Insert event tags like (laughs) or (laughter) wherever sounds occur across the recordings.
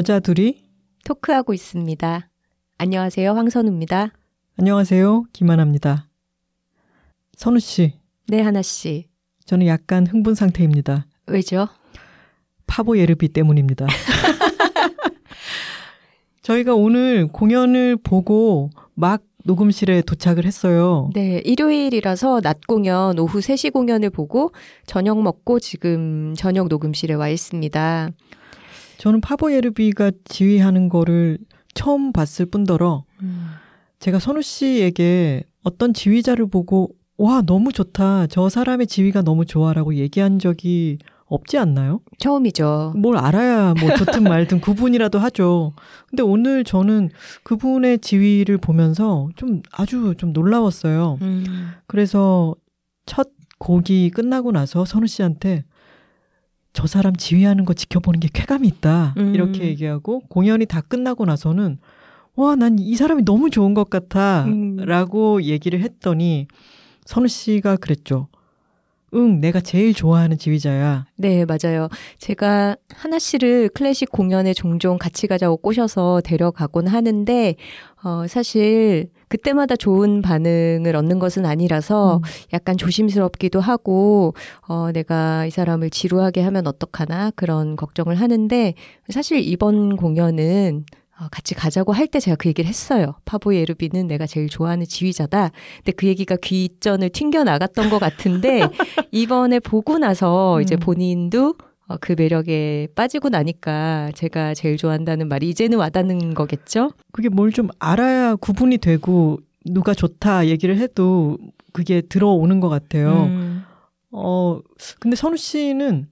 여자 둘이 토크하고 있습니다. 안녕하세요. 황선우입니다. 안녕하세요. 김하나입니다. 선우 씨. 네, 하나 씨. 저는 약간 흥분 상태입니다. 왜죠? 파보 예르비 때문입니다. (laughs) 저희가 오늘 공연을 보고 막 녹음실에 도착을 했어요. 네, 일요일이라서 낮 공연, 오후 3시 공연을 보고 저녁 먹고 지금 저녁 녹음실에 와 있습니다. 저는 파보 예르비가 지휘하는 거를 처음 봤을 뿐더러 음. 제가 선우 씨에게 어떤 지휘자를 보고 와 너무 좋다 저 사람의 지휘가 너무 좋아라고 얘기한 적이 없지 않나요? 처음이죠. 뭘 알아야 뭐 좋든 말든 (laughs) 구분이라도 하죠. 근데 오늘 저는 그분의 지휘를 보면서 좀 아주 좀 놀라웠어요. 음. 그래서 첫 곡이 끝나고 나서 선우 씨한테 저 사람 지휘하는 거 지켜보는 게 쾌감이 있다. 음. 이렇게 얘기하고 공연이 다 끝나고 나서는 와, 난 이 사람이 너무 좋은 것 같아. 음. 라고 얘기를 했더니 선우 씨가 그랬죠. 응, 내가 제일 좋아하는 지휘자야. 네, 맞아요. 제가 하나 씨를 클래식 공연에 종종 같이 가자고 꼬셔서 데려가곤 하는데, 어, 사실 그때마다 좋은 반응을 얻는 것은 아니라서 음. 약간 조심스럽기도 하고, 어, 내가 이 사람을 지루하게 하면 어떡하나 그런 걱정을 하는데, 사실 이번 공연은 어, 같이 가자고 할 때 제가 그 얘기를 했어요. 파보 예르비는 내가 제일 좋아하는 지휘자다. 근데 그 얘기가 귀전을 튕겨 나갔던 것 같은데 (laughs) 이번에 보고 나서 음. 이제 본인도 어, 그 매력에 빠지고 나니까 제가 제일 좋아한다는 말이 이제는 와닿는 거겠죠? 그게 뭘 좀 알아야 구분이 되고 누가 좋다 얘기를 해도 그게 들어오는 것 같아요. 음. 어, 근데 선우 씨는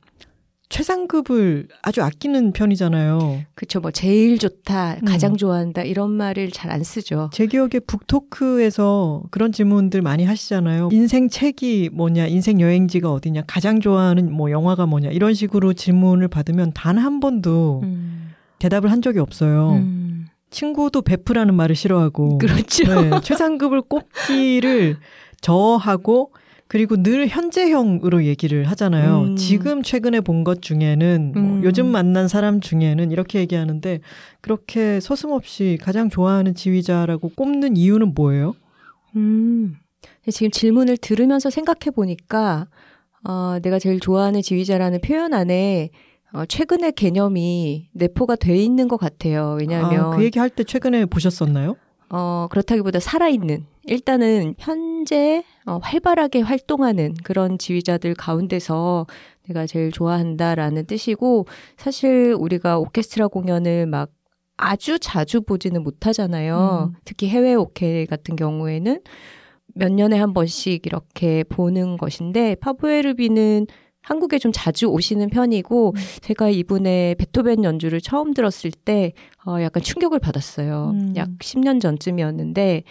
최상급을 아주 아끼는 편이잖아요. 그렇죠. 뭐 제일 좋다, 음. 가장 음. 좋아한다 이런 말을 잘 안 쓰죠. 제 기억에 북토크에서 그런 질문들 많이 하시잖아요. 인생 책이 뭐냐, 인생 여행지가 어디냐, 가장 좋아하는 뭐 영화가 뭐냐 이런 식으로 질문을 받으면 단 한 번도 음. 대답을 한 적이 없어요. 음. 친구도 베프라는 말을 싫어하고 그렇죠. 네, 최상급을 꼽기를 저하고 그리고 늘 현재형으로 얘기를 하잖아요. 음. 지금 최근에 본 것 중에는 뭐 음. 요즘 만난 사람 중에는 이렇게 얘기하는데 그렇게 서슴없이 가장 좋아하는 지휘자라고 꼽는 이유는 뭐예요? 음. 지금 질문을 들으면서 생각해 보니까 어, 내가 제일 좋아하는 지휘자라는 표현 안에 어, 최근의 개념이 내포가 돼 있는 것 같아요. 왜냐하면 아, 그 얘기 할 때 최근에 보셨었나요? 어, 그렇다기보다 살아있는 일단은 현재 어, 활발하게 활동하는 그런 지휘자들 가운데서 내가 제일 좋아한다라는 뜻이고 사실 우리가 오케스트라 공연을 막 아주 자주 보지는 못하잖아요. 음. 특히 해외 오케 같은 경우에는 몇 년에 한 번씩 이렇게 보는 것인데 파브에르비는 한국에 좀 자주 오시는 편이고 음. 제가 이분의 베토벤 연주를 처음 들었을 때 어, 약간 충격을 받았어요. 음. 약 10년 전쯤이었는데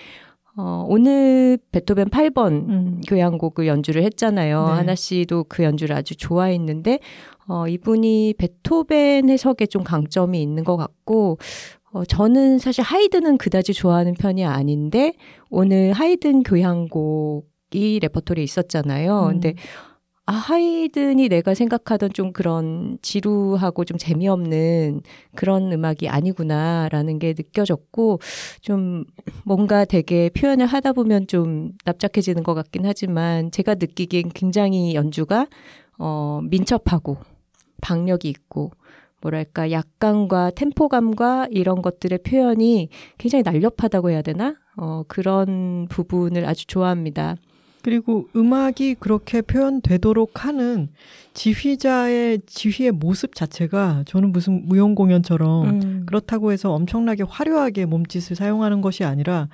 어, 오늘 베토벤 8번 음. 교향곡을 연주를 했잖아요. 네. 하나 씨도 그 연주를 아주 좋아했는데, 어, 이분이 베토벤 해석에 좀 강점이 있는 것 같고, 어, 저는 사실 하이든은 그다지 좋아하는 편이 아닌데, 오늘 하이든 교향곡이 레퍼토리에 있었잖아요. 음. 근데 아, 하이든이 내가 생각하던 좀 그런 지루하고 좀 재미없는 그런 음악이 아니구나라는 게 느껴졌고, 좀 뭔가 되게 표현을 하다 보면 좀 납작해지는 것 같긴 하지만, 제가 느끼기엔 굉장히 연주가, 어, 민첩하고, 박력이 있고, 뭐랄까, 약간과 템포감과 이런 것들의 표현이 굉장히 날렵하다고 해야 되나? 어, 그런 부분을 아주 좋아합니다. 그리고 음악이 그렇게 표현되도록 하는 지휘자의 지휘의 모습 자체가 저는 무슨 무용 공연처럼 음. 그렇다고 해서 엄청나게 화려하게 몸짓을 사용하는 것이 아니라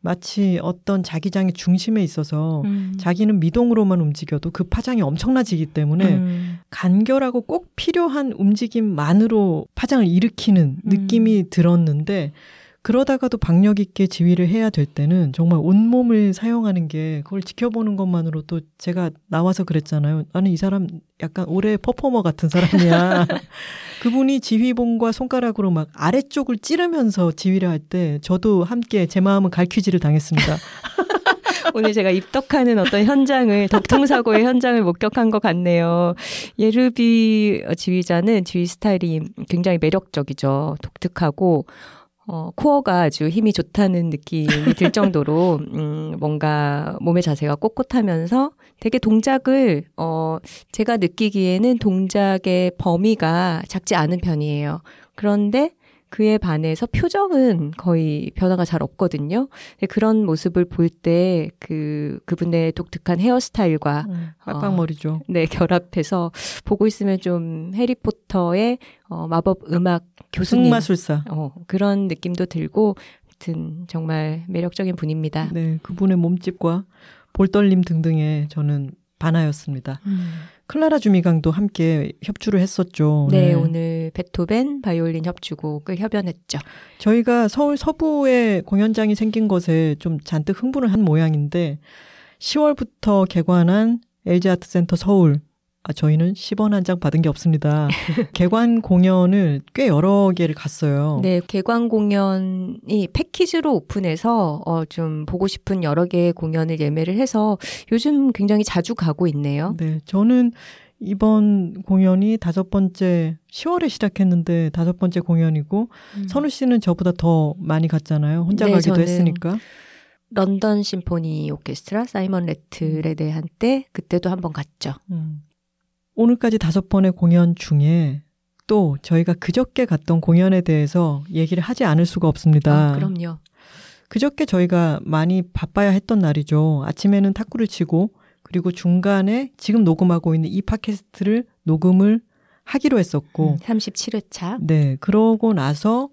마치 어떤 자기장의 중심에 있어서 음. 자기는 미동으로만 움직여도 그 파장이 엄청나지기 때문에 음. 간결하고 꼭 필요한 움직임만으로 파장을 일으키는 음. 느낌이 들었는데 그러다가도 박력 있게 지휘를 해야 될 때는 정말 온몸을 사용하는 게 그걸 지켜보는 것만으로도 제가 나와서 그랬잖아요. 나는 이 사람 약간 올해 퍼포머 같은 사람이야. (laughs) 그분이 지휘봉과 손가락으로 막 아래쪽을 찌르면서 지휘를 할 때 저도 함께 제 마음은 갈퀴질을 당했습니다. (laughs) 오늘 제가 입덕하는 어떤 현장을 덕통사고의 현장을 목격한 것 같네요. 예르비 지휘자는 지휘 스타일이 굉장히 매력적이죠. 독특하고 어, 코어가 아주 힘이 좋다는 느낌이 들 정도로, 음, 뭔가 몸의 자세가 꼿꼿하면서 되게 동작을, 어, 제가 느끼기에는 동작의 범위가 작지 않은 편이에요. 그런데 그에 반해서 표정은 거의 변화가 잘 없거든요. 그런 모습을 볼 때 그 그분의 독특한 헤어스타일과 음, 빡빡머리죠. 어, 네 결합해서 보고 있으면 좀 해리포터의 어, 마법 음악 교수님 마술사 어, 그런 느낌도 들고 하여튼 정말 매력적인 분입니다. 네 그분의 몸집과 볼떨림 등등에 저는 반하였습니다. 음. 클라라 주미강도 함께 협주를 했었죠. 네, 네, 오늘 베토벤 바이올린 협주곡을 협연했죠. 저희가 서울 서부에 공연장이 생긴 것에 좀 잔뜩 흥분을 한 모양인데 10월부터 개관한 LG 아트센터 서울 아, 저희는 10원 한 장 받은 게 없습니다. (laughs) 개관 공연을 꽤 여러 개를 갔어요. 네, 개관 공연이 패키지로 오픈해서 어, 좀 보고 싶은 여러 개의 공연을 예매를 해서 요즘 굉장히 자주 가고 있네요. 네, 저는 이번 공연이 다섯 번째 10월에 시작했는데 다섯 번째 공연이고 음. 선우 씨는 저보다 더 많이 갔잖아요. 혼자 네, 가기도 했으니까. 런던 심포니 오케스트라 사이먼 레틀에 대한 때 그때도 한번 갔죠. 음. 오늘까지 다섯 번의 공연 중에 또 저희가 그저께 갔던 공연에 대해서 얘기를 하지 않을 수가 없습니다. 아, 그럼요. 그저께 저희가 많이 바빠야 했던 날이죠. 아침에는 탁구를 치고 그리고 중간에 지금 녹음하고 있는 이 팟캐스트를 녹음을 하기로 했었고 음, 37회차. 네. 그러고 나서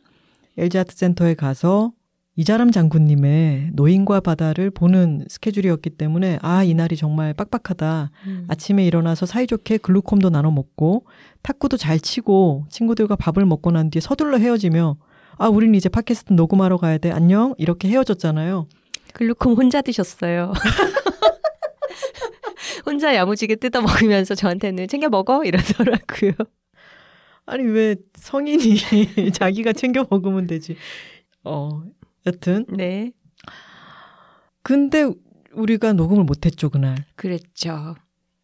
LG 아트 센터에 가서 이자람 장군님의 노인과 바다를 보는 스케줄이었기 때문에 아 이날이 정말 빡빡하다. 음. 아침에 일어나서 사이좋게 글루콤도 나눠 먹고 탁구도 잘 치고 친구들과 밥을 먹고 난 뒤에 서둘러 헤어지며 아 우린 이제 팟캐스트 녹음하러 가야 돼 안녕 이렇게 헤어졌잖아요. 글루콤 혼자 드셨어요. (laughs) 혼자 야무지게 뜯어 먹으면서 저한테는 챙겨 먹어 이러더라고요. 아니 왜 성인이 (laughs) 자기가 챙겨 먹으면 되지. 어 여튼. 네. 근데 우리가 녹음을 못했죠, 그날. 그랬죠.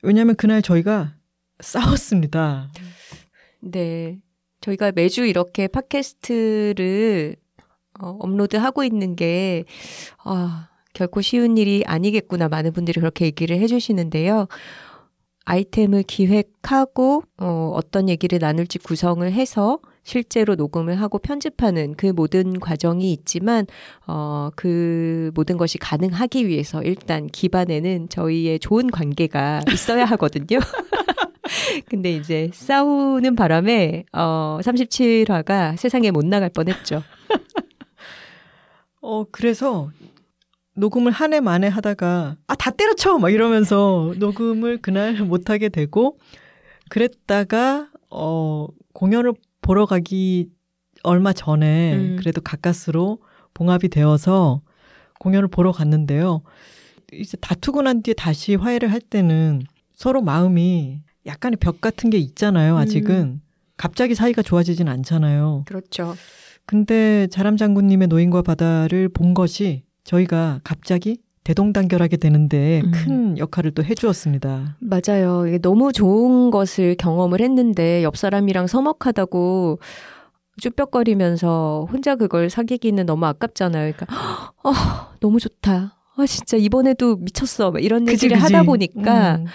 왜냐하면 그날 저희가 싸웠습니다. 네. 저희가 매주 이렇게 팟캐스트를 어, 업로드하고 있는 게, 아, 결코 쉬운 일이 아니겠구나. 많은 분들이 그렇게 얘기를 해주시는데요. 아이템을 기획하고, 어, 어떤 얘기를 나눌지 구성을 해서 실제로 녹음을 하고 편집하는 그 모든 과정이 있지만 어, 그 모든 것이 가능하기 위해서 일단 기반에는 저희의 좋은 관계가 있어야 하거든요. (laughs) 근데 이제 싸우는 바람에 어 37화가 세상에 못 나갈 뻔했죠. 어 그래서 녹음을 한 해 만에 하다가 아 다 때려쳐 막 이러면서 녹음을 그날 못 하게 되고 그랬다가 어 공연을 보러 가기 얼마 전에 음. 그래도 가까스로 봉합이 되어서 공연을 보러 갔는데요. 이제 다투고 난 뒤에 다시 화해를 할 때는 서로 마음이 약간의 벽 같은 게 있잖아요, 아직은. 음. 갑자기 사이가 좋아지진 않잖아요. 그렇죠. 근데 자람 장군님의 노인과 바다를 본 것이 저희가 갑자기 대동단결하게 되는데 음. 큰 역할을 또 해주었습니다. 맞아요. 너무 좋은 것을 경험을 했는데 옆 사람이랑 서먹하다고 쭈뼛거리면서 혼자 그걸 사귀기는 너무 아깝잖아요. 그러니까 (gasps) 어, 너무 좋다. 아 진짜 이번에도 미쳤어. 이런 그치, 얘기를 그치. 하다 보니까 음.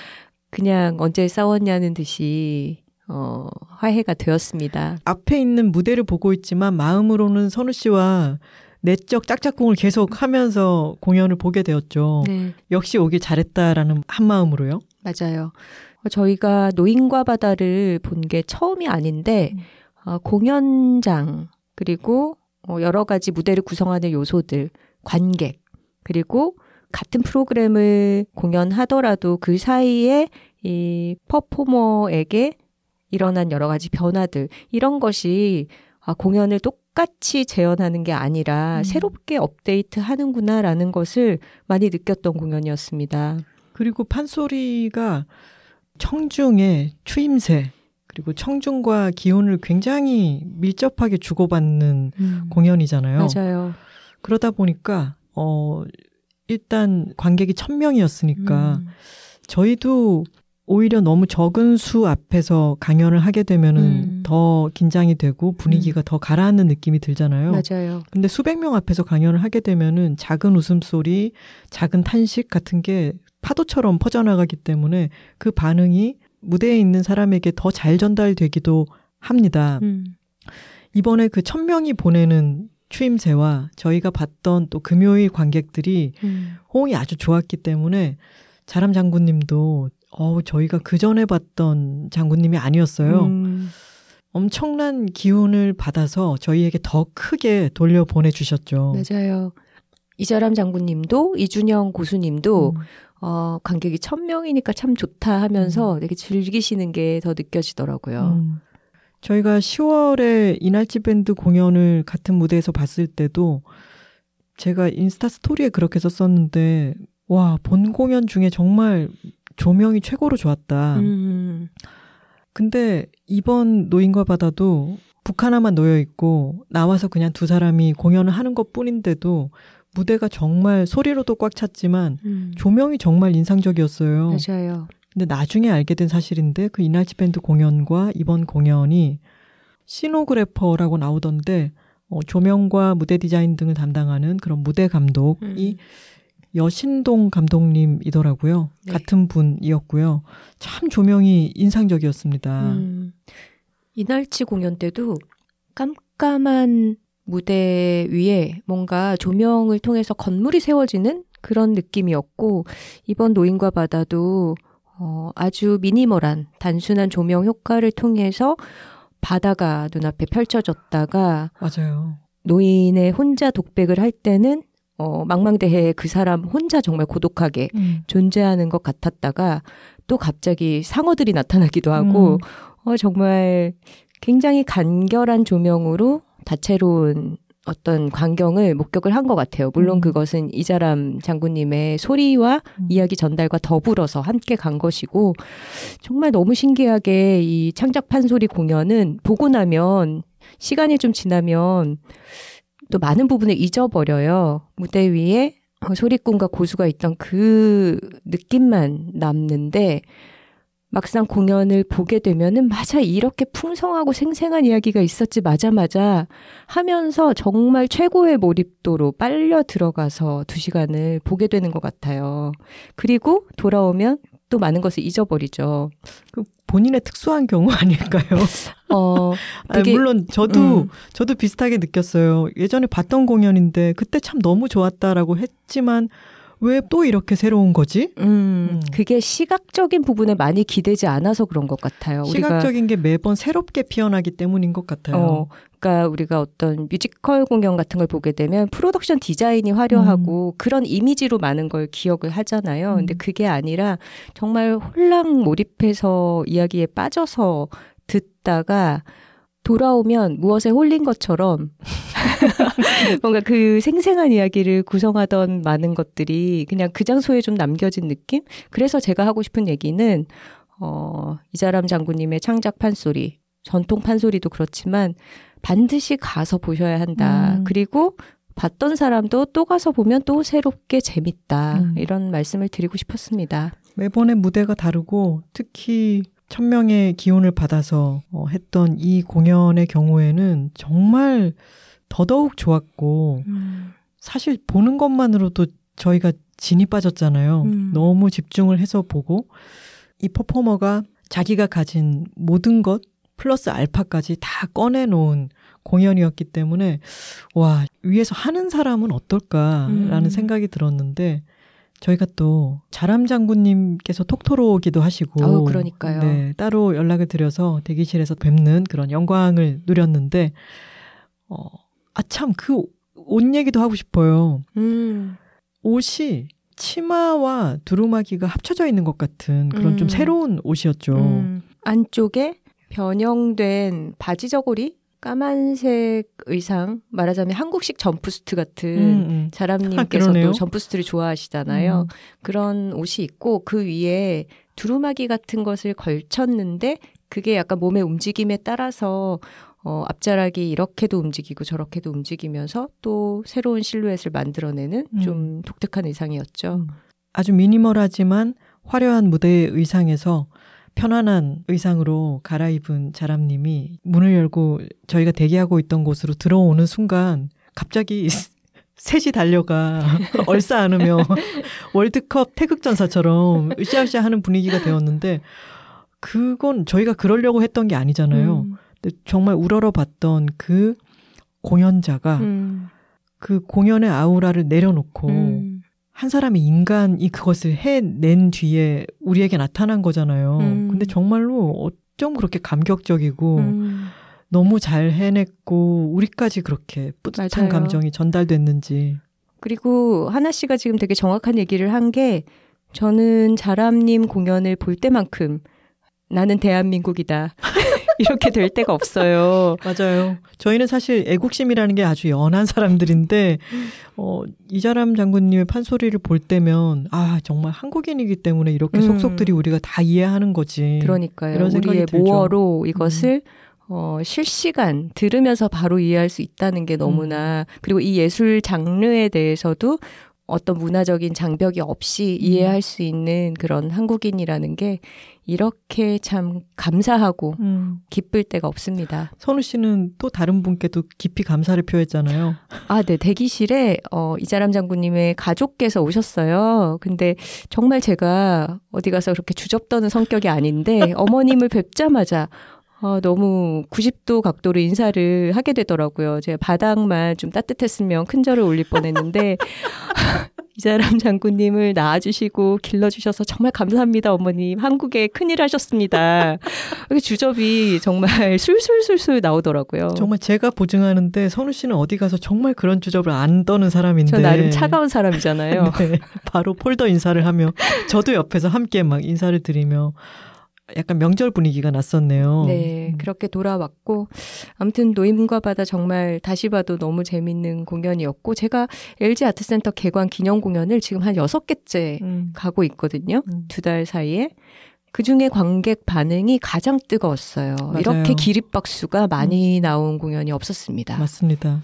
그냥 언제 싸웠냐는 듯이 어, 화해가 되었습니다. 앞에 있는 무대를 보고 있지만 마음으로는 선우 씨와 내적 짝짝꿍을 계속 하면서 공연을 보게 되었죠. 네. 역시 오길 잘했다라는 한 마음으로요. 맞아요. 어, 저희가 노인과 바다를 본 게 처음이 아닌데 음. 어, 공연장 그리고 어, 여러 가지 무대를 구성하는 요소들, 관객 그리고 같은 프로그램을 공연하더라도 그 사이에 이 퍼포머에게 일어난 여러 가지 변화들 이런 것이 아, 공연을 똑 같이 재현하는 게 아니라 음. 새롭게 업데이트 하는구나라는 것을 많이 느꼈던 공연이었습니다. 그리고 판소리가 청중의 추임새, 그리고 청중과 기운을 굉장히 밀접하게 주고받는 음. 공연이잖아요. 맞아요. 그러다 보니까 어 일단 관객이 천명이었으니까 음. 저희도 오히려 너무 적은 수 앞에서 강연을 하게 되면은 음. 더 긴장이 되고 분위기가 음. 더 가라앉는 느낌이 들잖아요. 맞아요. 근데 수백 명 앞에서 강연을 하게 되면은 작은 웃음소리, 작은 탄식 같은 게 파도처럼 퍼져나가기 때문에 그 반응이 무대에 있는 사람에게 더 잘 전달되기도 합니다. 음. 이번에 그 천명이 보내는 추임새와 저희가 봤던 또 금요일 관객들이 음. 호응이 아주 좋았기 때문에 자람 장군님도 어 저희가 그 전에 봤던 장군님이 아니었어요. 음. 엄청난 기운을 받아서 저희에게 더 크게 돌려 보내주셨죠. 맞아요. 이자람 장군님도 이준영 고수님도 음. 어, 관객이 천명이니까 참 좋다 하면서 음. 되게 즐기시는 게 더 느껴지더라고요. 음. 저희가 10월에 이날치 밴드 공연을 같은 무대에서 봤을 때도 제가 인스타 스토리에 그렇게 썼었는데 와, 본 공연 중에 정말 조명이 최고로 좋았다. 음. 근데 이번 노인과 바다도 북 하나만 놓여 있고 나와서 그냥 두 사람이 공연을 하는 것 뿐인데도 무대가 정말 소리로도 꽉 찼지만 음. 조명이 정말 인상적이었어요. 맞아요. 근데 나중에 알게 된 사실인데 그 이날치 밴드 공연과 이번 공연이 시노그래퍼라고 나오던데 어, 조명과 무대 디자인 등을 담당하는 그런 무대 감독이 음. 여신동 감독님이더라고요. 네. 같은 분이었고요. 참 조명이 인상적이었습니다. 음. 이날치 공연 때도 깜깜한 무대 위에 뭔가 조명을 통해서 건물이 세워지는 그런 느낌이었고 이번 노인과 바다도 어, 아주 미니멀한 단순한 조명 효과를 통해서 바다가 눈앞에 펼쳐졌다가 맞아요. 노인의 혼자 독백을 할 때는 어, 망망대해에 그 사람 혼자 정말 고독하게 음. 존재하는 것 같았다가 또 갑자기 상어들이 나타나기도 하고 음. 어, 정말 굉장히 간결한 조명으로 다채로운 어떤 광경을 목격을 한 것 같아요. 물론 음. 그것은 이자람 장군님의 소리와 음. 이야기 전달과 더불어서 함께 간 것이고 정말 너무 신기하게 이 창작 판소리 공연은 보고 나면 시간이 좀 지나면 또 많은 부분을 잊어버려요. 무대 위에 소리꾼과 고수가 있던 그 느낌만 남는데 막상 공연을 보게 되면은 맞아 이렇게 풍성하고 생생한 이야기가 있었지 맞아 맞아 하면서 정말 최고의 몰입도로 빨려 들어가서 두 시간을 보게 되는 것 같아요. 그리고 돌아오면 또 많은 것을 잊어버리죠. 그 본인의 특수한 경우 (laughs) 아닐까요? 어, (laughs) 되게, 아니, 물론 저도 음. 저도 비슷하게 느꼈어요. 예전에 봤던 공연인데 그때 참 너무 좋았다라고 했지만 왜 또 이렇게 새로운 거지? 음, 음, 그게 시각적인 부분에 많이 기대지 않아서 그런 것 같아요. 시각적인 게 매번 새롭게 피어나기 때문인 것 같아요. 어, 그러니까 우리가 어떤 뮤지컬 공연 같은 걸 보게 되면 프로덕션 디자인이 화려하고 음. 그런 이미지로 많은 걸 기억을 하잖아요. 음. 근데 그게 아니라 정말 홀랑 몰입해서 이야기에 빠져서 듣다가 돌아오면 무엇에 홀린 것처럼 (laughs) 뭔가 그 생생한 이야기를 구성하던 많은 것들이 그냥 그 장소에 좀 남겨진 느낌? 그래서 제가 하고 싶은 얘기는 어, 이자람 장군님의 창작 판소리, 전통 판소리도 그렇지만 반드시 가서 보셔야 한다. 음. 그리고 봤던 사람도 또 가서 보면 또 새롭게 재밌다. 음. 이런 말씀을 드리고 싶었습니다. 매번의 무대가 다르고 특히 천명의 기운을 받아서 어, 했던 이 공연의 경우에는 정말 더더욱 좋았고 음. 사실 보는 것만으로도 저희가 진이 빠졌잖아요. 음. 너무 집중을 해서 보고 이 퍼포머가 자기가 가진 모든 것 플러스 알파까지 다 꺼내놓은 공연이었기 때문에 와 위에서 하는 사람은 어떨까라는 음. 생각이 들었는데 저희가 또 자람 장군님께서 톡토로기도 하시고 어, 그러니까요. 네, 따로 연락을 드려서 대기실에서 뵙는 그런 영광을 누렸는데 어, 아참 그 옷 얘기도 하고 싶어요. 음. 옷이 치마와 두루마기가 합쳐져 있는 것 같은 그런 음. 좀 새로운 옷이었죠. 음. 안쪽에 변형된 바지 저고리 까만색 의상 말하자면 한국식 점프스트 같은 음, 음. 자람님께서도 아, 점프스트를 좋아하시잖아요. 음. 그런 옷이 있고 그 위에 두루마기 같은 것을 걸쳤는데 그게 약간 몸의 움직임에 따라서 어, 앞자락이 이렇게도 움직이고 저렇게도 움직이면서 또 새로운 실루엣을 만들어내는 음. 좀 독특한 의상이었죠. 음. 아주 미니멀하지만 화려한 무대의 의상에서 편안한 의상으로 갈아입은 자람님이 문을 열고 저희가 대기하고 있던 곳으로 들어오는 순간 갑자기 (laughs) 셋이 달려가 (laughs) 얼싸 안으며 월드컵 태극전사처럼 으쌰으쌰 하는 분위기가 되었는데 그건 저희가 그러려고 했던 게 아니잖아요. 음. 근데 정말 우러러 봤던 그 공연자가 음. 그 공연의 아우라를 내려놓고 음. 한 사람의 인간이 그것을 해낸 뒤에 우리에게 나타난 거잖아요. 음. 근데 정말로 어쩜 그렇게 감격적이고 음. 너무 잘 해냈고 우리까지 그렇게 뿌듯한 맞아요. 감정이 전달됐는지. 그리고 하나 씨가 지금 되게 정확한 얘기를 한 게 저는 자람님 공연을 볼 때만큼 나는 대한민국이다. (laughs) (laughs) 이렇게 될 때가 없어요. 맞아요. 저희는 사실 애국심이라는 게 아주 연한 사람들인데, 어, 이자람 장군님의 판소리를 볼 때면, 아, 정말 한국인이기 때문에 이렇게 음. 속속들이 우리가 다 이해하는 거지. 그러니까요. 우리의 모어로 음. 이것을 음. 어, 실시간 들으면서 바로 이해할 수 있다는 게 너무나 음. 그리고 이 예술 장르에 대해서도 어떤 문화적인 장벽이 없이 음. 이해할 수 있는 그런 한국인이라는 게 이렇게 참 감사하고 음. 기쁠 때가 없습니다. 선우 씨는 또 다른 분께도 깊이 감사를 표했잖아요. 아, 네. 대기실에 어, 이자람 장군님의 가족께서 오셨어요. 근데 정말 제가 어디 가서 그렇게 주접떠는 성격이 아닌데 어머님을 (laughs) 뵙자마자 어, 너무 90도 각도로 인사를 하게 되더라고요. 제가 바닥만 좀 따뜻했으면 큰 절을 올릴 뻔했는데 (laughs) 이자람 장군님을 낳아주시고 길러주셔서 정말 감사합니다, 어머님. 한국에 큰일 하셨습니다. 주접이 정말 술술술술 나오더라고요. 정말 제가 보증하는데 선우 씨는 어디 가서 정말 그런 주접을 안 떠는 사람인데. 저 나름 차가운 사람이잖아요. (laughs) 네, 바로 폴더 인사를 하며 저도 옆에서 함께 막 인사를 드리며 약간 명절 분위기가 났었네요. 네, 음. 그렇게 돌아왔고 아무튼 노인과 바다 정말 다시 봐도 너무 재밌는 공연이었고 제가 LG 아트센터 개관 기념 공연을 지금 한 여섯 개째 음. 가고 있거든요. 음. 두달 사이에. 그 중에 관객 반응이 가장 뜨거웠어요. 맞아요. 이렇게 기립박수가 많이 음. 나온 공연이 없었습니다. 맞습니다.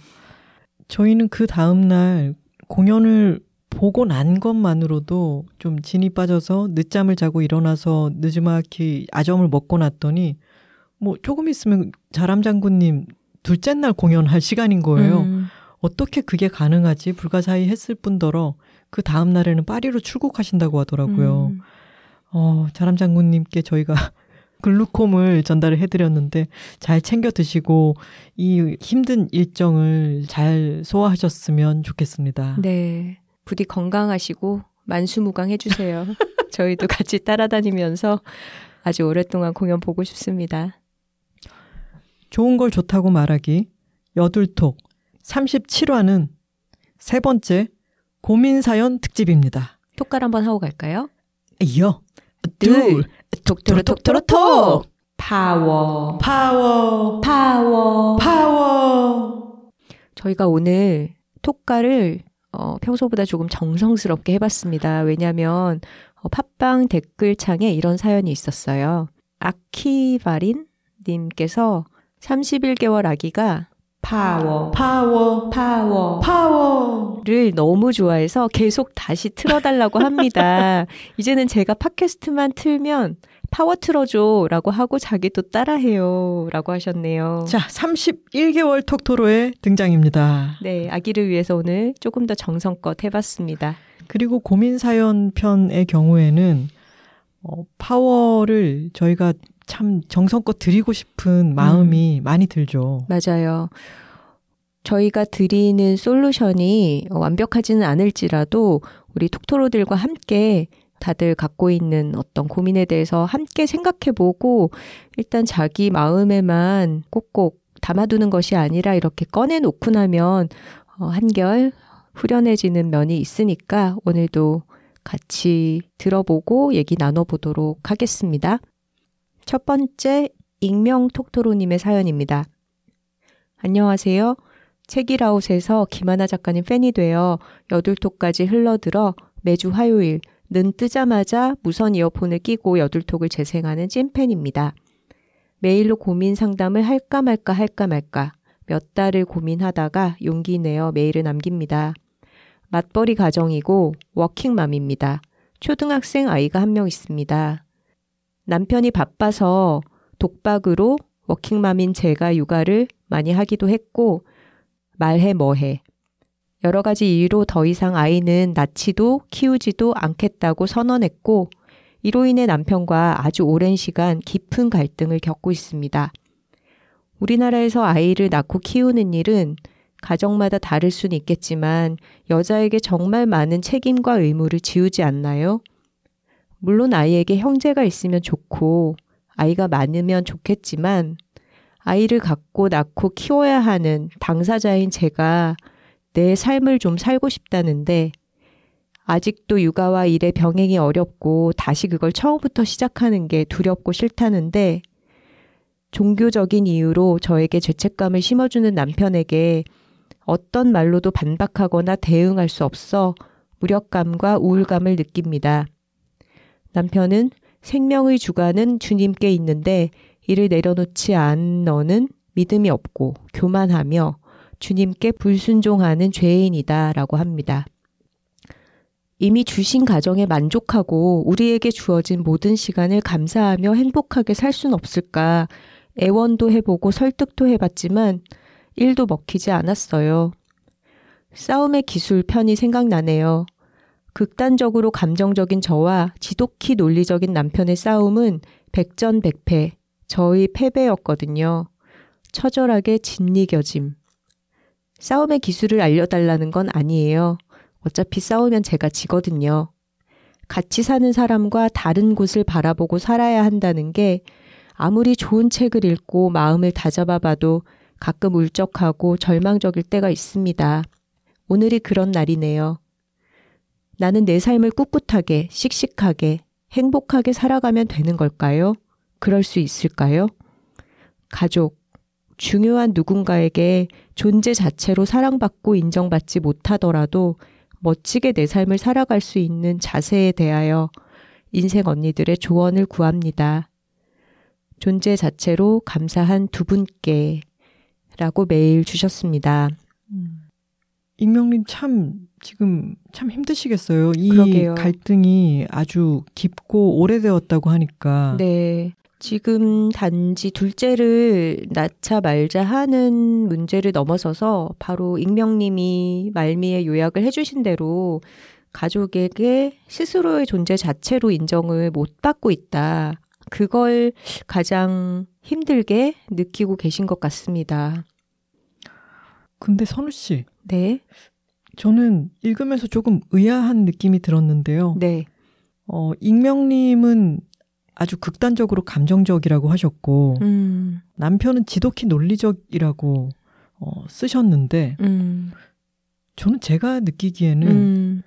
저희는 그 다음날 공연을 보고 난 것만으로도 좀 진이 빠져서 늦잠을 자고 일어나서 늦지막히 아점을 먹고 났더니 뭐 조금 있으면 자람 장군님 둘째 날 공연할 시간인 거예요. 음. 어떻게 그게 가능하지? 불가사의 했을 뿐더러 그 다음 날에는 파리로 출국하신다고 하더라고요. 음. 어, 자람 장군님께 저희가 (laughs) 글루콤을 전달을 해드렸는데 잘 챙겨 드시고 이 힘든 일정을 잘 소화하셨으면 좋겠습니다. 네. 부디 건강하시고 만수무강 해주세요. (laughs) 저희도 같이 따라다니면서 아주 오랫동안 공연 보고 싶습니다. 좋은 걸 좋다고 말하기 여둘톡 37화는 세 번째 고민 사연 특집입니다. 톡갈 한번 하고 갈까요? 여둘 톡토로 톡토로 톡 파워 파워 파워 파워 저희가 오늘 톡갈을 어, 평소보다 조금 정성스럽게 해봤습니다. 왜냐하면 어, 팟빵 댓글창에 이런 사연이 있었어요. 아키바린 님께서 31개월 아기가 파워, 파워, 파워, 파워를 너무 좋아해서 계속 다시 틀어달라고 합니다. (laughs) 이제는 제가 팟캐스트만 틀면 파워 틀어줘 라고 하고 자기도 따라해요 라고 하셨네요. 자, 31개월 톡토로의 등장입니다. 네, 아기를 위해서 오늘 조금 더 정성껏 해봤습니다. 그리고 고민사연 편의 경우에는 어, 파워를 저희가 참 정성껏 드리고 싶은 마음이 음. 많이 들죠. 맞아요. 저희가 드리는 솔루션이 완벽하지는 않을지라도 우리 톡토로들과 함께 다들 갖고 있는 어떤 고민에 대해서 함께 생각해보고 일단 자기 마음에만 꼭꼭 담아두는 것이 아니라 이렇게 꺼내놓고 나면 어, 한결 후련해지는 면이 있으니까 오늘도 같이 들어보고 얘기 나눠보도록 하겠습니다. 첫 번째, 익명 톡토로님의 사연입니다. 안녕하세요. 책이라웃에서 김하나 작가님 팬이 되어 여둘톡까지 흘러들어 매주 화요일 는 뜨자마자 무선 이어폰을 끼고 여둘톡을 재생하는 찐팬입니다. 메일로 고민 상담을 할까 말까 할까 말까 몇 달을 고민하다가 용기 내어 메일을 남깁니다. 맞벌이 가정이고 워킹맘입니다. 초등학생 아이가 한 명 있습니다. 남편이 바빠서 독박으로 워킹맘인 제가 육아를 많이 하기도 했고 말해 뭐해. 여러 가지 이유로 더 이상 아이는 낳지도 키우지도 않겠다고 선언했고 이로 인해 남편과 아주 오랜 시간 깊은 갈등을 겪고 있습니다. 우리나라에서 아이를 낳고 키우는 일은 가정마다 다를 수는 있겠지만 여자에게 정말 많은 책임과 의무를 지우지 않나요? 물론 아이에게 형제가 있으면 좋고 아이가 많으면 좋겠지만 아이를 갖고 낳고 키워야 하는 당사자인 제가 내 삶을 좀 살고 싶다는데 아직도 육아와 일의 병행이 어렵고 다시 그걸 처음부터 시작하는 게 두렵고 싫다는데 종교적인 이유로 저에게 죄책감을 심어주는 남편에게 어떤 말로도 반박하거나 대응할 수 없어 무력감과 우울감을 느낍니다. 남편은 생명의 주관은 주님께 있는데 이를 내려놓지 않은 너는 믿음이 없고 교만하며 주님께 불순종하는 죄인이다 라고 합니다. 이미 주신 가정에 만족하고 우리에게 주어진 모든 시간을 감사하며 행복하게 살 수는 없을까 애원도 해보고 설득도 해봤지만 일도 먹히지 않았어요. 싸움의 기술 편이 생각나네요. 극단적으로 감정적인 저와 지독히 논리적인 남편의 싸움은 백전백패, 저의 패배였거든요. 처절하게 진리겨짐. 싸움의 기술을 알려달라는 건 아니에요. 어차피 싸우면 제가 지거든요. 같이 사는 사람과 다른 곳을 바라보고 살아야 한다는 게 아무리 좋은 책을 읽고 마음을 다잡아 봐도 가끔 울적하고 절망적일 때가 있습니다. 오늘이 그런 날이네요. 나는 내 삶을 꿋꿋하게, 씩씩하게, 행복하게 살아가면 되는 걸까요? 그럴 수 있을까요? 가족, 중요한 누군가에게 존재 자체로 사랑받고 인정받지 못하더라도 멋지게 내 삶을 살아갈 수 있는 자세에 대하여 인생 언니들의 조언을 구합니다. 존재 자체로 감사한 두 분께 라고 메일 주셨습니다. 음. 익명님 참 지금 참 힘드시겠어요. 이 그러게요. 갈등이 아주 깊고 오래되었다고 하니까. 네. 지금 단지 둘째를 낳자 말자 하는 문제를 넘어서서 바로 익명님이 말미에 요약을 해주신 대로 가족에게 스스로의 존재 자체로 인정을 못 받고 있다. 그걸 가장 힘들게 느끼고 계신 것 같습니다. 근데 선우 씨. 네. 저는 읽으면서 조금 의아한 느낌이 들었는데요. 네. 어, 익명님은 아주 극단적으로 감정적이라고 하셨고, 음. 남편은 지독히 논리적이라고 어, 쓰셨는데, 음. 저는 제가 느끼기에는 음.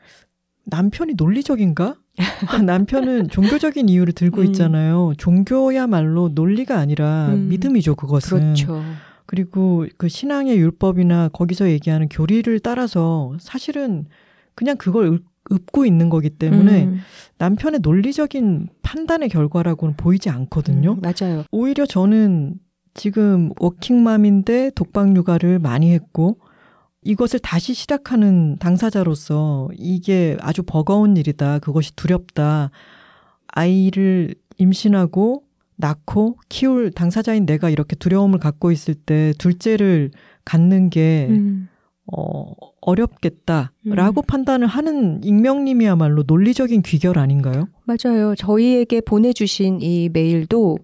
남편이 논리적인가? (laughs) 남편은 종교적인 이유를 들고 음. 있잖아요. 종교야말로 논리가 아니라 음. 믿음이죠, 그것은. 그렇죠. 그리고 그 신앙의 율법이나 거기서 얘기하는 교리를 따라서 사실은 그냥 그걸 읊고 있는 거기 때문에 음. 남편의 논리적인 판단의 결과라고는 보이지 않거든요. 음, 맞아요. 오히려 저는 지금 워킹맘인데 독박 육아를 많이 했고 이것을 다시 시작하는 당사자로서 이게 아주 버거운 일이다. 그것이 두렵다. 아이를 임신하고 낳고 키울 당사자인 내가 이렇게 두려움을 갖고 있을 때 둘째를 갖는 게 음. 어, 어렵겠다라고 음. 판단을 하는 익명님이야말로 논리적인 귀결 아닌가요? 맞아요. 저희에게 보내주신 이 메일도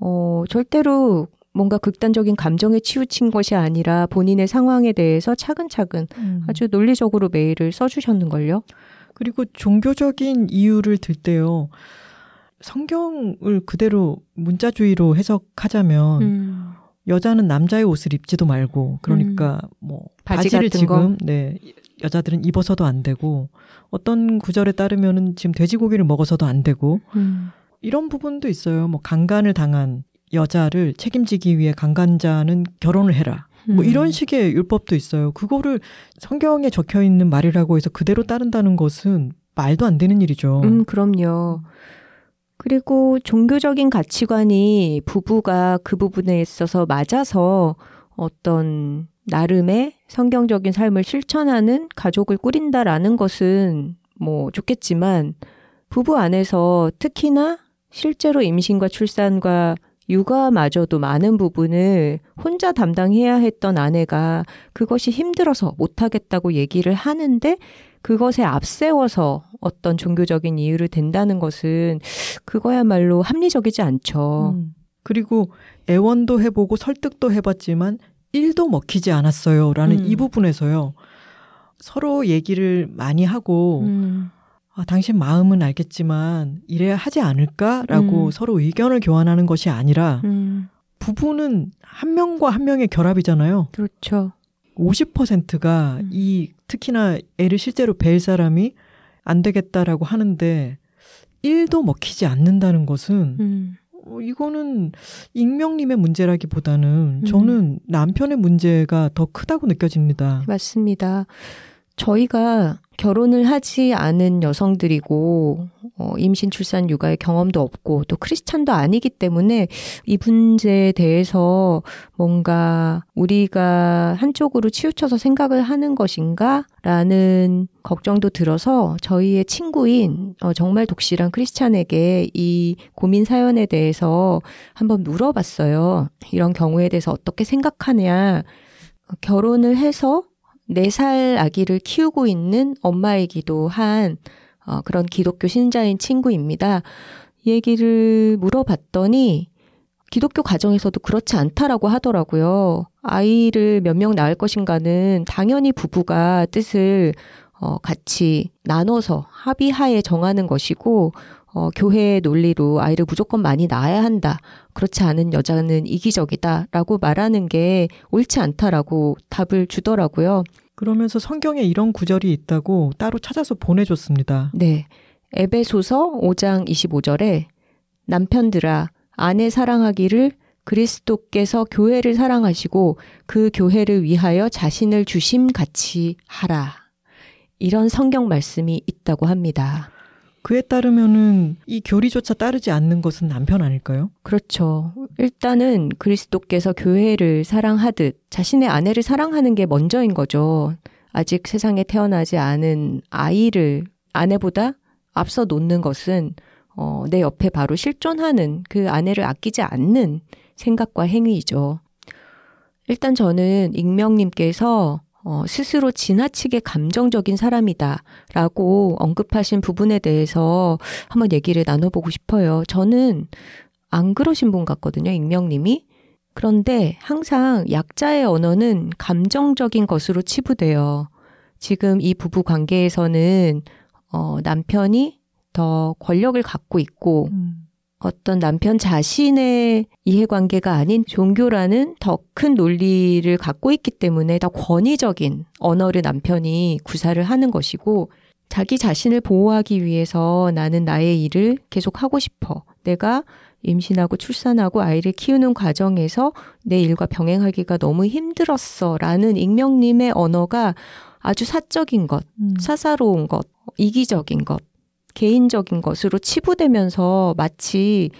어, 절대로 뭔가 극단적인 감정에 치우친 것이 아니라 본인의 상황에 대해서 차근차근 음. 아주 논리적으로 메일을 써주셨는걸요. 그리고 종교적인 이유를 들 때요. 성경을 그대로 문자주의로 해석하자면 음. 여자는 남자의 옷을 입지도 말고 그러니까 음. 뭐 바지 바지를 지금 거? 네 여자들은 입어서도 안 되고 어떤 구절에 따르면은 지금 돼지고기를 먹어서도 안 되고 음. 이런 부분도 있어요. 뭐 강간을 당한 여자를 책임지기 위해 강간자는 결혼을 해라. 뭐 음. 이런 식의 율법도 있어요. 그거를 성경에 적혀 있는 말이라고 해서 그대로 따른다는 것은 말도 안 되는 일이죠. 음, 그럼요. 그리고 종교적인 가치관이 부부가 그 부분에 있어서 맞아서 어떤 나름의 성경적인 삶을 실천하는 가족을 꾸린다라는 것은 뭐 좋겠지만 부부 안에서 특히나 실제로 임신과 출산과 육아마저도 많은 부분을 혼자 담당해야 했던 아내가 그것이 힘들어서 못하겠다고 얘기를 하는데 그것에 앞세워서 어떤 종교적인 이유를 댄다는 것은 그거야말로 합리적이지 않죠. 음. 그리고 애원도 해보고 설득도 해봤지만 1도 먹히지 않았어요. 라는 음. 이 부분에서요. 서로 얘기를 많이 하고, 음. 아, 당신 마음은 알겠지만 이래야 하지 않을까라고 음. 서로 의견을 교환하는 것이 아니라 음. 부부는 한 명과 한 명의 결합이잖아요. 그렇죠. 50%가 음. 이 특히나 애를 실제로 뵐 사람이 안 되겠다라고 하는데 1도 먹히지 않는다는 것은 음. 어, 이거는 익명님의 문제라기보다는 음. 저는 남편의 문제가 더 크다고 느껴집니다. 맞습니다. 저희가 결혼을 하지 않은 여성들이고 어, 임신, 출산, 육아의 경험도 없고 또 크리스찬도 아니기 때문에 이 문제에 대해서 뭔가 우리가 한쪽으로 치우쳐서 생각을 하는 것인가라는 걱정도 들어서 저희의 친구인 어, 정말 독실한 크리스찬에게 이 고민 사연에 대해서 한번 물어봤어요. 이런 경우에 대해서 어떻게 생각하냐. 결혼을 해서 4살 아기를 키우고 있는 엄마이기도 한 어, 그런 기독교 신자인 친구입니다. 얘기를 물어봤더니 기독교 가정에서도 그렇지 않다라고 하더라고요. 아이를 몇 명 낳을 것인가는 당연히 부부가 뜻을 어, 같이 나눠서 합의하에 정하는 것이고 어, 교회의 논리로 아이를 무조건 많이 낳아야 한다. 그렇지 않은 여자는 이기적이다. 라고 말하는 게 옳지 않다라고 답을 주더라고요. 그러면서 성경에 이런 구절이 있다고 따로 찾아서 보내줬습니다. 네. 에베소서 5장 25절에 남편들아, 아내 사랑하기를 그리스도께서 교회를 사랑하시고 그 교회를 위하여 자신을 주심 같이 하라. 이런 성경 말씀이 있다고 합니다. 그에 따르면은 이 교리조차 따르지 않는 것은 남편 아닐까요? 그렇죠. 일단은 그리스도께서 교회를 사랑하듯 자신의 아내를 사랑하는 게 먼저인 거죠. 아직 세상에 태어나지 않은 아이를 아내보다 앞서 놓는 것은 어, 내 옆에 바로 실존하는 그 아내를 아끼지 않는 생각과 행위이죠. 일단 저는 익명님께서 어, 스스로 지나치게 감정적인 사람이다 라고 언급하신 부분에 대해서 한번 얘기를 나눠보고 싶어요. 저는 안 그러신 분 같거든요, 익명님이. 그런데 항상 약자의 언어는 감정적인 것으로 치부돼요. 지금 이 부부 관계에서는 어, 남편이 더 권력을 갖고 있고 음. 어떤 남편 자신의 이해관계가 아닌 종교라는 더 큰 논리를 갖고 있기 때문에 더 권위적인 언어를 남편이 구사를 하는 것이고 자기 자신을 보호하기 위해서 나는 나의 일을 계속 하고 싶어. 내가 임신하고 출산하고 아이를 키우는 과정에서 내 일과 병행하기가 너무 힘들었어. 라는 익명님의 언어가 아주 사적인 것, 음. 사사로운 것, 이기적인 것, 개인적인 것으로 치부되면서 마치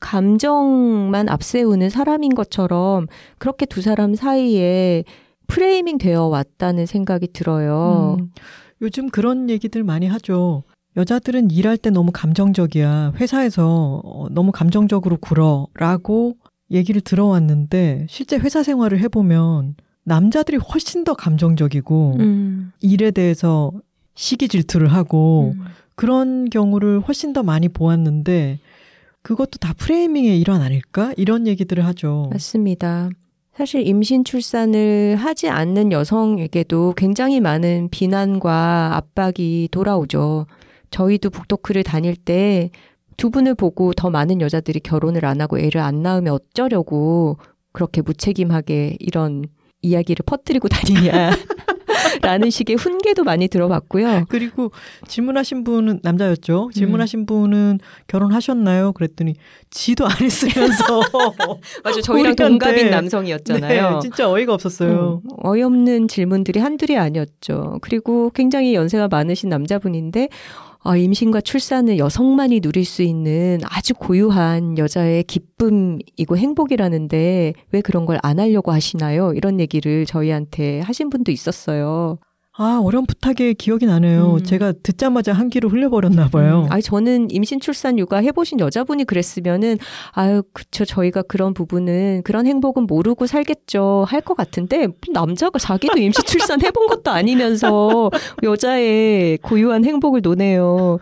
감정만 앞세우는 사람인 것처럼 그렇게 두 사람 사이에 프레이밍 되어 왔다는 생각이 들어요. 음, 요즘 그런 얘기들 많이 하죠. 여자들은 일할 때 너무 감정적이야. 회사에서 어, 너무 감정적으로 굴어. 라고 얘기를 들어왔는데, 실제 회사 생활을 해보면, 남자들이 훨씬 더 감정적이고, 음. 일에 대해서 시기 질투를 하고, 음. 그런 경우를 훨씬 더 많이 보았는데 그것도 다 프레이밍의 일환 아닐까? 이런 얘기들을 하죠. 맞습니다. 사실 임신 출산을 하지 않는 여성에게도 굉장히 많은 비난과 압박이 돌아오죠. 저희도 북토크를 다닐 때 두 분을 보고 더 많은 여자들이 결혼을 안 하고 애를 안 낳으면 어쩌려고 그렇게 무책임하게 이런 이야기를 퍼뜨리고 다니냐. (laughs) 라는 식의 훈계도 많이 들어봤고요. 그리고 질문하신 분은 남자였죠. 질문하신 음. 분은 결혼하셨나요? 그랬더니 지도 안 했으면서 (laughs) 맞아 저희랑 동갑인 남성이었잖아요. 네, 진짜 어이가 없었어요. 음, 어이없는 질문들이 한둘이 아니었죠. 그리고 굉장히 연세가 많으신 남자분인데 아, 임신과 출산은 여성만이 누릴 수 있는 아주 고유한 여자의 기쁨이고 행복이라는데 왜 그런 걸 안 하려고 하시나요? 이런 얘기를 저희한테 하신 분도 있었어요. 아, 어렴풋하게 기억이 나네요. 음. 제가 듣자마자 한기로 흘려버렸나 봐요. 음. 아니, 저는 임신, 출산, 육아 해보신 여자분이 그랬으면은, 아유, 그쵸, 저희가 그런 부분은, 그런 행복은 모르고 살겠죠. 할 것 같은데, 남자가 자기도 임신, 출산 해본 것도 아니면서, (laughs) 여자의 고유한 행복을 노네요.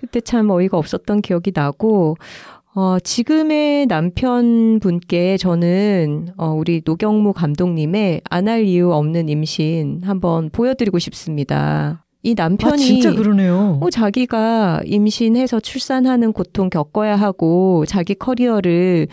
그때 참 어이가 없었던 기억이 나고, 어, 지금의 남편분께 저는, 어, 우리 노경무 감독님의 안 할 이유 없는 임신 한번 보여드리고 싶습니다. 이 남편이. 아, 진짜 그러네요. 어, 자기가 임신해서 출산하는 고통 겪어야 하고, 자기 커리어를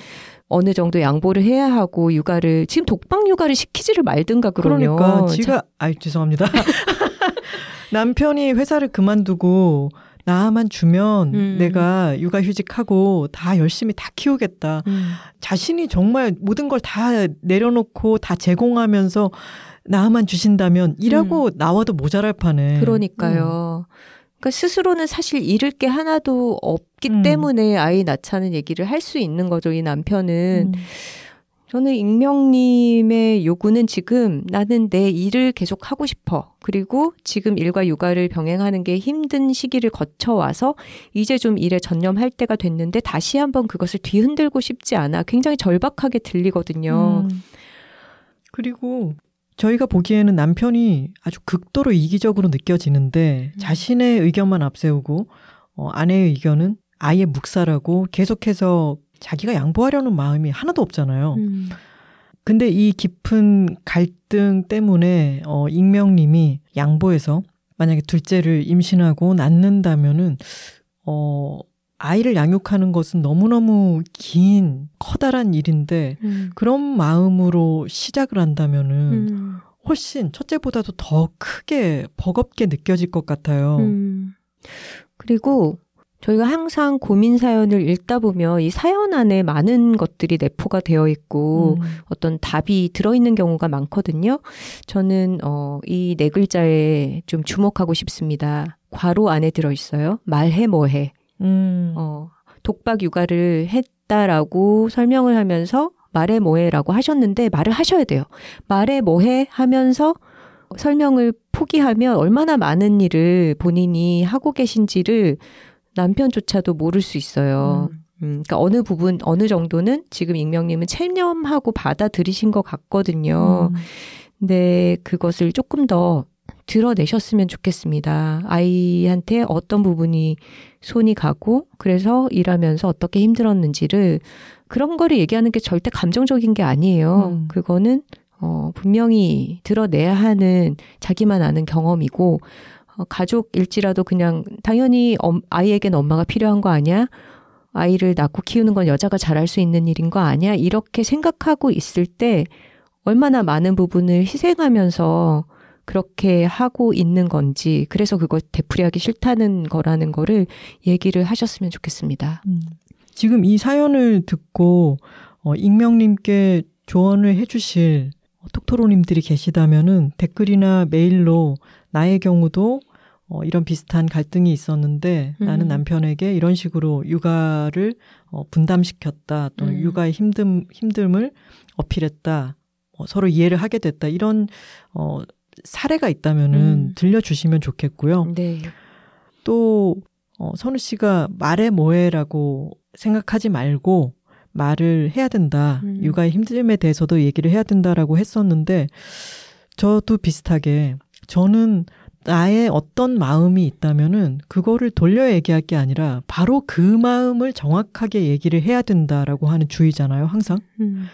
어느 정도 양보를 해야 하고, 육아를, 지금 독방 육아를 시키지를 말든가 그러면. 그러니까, 지가, 아 죄송합니다. (laughs) (laughs) 남편이 회사를 그만두고, 나만 주면 음. 내가 육아휴직하고 다 열심히 다 키우겠다. 음. 자신이 정말 모든 걸 다 내려놓고 다 제공하면서 나만 주신다면 일하고 음. 나와도 모자랄 판에. 그러니까요. 음. 그러니까 스스로는 사실 잃을 게 하나도 없기 음. 때문에 아이 낳자는 얘기를 할 수 있는 거죠. 이 남편은. 음. 저는 익명님의 요구는 지금 나는 내 일을 계속 하고 싶어. 그리고 지금 일과 육아를 병행하는 게 힘든 시기를 거쳐와서 이제 좀 일에 전념할 때가 됐는데 다시 한번 그것을 뒤흔들고 싶지 않아. 굉장히 절박하게 들리거든요. 음. 그리고 저희가 보기에는 남편이 아주 극도로 이기적으로 느껴지는데 음. 자신의 의견만 앞세우고 어, 아내의 의견은 아예 묵살하고 계속해서 자기가 양보하려는 마음이 하나도 없잖아요. 음. 근데 이 깊은 갈등 때문에 어 익명님이 양보해서 만약에 둘째를 임신하고 낳는다면은 어 아이를 양육하는 것은 너무너무 긴 커다란 일인데 음. 그런 마음으로 시작을 한다면은 음. 훨씬 첫째보다도 더 크게 버겁게 느껴질 것 같아요. 음. 그리고 저희가 항상 고민 사연을 읽다 보면 이 사연 안에 많은 것들이 내포가 되어 있고 음. 어떤 답이 들어있는 경우가 많거든요. 저는 어, 이 네 글자에 좀 주목하고 싶습니다. 괄호 안에 들어있어요. 말해 뭐해. 음. 어, 독박 육아를 했다라고 설명을 하면서 말해 뭐해라고 하셨는데 말을 하셔야 돼요. 말해 뭐해 하면서 설명을 포기하면 얼마나 많은 일을 본인이 하고 계신지를 남편조차도 모를 수 있어요. 음. 음, 그러니까 어느 부분, 어느 정도는 지금 익명님은 체념하고 받아들이신 것 같거든요. 음. 근데 그것을 조금 더 드러내셨으면 좋겠습니다. 아이한테 어떤 부분이 손이 가고, 그래서 일하면서 어떻게 힘들었는지를 그런 거를 얘기하는 게 절대 감정적인 게 아니에요. 음. 그거는 어, 분명히 드러내야 하는 자기만 아는 경험이고, 어, 가족일지라도 그냥 당연히 엄, 아이에겐 엄마가 필요한 거 아니야? 아이를 낳고 키우는 건 여자가 잘할 수 있는 일인 거 아니야? 이렇게 생각하고 있을 때 얼마나 많은 부분을 희생하면서 그렇게 하고 있는 건지, 그래서 그걸 되풀이하기 싫다는 거라는 거를 얘기를 하셨으면 좋겠습니다. 음. 지금 이 사연을 듣고, 어, 익명님께 조언을 해주실 톡토로님들이 계시다면은 댓글이나 메일로 나의 경우도 어, 이런 비슷한 갈등이 있었는데 음. 나는 남편에게 이런 식으로 육아를 어, 분담시켰다 또는 음. 육아의 힘듦 힘듦을 어필했다 어, 서로 이해를 하게 됐다 이런 어, 사례가 있다면은 음. 들려주시면 좋겠고요. 네. 또 어, 선우 씨가 말해 뭐해라고 생각하지 말고 말을 해야 된다. 음. 육아의 힘듦에 대해서도 얘기를 해야 된다라고 했었는데 저도 비슷하게 저는 나의 어떤 마음이 있다면은 그거를 돌려 얘기할 게 아니라 바로 그 마음을 정확하게 얘기를 해야 된다라고 하는 주의잖아요, 항상. 음.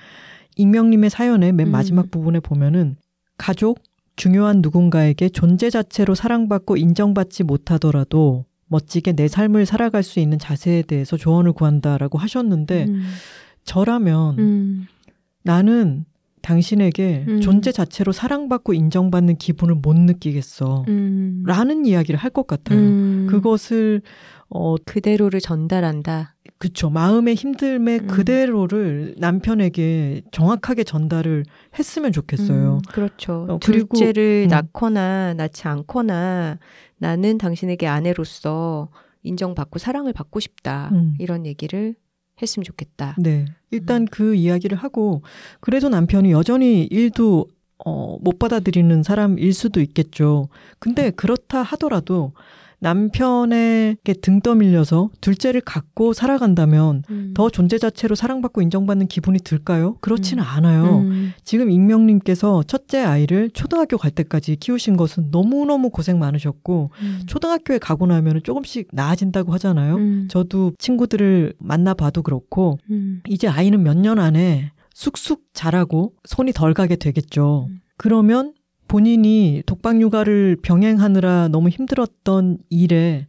익명님의 사연의 맨 음. 마지막 음. 부분에 보면은 가족, 중요한 누군가에게 존재 자체로 사랑받고 인정받지 못하더라도 멋지게 내 삶을 살아갈 수 있는 자세에 대해서 조언을 구한다라고 하셨는데 음. 저라면 음. 나는 당신에게 음. 존재 자체로 사랑받고 인정받는 기분을 못 느끼겠어. 음. 라는 이야기를 할 것 같아요. 음. 그것을, 어, 그대로를 전달한다. 그쵸. 마음의 힘듦의 음. 그대로를 남편에게 정확하게 전달을 했으면 좋겠어요. 음, 그렇죠. 어, 둘째를 음. 낳거나 낳지 않거나 나는 당신에게 아내로서 인정받고 사랑을 받고 싶다. 음. 이런 얘기를 했으면 좋겠다. 네. 일단 음. 그 이야기를 하고 그래도 남편이 여전히 일도 어, 못 받아들이는 사람일 수도 있겠죠. 근데 그렇다 하더라도 남편에게 등 떠밀려서 둘째를 갖고 살아간다면 음. 더 존재 자체로 사랑받고 인정받는 기분이 들까요? 그렇지는 음. 않아요. 음. 지금 익명님께서 첫째 아이를 초등학교 갈 때까지 키우신 것은 너무너무 고생 많으셨고, 음. 초등학교에 가고 나면 조금씩 나아진다고 하잖아요. 음. 저도 친구들을 만나봐도 그렇고, 음. 이제 아이는 몇 년 안에 쑥쑥 자라고 손이 덜 가게 되겠죠. 그러면 본인이 독박 육아를 병행하느라 너무 힘들었던 일에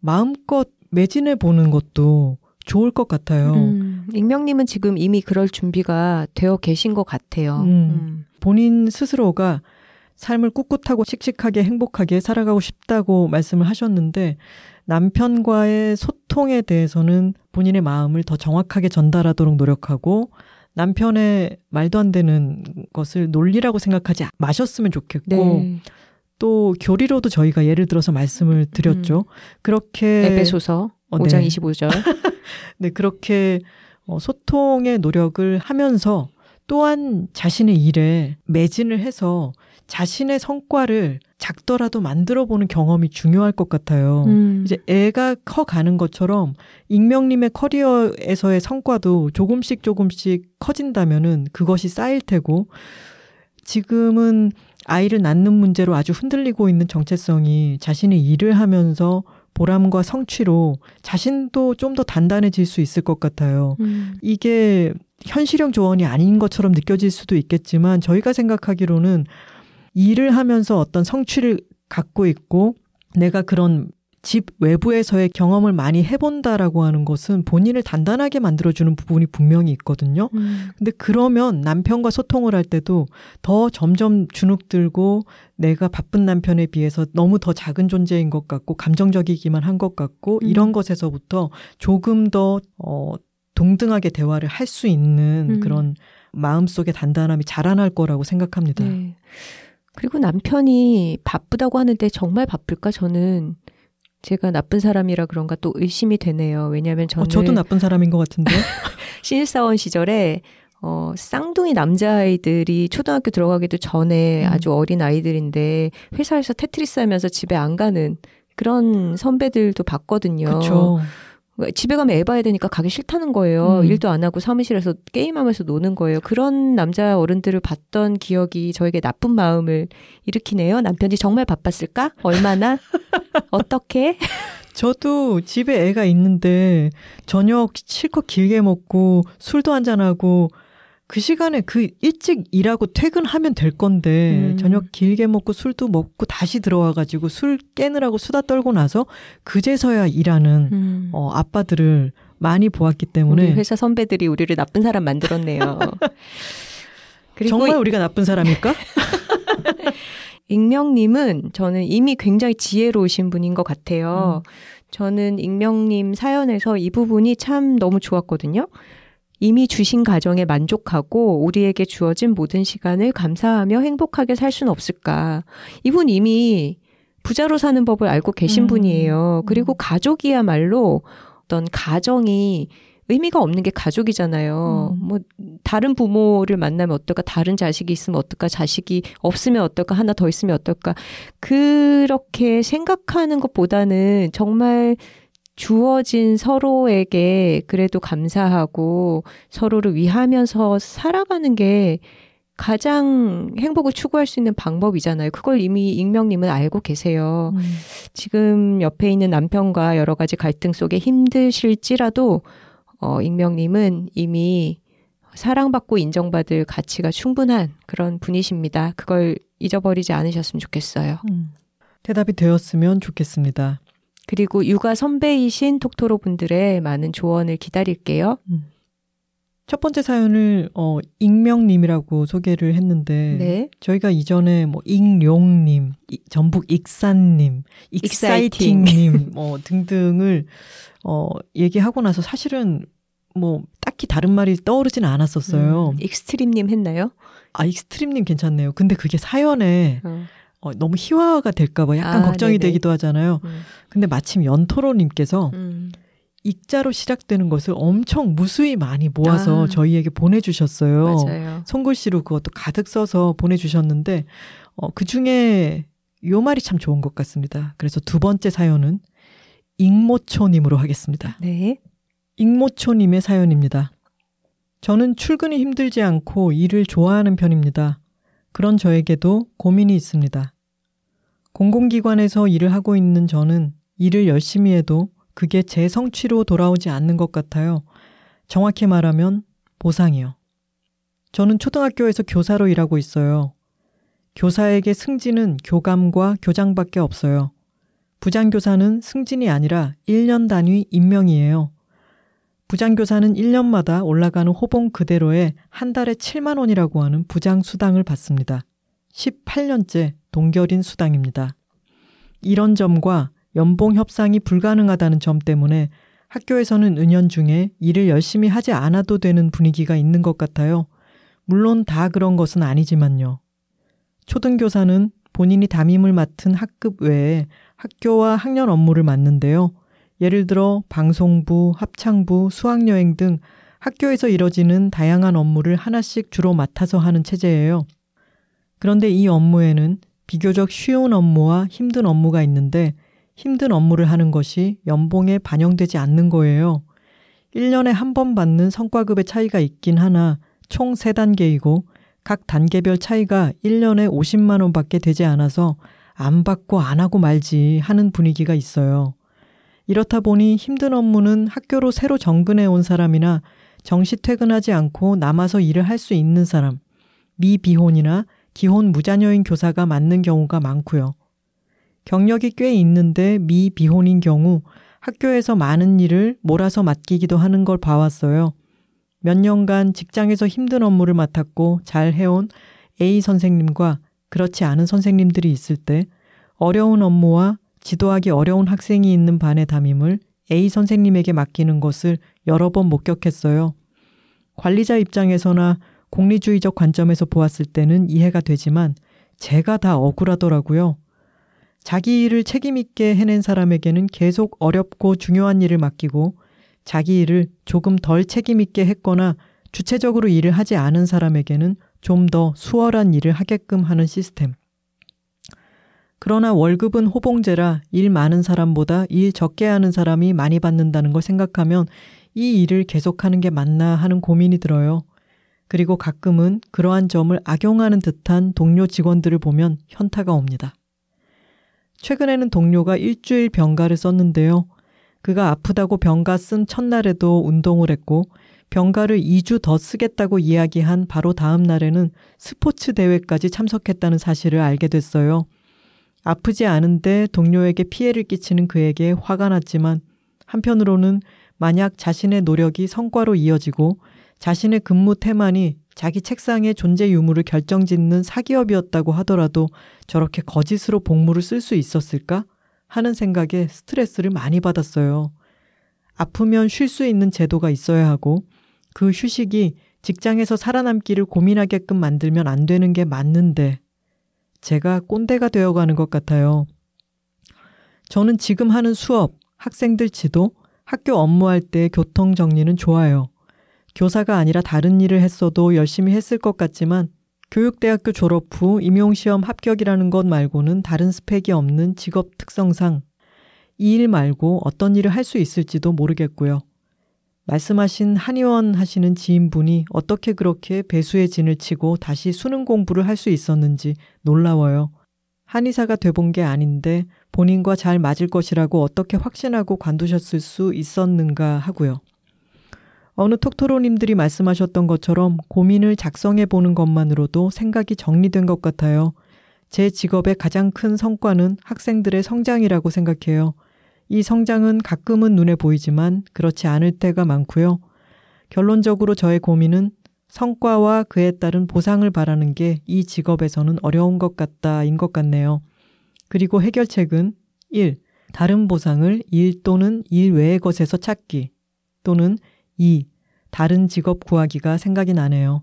마음껏 매진해 보는 것도 좋을 것 같아요. 음, 익명님은 지금 이미 그럴 준비가 되어 계신 것 같아요. 음, 음. 본인 스스로가 삶을 꿋꿋하고 씩씩하게 행복하게 살아가고 싶다고 말씀을 하셨는데 남편과의 소통에 대해서는 본인의 마음을 더 정확하게 전달하도록 노력하고 남편의 말도 안 되는 것을 논리라고 생각하지 마셨으면 좋겠고 네. 또 교리로도 저희가 예를 들어서 말씀을 드렸죠. 음. 그렇게 에베소서 어, 5장 네. 25절. (laughs) 네, 그렇게 어, 소통의 노력을 하면서 또한 자신의 일에 매진을 해서 자신의 성과를 작더라도 만들어 보는 경험이 중요할 것 같아요. 음. 이제 애가 커 가는 것처럼 익명님의 커리어에서의 성과도 조금씩 조금씩 커진다면은 그것이 쌓일 테고 지금은 아이를 낳는 문제로 아주 흔들리고 있는 정체성이 자신의 일을 하면서 보람과 성취로 자신도 좀 더 단단해질 수 있을 것 같아요. 음. 이게 현실형 조언이 아닌 것처럼 느껴질 수도 있겠지만 저희가 생각하기로는 일을 하면서 어떤 성취를 갖고 있고 내가 그런 집 외부에서의 경험을 많이 해본다라고 하는 것은 본인을 단단하게 만들어주는 부분이 분명히 있거든요. 음. 근데 그러면 남편과 소통을 할 때도 더 점점 주눅들고 내가 바쁜 남편에 비해서 너무 더 작은 존재인 것 같고 감정적이기만 한 것 같고 음. 이런 것에서부터 조금 더, 어, 동등하게 대화를 할 수 있는 음. 그런 마음속의 단단함이 자라날 거라고 생각합니다. 네. 그리고 남편이 바쁘다고 하는데 정말 바쁠까? 저는 제가 나쁜 사람이라 그런가 또 의심이 되네요. 왜냐하면 저는 어, 저도 나쁜 사람인 것 같은데 (laughs) 신입사원 시절에 어, 쌍둥이 남자아이들이 초등학교 들어가기도 전에 음. 아주 어린 아이들인데 회사에서 테트리스 하면서 집에 안 가는 그런 선배들도 봤거든요. 그쵸. 집에 가면 애 봐야 되니까 가기 싫다는 거예요. 음. 일도 안 하고 사무실에서 게임하면서 노는 거예요. 그런 남자 어른들을 봤던 기억이 저에게 나쁜 마음을 일으키네요. 남편이 정말 바빴을까? 얼마나? (laughs) 어떻게? 저도 집에 애가 있는데 저녁 실컷 길게 먹고 술도 한잔하고 그 시간에 그 일찍 일하고 퇴근하면 될 건데 음. 저녁 길게 먹고 술도 먹고 다시 들어와가지고 술 깨느라고 수다 떨고 나서 그제서야 일하는 음. 어, 아빠들을 많이 보았기 때문에 회사 선배들이 우리를 나쁜 사람 만들었네요. (laughs) 정말 우리가 나쁜 사람일까? (laughs) 익명님은 저는 이미 굉장히 지혜로우신 분인 것 같아요. 음. 저는 익명님 사연에서 이 부분이 참 너무 좋았거든요. 이미 주신 가정에 만족하고 우리에게 주어진 모든 시간을 감사하며 행복하게 살 수는 없을까. 이분 이미 부자로 사는 법을 알고 계신 음. 분이에요. 그리고 가족이야말로 어떤 가정이 의미가 없는 게 가족이잖아요. 음. 뭐 다른 부모를 만나면 어떨까? 다른 자식이 있으면 어떨까? 자식이 없으면 어떨까? 하나 더 있으면 어떨까? 그렇게 생각하는 것보다는 정말 주어진 서로에게 그래도 감사하고 서로를 위하면서 살아가는 게 가장 행복을 추구할 수 있는 방법이잖아요. 그걸 이미 익명님은 알고 계세요. 음. 지금 옆에 있는 남편과 여러 가지 갈등 속에 힘드실지라도, 어, 익명님은 이미 사랑받고 인정받을 가치가 충분한 그런 분이십니다. 그걸 잊어버리지 않으셨으면 좋겠어요. 음. 대답이 되었으면 좋겠습니다. 그리고 육아 선배이신 톡토로 분들의 많은 조언을 기다릴게요. 음. 첫 번째 사연을 어 익명님이라고 소개를 했는데 네. 저희가 이전에 뭐 익룡님, 전북 익산님, 익사이팅님 뭐 등등을 어 얘기하고 나서 사실은 뭐 딱히 다른 말이 떠오르지는 않았었어요. 음, 익스트림님 했나요? 아 익스트림님 괜찮네요. 근데 그게 사연에 어. 어, 너무 희화화가 될까봐 약간 아, 걱정이 네네. 되기도 하잖아요. 음. 근데 마침 연토로님께서 음. 익자로 시작되는 것을 엄청 무수히 많이 모아서 아. 저희에게 보내주셨어요. 맞아요. 손글씨로 그것도 가득 써서 보내주셨는데, 어, 그 중에 요 말이 참 좋은 것 같습니다. 그래서 두 번째 사연은 익모초님으로 하겠습니다. 네. 익모초님의 사연입니다. 저는 출근이 힘들지 않고 일을 좋아하는 편입니다. 그런 저에게도 고민이 있습니다. 공공기관에서 일을 하고 있는 저는 일을 열심히 해도 그게 제 성취로 돌아오지 않는 것 같아요. 정확히 말하면 보상이요. 저는 초등학교에서 교사로 일하고 있어요. 교사에게 승진은 교감과 교장밖에 없어요. 부장교사는 승진이 아니라 1년 단위 임명이에요. 부장교사는 1년마다 올라가는 호봉 그대로에 한 달에 7만 원이라고 하는 부장 수당을 받습니다. 18년째 동결인 수당입니다. 이런 점과 연봉 협상이 불가능하다는 점 때문에 학교에서는 은연중에 일을 열심히 하지 않아도 되는 분위기가 있는 것 같아요. 물론 다 그런 것은 아니지만요. 초등교사는 본인이 담임을 맡은 학급 외에 학교와 학년 업무를 맡는데요. 예를 들어 방송부, 합창부, 수학여행 등 학교에서 이뤄지는 다양한 업무를 하나씩 주로 맡아서 하는 체제예요. 그런데 이 업무에는 비교적 쉬운 업무와 힘든 업무가 있는데 힘든 업무를 하는 것이 연봉에 반영되지 않는 거예요. 1년에 한 번 받는 성과급의 차이가 있긴 하나 총 3단계이고 각 단계별 차이가 1년에 50만 원 밖에 되지 않아서 안 받고 안 하고 말지 하는 분위기가 있어요. 이렇다 보니 힘든 업무는 학교로 새로 정근해 온 사람이나 정시 퇴근하지 않고 남아서 일을 할 수 있는 사람, 미비혼이나 기혼 무자녀인 교사가 맡는 경우가 많고요. 경력이 꽤 있는데 미비혼인 경우 학교에서 많은 일을 몰아서 맡기기도 하는 걸 봐왔어요. 몇 년간 직장에서 힘든 업무를 맡았고 잘 해온 A 선생님과 그렇지 않은 선생님들이 있을 때 어려운 업무와 지도하기 어려운 학생이 있는 반의 담임을 A 선생님에게 맡기는 것을 여러 번 목격했어요. 관리자 입장에서나 공리주의적 관점에서 보았을 때는 이해가 되지만 제가 다 억울하더라고요. 자기 일을 책임있게 해낸 사람에게는 계속 어렵고 중요한 일을 맡기고 자기 일을 조금 덜 책임있게 했거나 주체적으로 일을 하지 않은 사람에게는 좀 더 수월한 일을 하게끔 하는 시스템. 그러나 월급은 호봉제라 일 많은 사람보다 일 적게 하는 사람이 많이 받는다는 걸 생각하면 이 일을 계속하는 게 맞나 하는 고민이 들어요. 그리고 가끔은 그러한 점을 악용하는 듯한 동료 직원들을 보면 현타가 옵니다. 최근에는 동료가 일주일 병가를 썼는데요. 그가 아프다고 병가 쓴 첫날에도 운동을 했고 병가를 2주 더 쓰겠다고 이야기한 바로 다음 날에는 스포츠 대회까지 참석했다는 사실을 알게 됐어요. 아프지 않은데 동료에게 피해를 끼치는 그에게 화가 났지만 한편으로는 만약 자신의 노력이 성과로 이어지고 자신의 근무 태만이 자기 책상의 존재 유무를 결정짓는 사기업이었다고 하더라도 저렇게 거짓으로 복무를 쓸 수 있었을까? 하는 생각에 스트레스를 많이 받았어요. 아프면 쉴 수 있는 제도가 있어야 하고 그 휴식이 직장에서 살아남기를 고민하게끔 만들면 안 되는 게 맞는데 제가 꼰대가 되어가는 것 같아요. 저는 지금 하는 수업, 학생들 지도, 학교 업무할 때 교통 정리는 좋아요. 교사가 아니라 다른 일을 했어도 열심히 했을 것 같지만 교육대학교 졸업 후 임용시험 합격이라는 것 말고는 다른 스펙이 없는 직업 특성상 이 일 말고 어떤 일을 할 수 있을지도 모르겠고요. 말씀하신 한의원 하시는 지인분이 어떻게 그렇게 배수의 진을 치고 다시 수능 공부를 할 수 있었는지 놀라워요. 한의사가 돼본 게 아닌데 본인과 잘 맞을 것이라고 어떻게 확신하고 관두셨을 수 있었는가 하고요. 어느 톡토로님들이 말씀하셨던 것처럼 고민을 작성해 보는 것만으로도 생각이 정리된 것 같아요. 제 직업의 가장 큰 성과는 학생들의 성장이라고 생각해요. 이 성장은 가끔은 눈에 보이지만 그렇지 않을 때가 많고요. 결론적으로 저의 고민은 성과와 그에 따른 보상을 바라는 게 이 직업에서는 어려운 것 같다인 것 같네요. 그리고 해결책은 1. 다른 보상을 일 또는 일 외의 것에서 찾기 또는 2. 다른 직업 구하기가 생각이 나네요.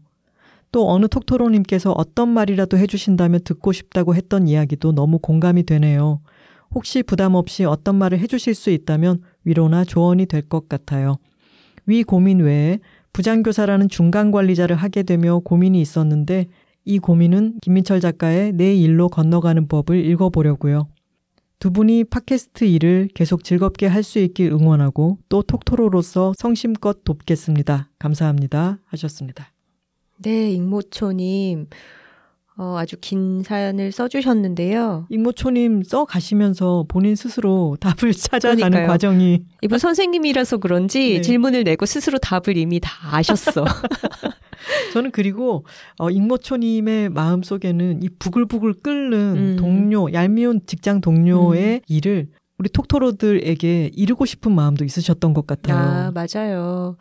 또 어느 톡토로님께서 어떤 말이라도 해주신다면 듣고 싶다고 했던 이야기도 너무 공감이 되네요. 혹시 부담 없이 어떤 말을 해주실 수 있다면 위로나 조언이 될 것 같아요. 위 고민 외에 부장교사라는 중간 관리자를 하게 되며 고민이 있었는데 이 고민은 김민철 작가의 내 일로 건너가는 법을 읽어보려고요. 두 분이 팟캐스트 일을 계속 즐겁게 할 수 있길 응원하고 또 톡토로로서 성심껏 돕겠습니다. 감사합니다. 하셨습니다. 네, 익모초님. 어, 아주 긴 사연을 써주셨는데요. 익모초님 써 가시면서 본인 스스로 답을 (laughs) 찾아가는 그러니까요. 과정이. 이분 선생님이라서 그런지 네. 질문을 내고 스스로 답을 이미 다 아셨어. (laughs) 저는 그리고 어, 익모초님의 마음 속에는 이 부글부글 끓는 음. 동료, 얄미운 직장 동료의 음. 일을 우리 톡토로들에게 이르고 싶은 마음도 있으셨던 것 같아요. 아, 맞아요.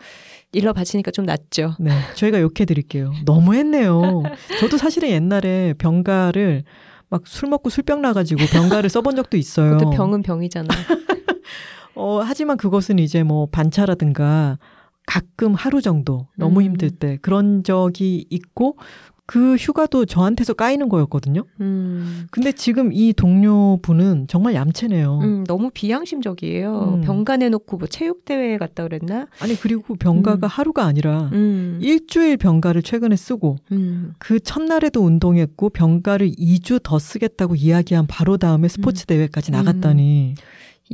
일러 바치니까 좀 낫죠. 네. 저희가 욕해 드릴게요. 너무했네요. 저도 사실은 옛날에 병가를 막 술 먹고 술병 나가지고 병가를 써본 적도 있어요. 그것도 병은 병이잖아. (laughs) 어, 하지만 그것은 이제 뭐 반차라든가 가끔 하루 정도 너무 음. 힘들 때 그런 적이 있고 그 휴가도 저한테서 까이는 거였거든요. 음. 근데 지금 이 동료분은 정말 얌체네요. 음, 너무 비양심적이에요. 음. 병가 내놓고 뭐 체육대회에 갔다 그랬나? 아니, 그리고 병가가 음. 하루가 아니라 음. 일주일 병가를 최근에 쓰고 음. 그 첫날에도 운동했고 병가를 2주 더 쓰겠다고 이야기한 바로 다음에 스포츠 대회까지 나갔다니.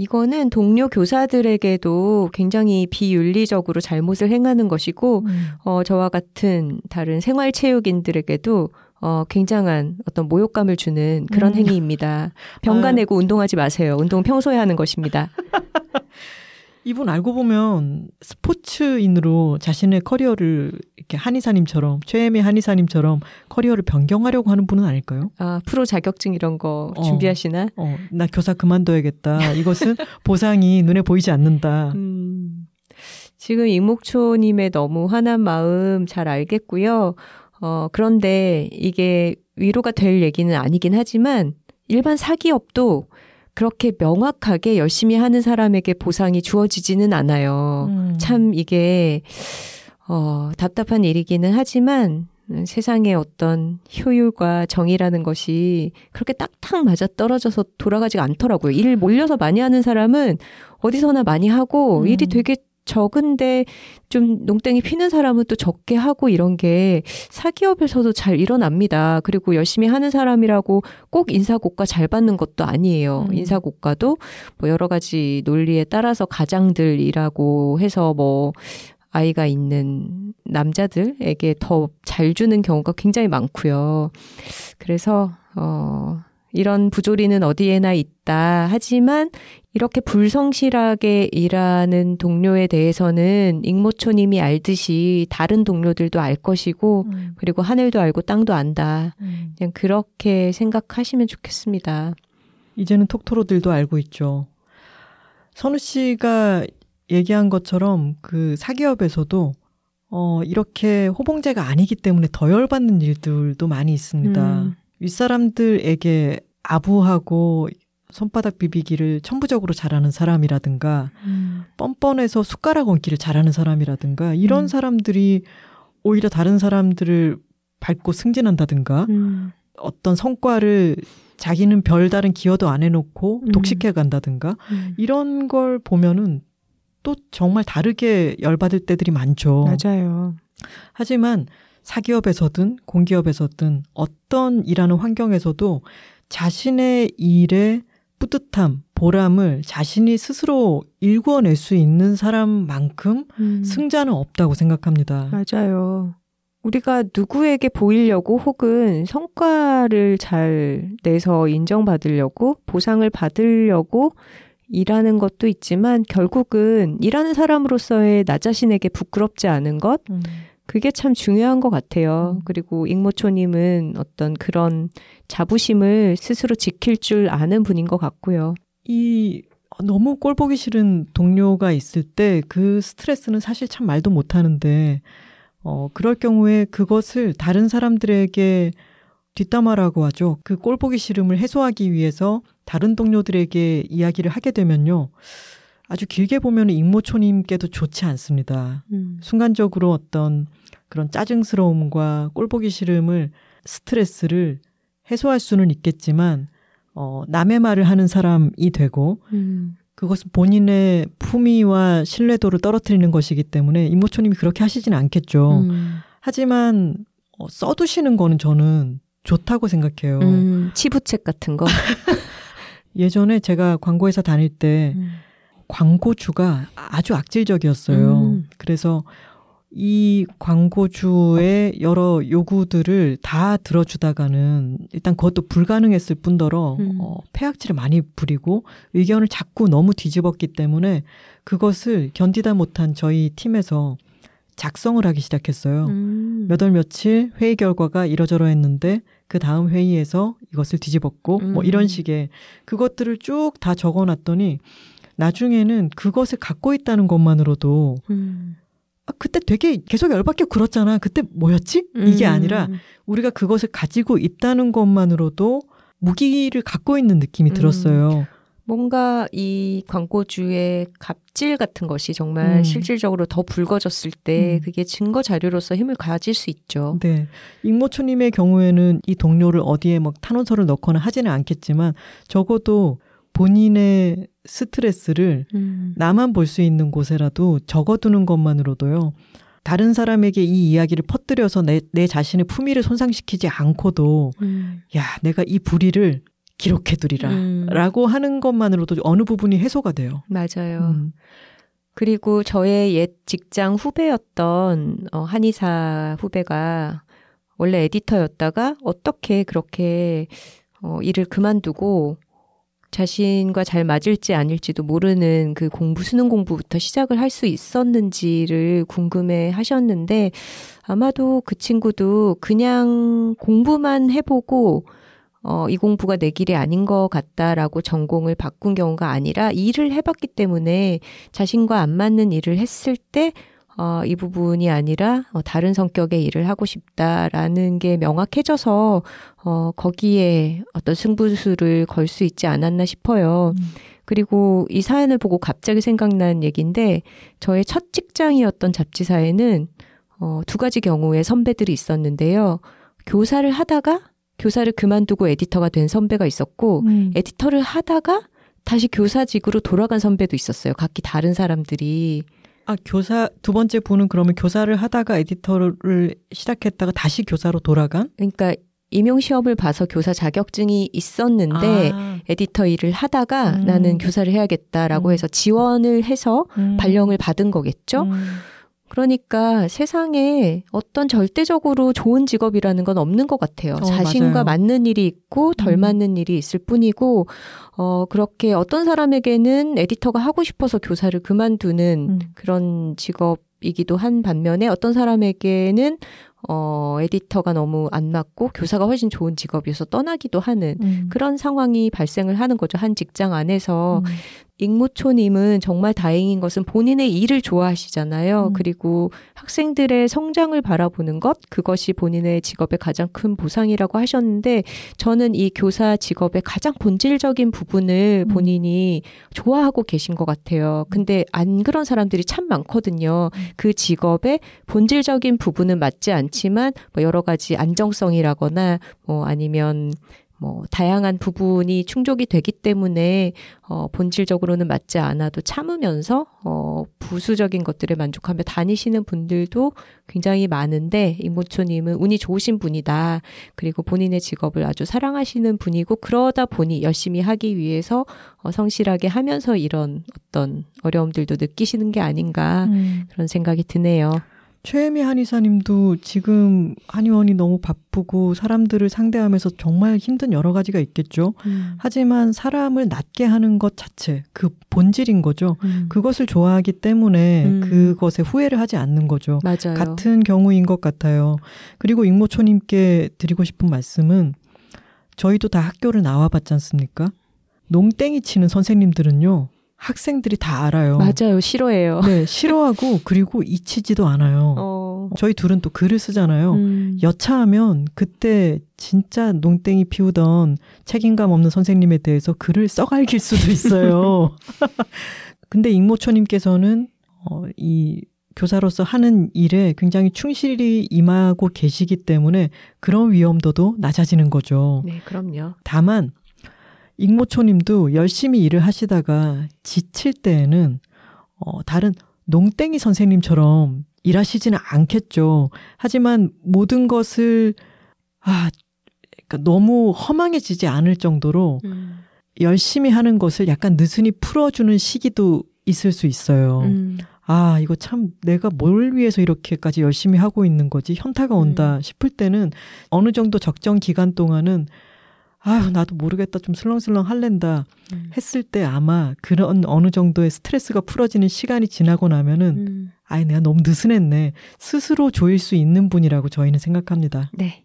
이거는 동료 교사들에게도 굉장히 비윤리적으로 잘못을 행하는 것이고, 음. 어, 저와 같은 다른 생활체육인들에게도 어, 굉장한 어떤 모욕감을 주는 그런 음. 행위입니다. 병가 내고 운동하지 마세요. 운동 평소에 하는 것입니다. (laughs) 이분 알고 보면 스포츠인으로 자신의 커리어를 이렇게 한의사님처럼 최애미 한의사님처럼 커리어를 변경하려고 하는 분은 아닐까요? 아 프로 자격증 이런 거 어, 준비하시나? 어, 나 교사 그만둬야겠다. 이것은 (laughs) 보상이 눈에 보이지 않는다. 음, 지금 이목초님의 너무 화난 마음 잘 알겠고요. 어 그런데 이게 위로가 될 얘기는 아니긴 하지만 일반 사기업도 그렇게 명확하게 열심히 하는 사람에게 보상이 주어지지는 않아요. 음. 참 이게 어, 답답한 일이기는 하지만 세상의 어떤 효율과 정의라는 것이 그렇게 딱딱 맞아 떨어져서 돌아가지 않더라고요. 일 몰려서 많이 하는 사람은 어디서나 많이 하고 음. 일이 되게 적은데 좀 농땡이 피는 사람은 또 적게 하고 이런 게 사기업에서도 잘 일어납니다. 그리고 열심히 하는 사람이라고 꼭 인사고가 잘 받는 것도 아니에요. 음. 인사고가도 뭐 여러 가지 논리에 따라서 가장들이라고 해서 뭐 아이가 있는 남자들에게 더 잘 주는 경우가 굉장히 많고요. 그래서 어 이런 부조리는 어디에나 있다. 하지만 이렇게 불성실하게 일하는 동료에 대해서는 익모초님이 알듯이 다른 동료들도 알 것이고, 음. 그리고 하늘도 알고 땅도 안다. 음. 그냥 그렇게 생각하시면 좋겠습니다. 이제는 톡토로들도 알고 있죠. 선우 씨가 얘기한 것처럼 그 사기업에서도 어, 이렇게 호봉제가 아니기 때문에 더 열받는 일들도 많이 있습니다. 음. 윗사람들에게 아부하고 손바닥 비비기를 천부적으로 잘하는 사람이라든가 음. 뻔뻔해서 숟가락 얹기를 잘하는 사람이라든가 이런 음. 사람들이 오히려 다른 사람들을 밟고 승진한다든가 음. 어떤 성과를 자기는 별다른 기여도 안 해놓고 음. 독식해 간다든가 음. 이런 걸 보면은 또 정말 다르게 열받을 때들이 많죠. 맞아요. 하지만 사기업에서든 공기업에서든 어떤 일하는 환경에서도 자신의 일에 뿌듯함, 보람을 자신이 스스로 일구어낼 수 있는 사람만큼 음. 승자는 없다고 생각합니다. 맞아요. 우리가 누구에게 보이려고 혹은 성과를 잘 내서 인정받으려고 보상을 받으려고 일하는 것도 있지만 결국은 일하는 사람으로서의 나 자신에게 부끄럽지 않은 것, 음. 그게 참 중요한 것 같아요. 음. 그리고 익모초님은 어떤 그런 자부심을 스스로 지킬 줄 아는 분인 것 같고요. 이 너무 꼴 보기 싫은 동료가 있을 때 그 스트레스는 사실 참 말도 못 하는데, 어, 그럴 경우에 그것을 다른 사람들에게 뒷담화라고 하죠. 그 꼴 보기 싫음을 해소하기 위해서 다른 동료들에게 이야기를 하게 되면요. 아주 길게 보면 임모초님께도 좋지 않습니다. 음. 순간적으로 어떤 그런 짜증스러움과 꼴보기 싫음을 스트레스를 해소할 수는 있겠지만 어, 남의 말을 하는 사람이 되고 음. 그것은 본인의 품위와 신뢰도를 떨어뜨리는 것이기 때문에 임모초님이 그렇게 하시지는 않겠죠. 음. 하지만 어, 써두시는 거는 저는 좋다고 생각해요. 음, 치부책 같은 거. (laughs) 예전에 제가 광고회사 다닐 때 음. 광고주가 아주 악질적이었어요. 음. 그래서 이 광고주의 여러 요구들을 다 들어주다가는 일단 그것도 불가능했을 뿐더러 음. 어, 폐악질을 많이 부리고 의견을 자꾸 너무 뒤집었기 때문에 그것을 견디다 못한 저희 팀에서 작성을 하기 시작했어요. 음. 몇월 며칠 회의 결과가 이러저러 했는데 그 다음 회의에서 이것을 뒤집었고 뭐 음. 뭐 이런 식의 그것들을 쭉 다 적어놨더니 나중에는 그것을 갖고 있다는 것만으로도 음. 아, 그때 되게 계속 열받게 굴었잖아. 그때 뭐였지? 이게 음. 아니라 우리가 그것을 가지고 있다는 것만으로도 무기를 갖고 있는 느낌이 음. 들었어요. 뭔가 이 광고주의 갑질 같은 것이 정말 음. 실질적으로 더 붉어졌을 때 음. 그게 증거 자료로서 힘을 가질 수 있죠. 네. 임모초님의 경우에는 이 동료를 어디에 막 탄원서를 넣거나 하지는 않겠지만 적어도 본인의 스트레스를 음. 나만 볼 수 있는 곳에라도 적어두는 것만으로도요. 다른 사람에게 이 이야기를 퍼뜨려서 내, 내 자신의 품위를 손상시키지 않고도, 음. 야, 내가 이 불의를 기록해두리라. 음. 라고 하는 것만으로도 어느 부분이 해소가 돼요. 맞아요. 음. 그리고 저의 옛 직장 후배였던 어, 한의사 후배가 원래 에디터였다가 어떻게 그렇게 어, 일을 그만두고 자신과 잘 맞을지 아닐지도 모르는 그 공부, 수능 공부부터 시작을 할 수 있었는지를 궁금해 하셨는데 아마도 그 친구도 그냥 공부만 해보고 어, 이 공부가 내 길이 아닌 것 같다라고 전공을 바꾼 경우가 아니라 일을 해봤기 때문에 자신과 안 맞는 일을 했을 때 어, 이 부분이 아니라 어, 다른 성격의 일을 하고 싶다라는 게 명확해져서 어, 거기에 어떤 승부수를 걸 수 있지 않았나 싶어요. 음. 그리고 이 사연을 보고 갑자기 생각난 얘기인데 저의 첫 직장이었던 잡지사에는 어, 두 가지 경우의 선배들이 있었는데요. 교사를 하다가 교사를 그만두고 에디터가 된 선배가 있었고 음. 에디터를 하다가 다시 교사직으로 돌아간 선배도 있었어요. 각기 다른 사람들이. 아, 교사 두 번째 분은 그러면 교사를 하다가 에디터를 시작했다가 다시 교사로 돌아간? 그러니까 임용 시험을 봐서 교사 자격증이 있었는데 아. 에디터 일을 하다가 음. 나는 교사를 해야겠다라고 음. 해서 지원을 해서 음. 발령을 받은 거겠죠. 음. 그러니까 세상에 어떤 절대적으로 좋은 직업이라는 건 없는 것 같아요. 어, 자신과 맞아요. 맞는 일이 있고 덜 음. 맞는 일이 있을 뿐이고, 어, 그렇게 어떤 사람에게는 에디터가 하고 싶어서 교사를 그만두는 음. 그런 직업이기도 한 반면에 어떤 사람에게는 어, 에디터가 너무 안 맞고 교사가 훨씬 좋은 직업이어서 떠나기도 하는 음. 그런 상황이 발생을 하는 거죠. 한 직장 안에서. 음. 익무초님은 정말 다행인 것은 본인의 일을 좋아하시잖아요. 음. 그리고 학생들의 성장을 바라보는 것, 그것이 본인의 직업의 가장 큰 보상이라고 하셨는데, 저는 이 교사 직업의 가장 본질적인 부분을 음. 본인이 좋아하고 계신 것 같아요. 근데 안 그런 사람들이 참 많거든요. 음. 그 직업의 본질적인 부분은 맞지 않 않지만 뭐 여러 가지 안정성이라거나 뭐 아니면 뭐 다양한 부분이 충족이 되기 때문에 어 본질적으로는 맞지 않아도 참으면서 어 부수적인 것들에 만족하며 다니시는 분들도 굉장히 많은데 이모초 님은 운이 좋으신 분이다. 그리고 본인의 직업을 아주 사랑하시는 분이고 그러다 보니 열심히 하기 위해서 어 성실하게 하면서 이런 어떤 어려움들도 느끼시는 게 아닌가 음. 그런 생각이 드네요. 최혜미 한의사님도 지금 한의원이 너무 바쁘고 사람들을 상대하면서 정말 힘든 여러 가지가 있겠죠. 음. 하지만 사람을 낫게 하는 것 자체, 그 본질인 거죠. 음. 그것을 좋아하기 때문에 음. 그것에 후회를 하지 않는 거죠. 맞아요. 같은 경우인 것 같아요. 그리고 익모초님께 드리고 싶은 말씀은 저희도 다 학교를 나와봤지 않습니까? 농땡이 치는 선생님들은요. 학생들이 다 알아요. 맞아요. 싫어해요. 네, 싫어하고 그리고 잊히지도 않아요. 어. 저희 둘은 또 글을 쓰잖아요. 음. 여차하면 그때 진짜 농땡이 피우던 책임감 없는 선생님에 대해서 글을 써갈길 수도 있어요. (laughs) 근데 익모초님께서는 어, 이 교사로서 하는 일에 굉장히 충실히 임하고 계시기 때문에 그런 위험도도 낮아지는 거죠. 네, 그럼요. 다만 익모초님도 열심히 일을 하시다가 지칠 때에는 어, 다른 농땡이 선생님처럼 일하시지는 않겠죠. 하지만 모든 것을 아 그러니까 너무 허망해지지 않을 정도로 음. 열심히 하는 것을 약간 느슨히 풀어주는 시기도 있을 수 있어요. 음. 아, 이거 참 내가 뭘 위해서 이렇게까지 열심히 하고 있는 거지? 현타가 온다 음. 싶을 때는 어느 정도 적정 기간 동안은 아유, 나도 모르겠다. 좀 슬렁슬렁 할랜다. 음. 했을 때 아마 그런 어느 정도의 스트레스가 풀어지는 시간이 지나고 나면은 음. 아이, 내가 너무 느슨했네. 스스로 조일 수 있는 분이라고 저희는 생각합니다. 네.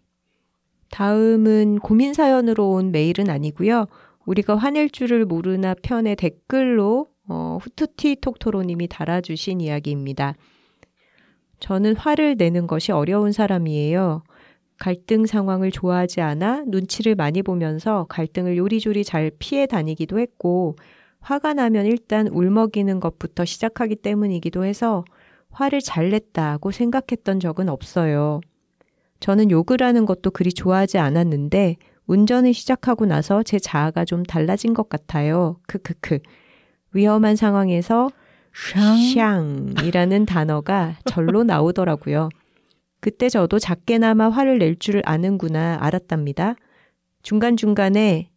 다음은 고민 사연으로 온 메일은 아니고요. 우리가 화낼 줄을 모르나 편의 댓글로 어, 후투티 톡토로님이 달아주신 이야기입니다. 저는 화를 내는 것이 어려운 사람이에요. 갈등 상황을 좋아하지 않아 눈치를 많이 보면서 갈등을 요리조리 잘 피해 다니기도 했고, 화가 나면 일단 울먹이는 것부터 시작하기 때문이기도 해서 화를 잘 냈다고 생각했던 적은 없어요. 저는 욕을 하는 것도 그리 좋아하지 않았는데, 운전을 시작하고 나서 제 자아가 좀 달라진 것 같아요. 크크크. 위험한 상황에서 샹이라는 단어가 절로 나오더라고요. 그때 저도 작게나마 화를 낼 줄 아는구나 알았답니다. 중간중간에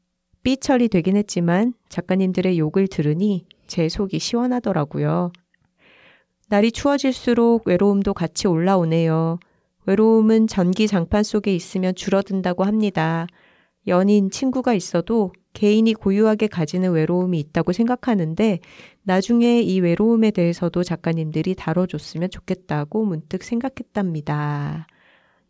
삐 처리 되긴 했지만 작가님들의 욕을 들으니 제 속이 시원하더라고요. 날이 추워질수록 외로움도 같이 올라오네요. 외로움은 전기 장판 속에 있으면 줄어든다고 합니다. 연인, 친구가 있어도 개인이 고유하게 가지는 외로움이 있다고 생각하는데 나중에 이 외로움에 대해서도 작가님들이 다뤄줬으면 좋겠다고 문득 생각했답니다.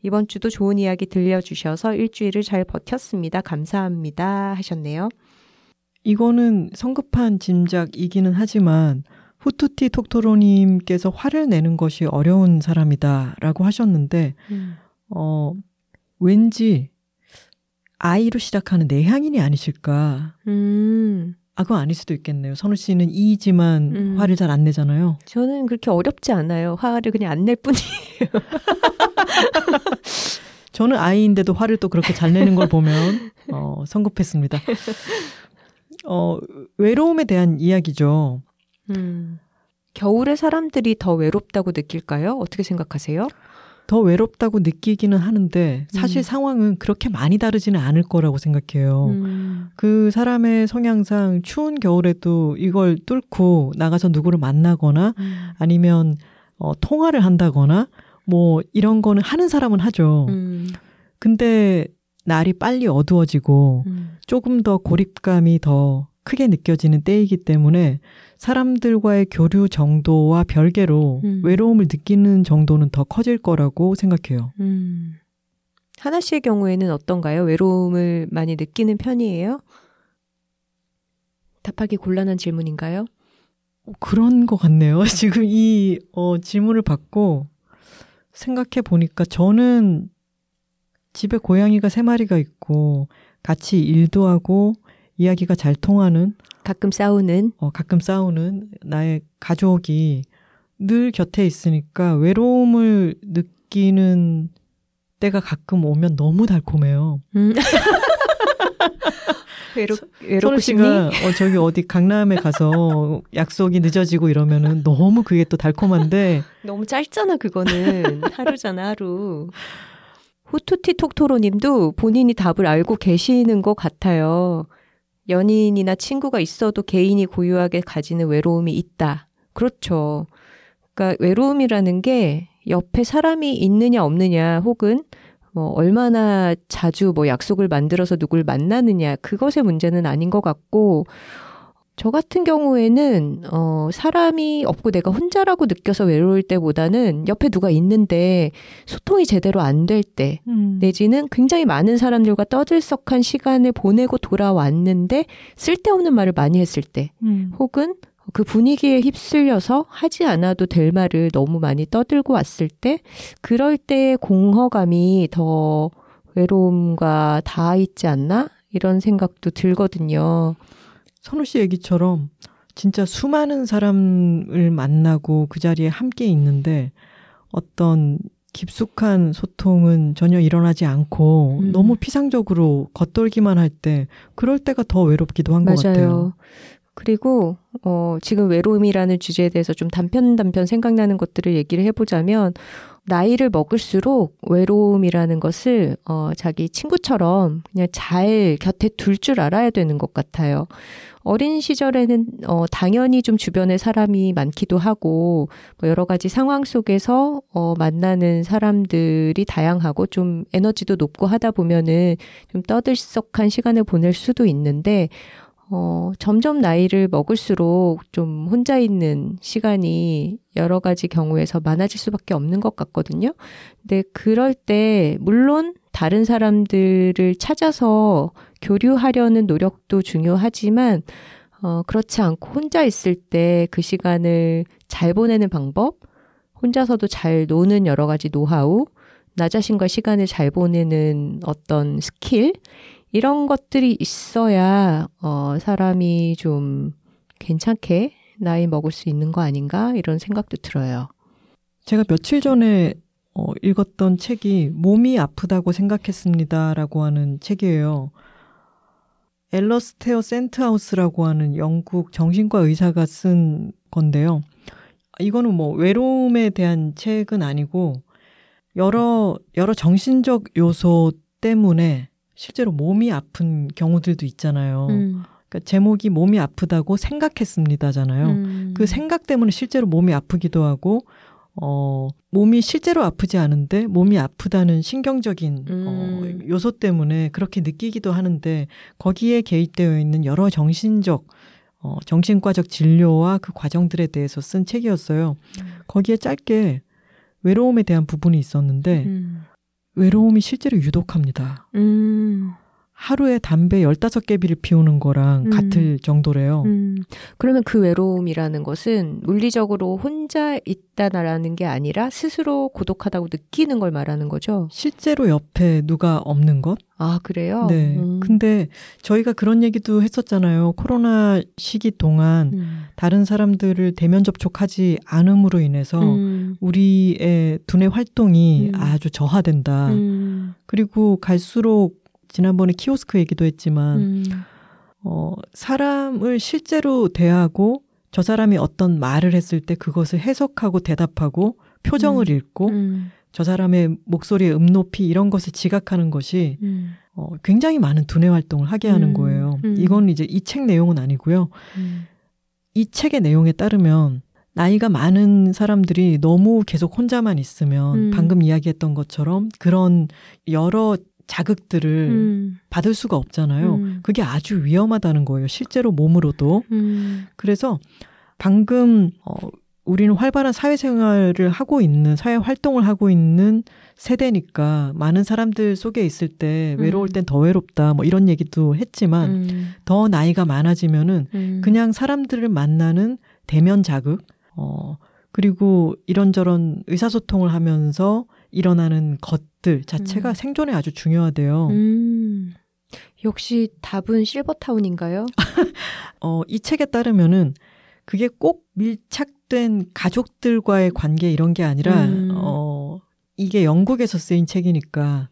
이번 주도 좋은 이야기 들려주셔서 일주일을 잘 버텼습니다. 감사합니다. 하셨네요. 이거는 성급한 짐작이기는 하지만 후투티 톡토로님께서 화를 내는 것이 어려운 사람이다 라고 하셨는데, 음. 어, 왠지 아이로 시작하는 내향인이 아니실까. 음. 아, 그건 아닐 수도 있겠네요. 선우 씨는 이지만 음. 화를 잘 안 내잖아요. 저는 그렇게 어렵지 않아요. 화를 그냥 안 낼 뿐이에요. (laughs) 저는 아이인데도 화를 또 그렇게 잘 내는 걸 보면, 어, 성급했습니다. 어, 외로움에 대한 이야기죠. 음. 겨울에 사람들이 더 외롭다고 느낄까요? 어떻게 생각하세요? 더 외롭다고 느끼기는 하는데 사실 음. 상황은 그렇게 많이 다르지는 않을 거라고 생각해요. 음. 그 사람의 성향상 추운 겨울에도 이걸 뚫고 나가서 누구를 만나거나 음. 아니면 어, 통화를 한다거나 뭐 이런 거는 하는 사람은 하죠. 음. 근데 날이 빨리 어두워지고 음. 조금 더 고립감이 더 크게 느껴지는 때이기 때문에 사람들과의 교류 정도와 별개로 음. 외로움을 느끼는 정도는 더 커질 거라고 생각해요. 음. 하나 씨의 경우에는 어떤가요? 외로움을 많이 느끼는 편이에요? 답하기 곤란한 질문인가요? 어, 그런 것 같네요. (laughs) 지금 이 어, 질문을 받고 생각해 보니까 저는 집에 고양이가 세 마리가 있고 같이 일도 하고 이야기가 잘 통하는 가끔 싸우는 어 가끔 싸우는 나의 가족이 늘 곁에 있으니까 외로움을 느끼는 때가 가끔 오면 너무 달콤해요. 음. (laughs) 외로 외롭고 싶니? 어, 저기 어디 강남에 가서 약속이 늦어지고 이러면은 너무 그게 또 달콤한데 (laughs) 너무 짧잖아 그거는 하루잖아 하루. 후투티 톡토로님도 본인이 답을 알고 계시는 것 같아요. 연인이나 친구가 있어도 개인이 고유하게 가지는 외로움이 있다. 그렇죠. 그러니까 외로움이라는 게 옆에 사람이 있느냐 없느냐 혹은 뭐 얼마나 자주 뭐 약속을 만들어서 누굴 만나느냐 그것의 문제는 아닌 것 같고 저 같은 경우에는 어 사람이 없고 내가 혼자라고 느껴서 외로울 때보다는 옆에 누가 있는데 소통이 제대로 안 될때 음. 내지는 굉장히 많은 사람들과 떠들썩한 시간을 보내고 돌아왔는데 쓸데없는 말을 많이 했을 때 음. 혹은 그 분위기에 휩쓸려서 하지 않아도 될 말을 너무 많이 떠들고 왔을 때 그럴 때 공허감이 더 외로움과 닿아 있지 않나 이런 생각도 들거든요. 선우 씨 얘기처럼 진짜 수많은 사람을 만나고 그 자리에 함께 있는데 어떤 깊숙한 소통은 전혀 일어나지 않고 음. 너무 피상적으로 겉돌기만 할 때 그럴 때가 더 외롭기도 한 것 같아요. 그리고 어 지금 외로움이라는 주제에 대해서 좀 단편 단편 생각나는 것들을 얘기를 해보자면 나이를 먹을수록 외로움이라는 것을 어 자기 친구처럼 그냥 잘 곁에 둘 줄 알아야 되는 것 같아요. 어린 시절에는 어 당연히 좀 주변에 사람이 많기도 하고 뭐 여러 가지 상황 속에서 어 만나는 사람들이 다양하고 좀 에너지도 높고 하다 보면은 좀 떠들썩한 시간을 보낼 수도 있는데 어, 점점 나이를 먹을수록 좀 혼자 있는 시간이 여러 가지 경우에서 많아질 수밖에 없는 것 같거든요. 근데 그럴 때, 물론 다른 사람들을 찾아서 교류하려는 노력도 중요하지만, 어, 그렇지 않고 혼자 있을 때 그 시간을 잘 보내는 방법, 혼자서도 잘 노는 여러 가지 노하우, 나 자신과 시간을 잘 보내는 어떤 스킬, 이런 것들이 있어야 어, 사람이 좀 괜찮게 나이 먹을 수 있는 거 아닌가 이런 생각도 들어요. 제가 며칠 전에 어, 읽었던 책이 몸이 아프다고 생각했습니다라고 하는 책이에요. 엘러스테어 센트하우스라고 하는 영국 정신과 의사가 쓴 건데요. 이거는 뭐 외로움에 대한 책은 아니고 여러 여러 정신적 요소 때문에 실제로 몸이 아픈 경우들도 있잖아요. 음. 그러니까 제목이 몸이 아프다고 생각했습니다잖아요. 음. 그 생각 때문에 실제로 몸이 아프기도 하고 어, 몸이 실제로 아프지 않은데 몸이 아프다는 신경적인 어, 음. 어, 요소 때문에 그렇게 느끼기도 하는데 거기에 개입되어 있는 여러 정신적 어, 정신과적 진료와 그 과정들에 대해서 쓴 책이었어요. 음. 거기에 짧게 외로움에 대한 부분이 있었는데 음. 외로움이 실제로 유독합니다. 음. 하루에 담배 15개비를 피우는 거랑 음. 같을 정도래요. 음. 그러면 그 외로움이라는 것은 물리적으로 혼자 있다라는 게 아니라 스스로 고독하다고 느끼는 걸 말하는 거죠? 실제로 옆에 누가 없는 것? 아, 그래요? 네. 음. 근데 저희가 그런 얘기도 했었잖아요. 코로나 시기 동안 음. 다른 사람들을 대면 접촉하지 않음으로 인해서 음. 우리의 두뇌 활동이 음. 아주 저하된다. 그리고 갈수록 지난번에 키오스크 얘기도 했지만, 음. 어, 사람을 실제로 대하고 저 사람이 어떤 말을 했을 때 그것을 해석하고 대답하고 표정을 음. 읽고 음. 저 사람의 목소리의 음높이 이런 것을 지각하는 것이 음. 어, 굉장히 많은 두뇌 활동을 하게 하는 음. 거예요. 음. 이건 이제 이 책 내용은 아니고요. 이 책의 내용에 따르면 나이가 많은 사람들이 너무 계속 혼자만 있으면 방금 이야기했던 것처럼 그런 여러 자극들을 음. 받을 수가 없잖아요. 음. 그게 아주 위험하다는 거예요. 실제로 몸으로도. 음. 그래서 방금 어 우리는 활발한 사회생활을 하고 있는 사회 활동을 하고 있는 세대니까 많은 사람들 속에 있을 때 음. 외로울 땐 더 외롭다 뭐 이런 얘기도 했지만 음. 더 나이가 많아지면은 음. 그냥 사람들을 만나는 대면 자극 어 그리고 이런저런 의사소통을 하면서 일어나는 것들 자체가 음. 생존에 아주 중요하대요. 음. 역시 답은 실버타운인가요? (laughs) 어, 이 책에 따르면은 그게 꼭 밀착된 가족들과의 관계 이런 게 아니라 음. 어, 이게 영국에서 쓰인 책이니까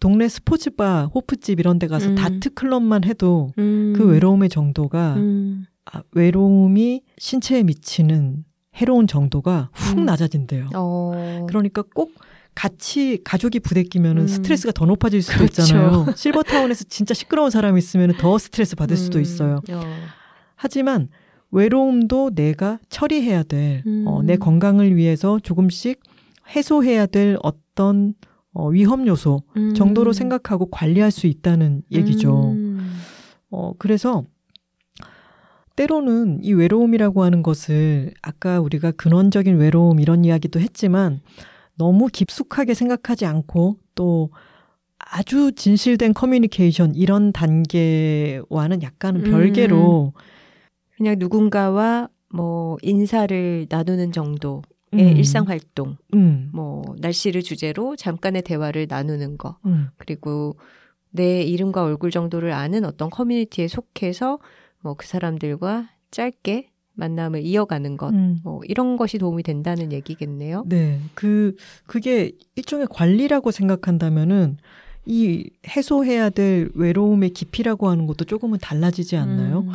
동네 스포츠바, 호프집 이런 데 가서 음. 다트 클럽만 해도 음. 그 외로움의 정도가 음. 아, 외로움이 신체에 미치는 해로운 정도가 훅 음. 낮아진대요. 어. 그러니까 꼭 같이 가족이 부대끼면 은 음. 스트레스가 더 높아질 수도 그렇죠. 있잖아요. (laughs) 실버타운에서 진짜 시끄러운 사람이 있으면 더 스트레스 받을 수도 음. 있어요. 어. 하지만 외로움도 내가 처리해야 될, 음. 어, 내 건강을 위해서 조금씩 해소해야 될 어떤 어, 위험 요소 음. 정도로 생각하고 관리할 수 있다는 얘기죠. 음. 어, 그래서 때로는 이 외로움이라고 하는 것을 아까 우리가 근원적인 외로움 이런 이야기도 했지만 너무 깊숙하게 생각하지 않고 또 아주 진실된 커뮤니케이션 이런 단계와는 약간은 별개로 음. 그냥 누군가와 뭐 인사를 나누는 정도의 음. 일상 활동, 음. 뭐 날씨를 주제로 잠깐의 대화를 나누는 거, 음. 그리고 내 이름과 얼굴 정도를 아는 어떤 커뮤니티에 속해서 뭐 그 사람들과 짧게 만남을 이어가는 것, 음. 뭐 이런 것이 도움이 된다는 얘기겠네요. 네, 그 그게 일종의 관리라고 생각한다면은 이 해소해야 될 외로움의 깊이라고 하는 것도 조금은 달라지지 않나요? 음.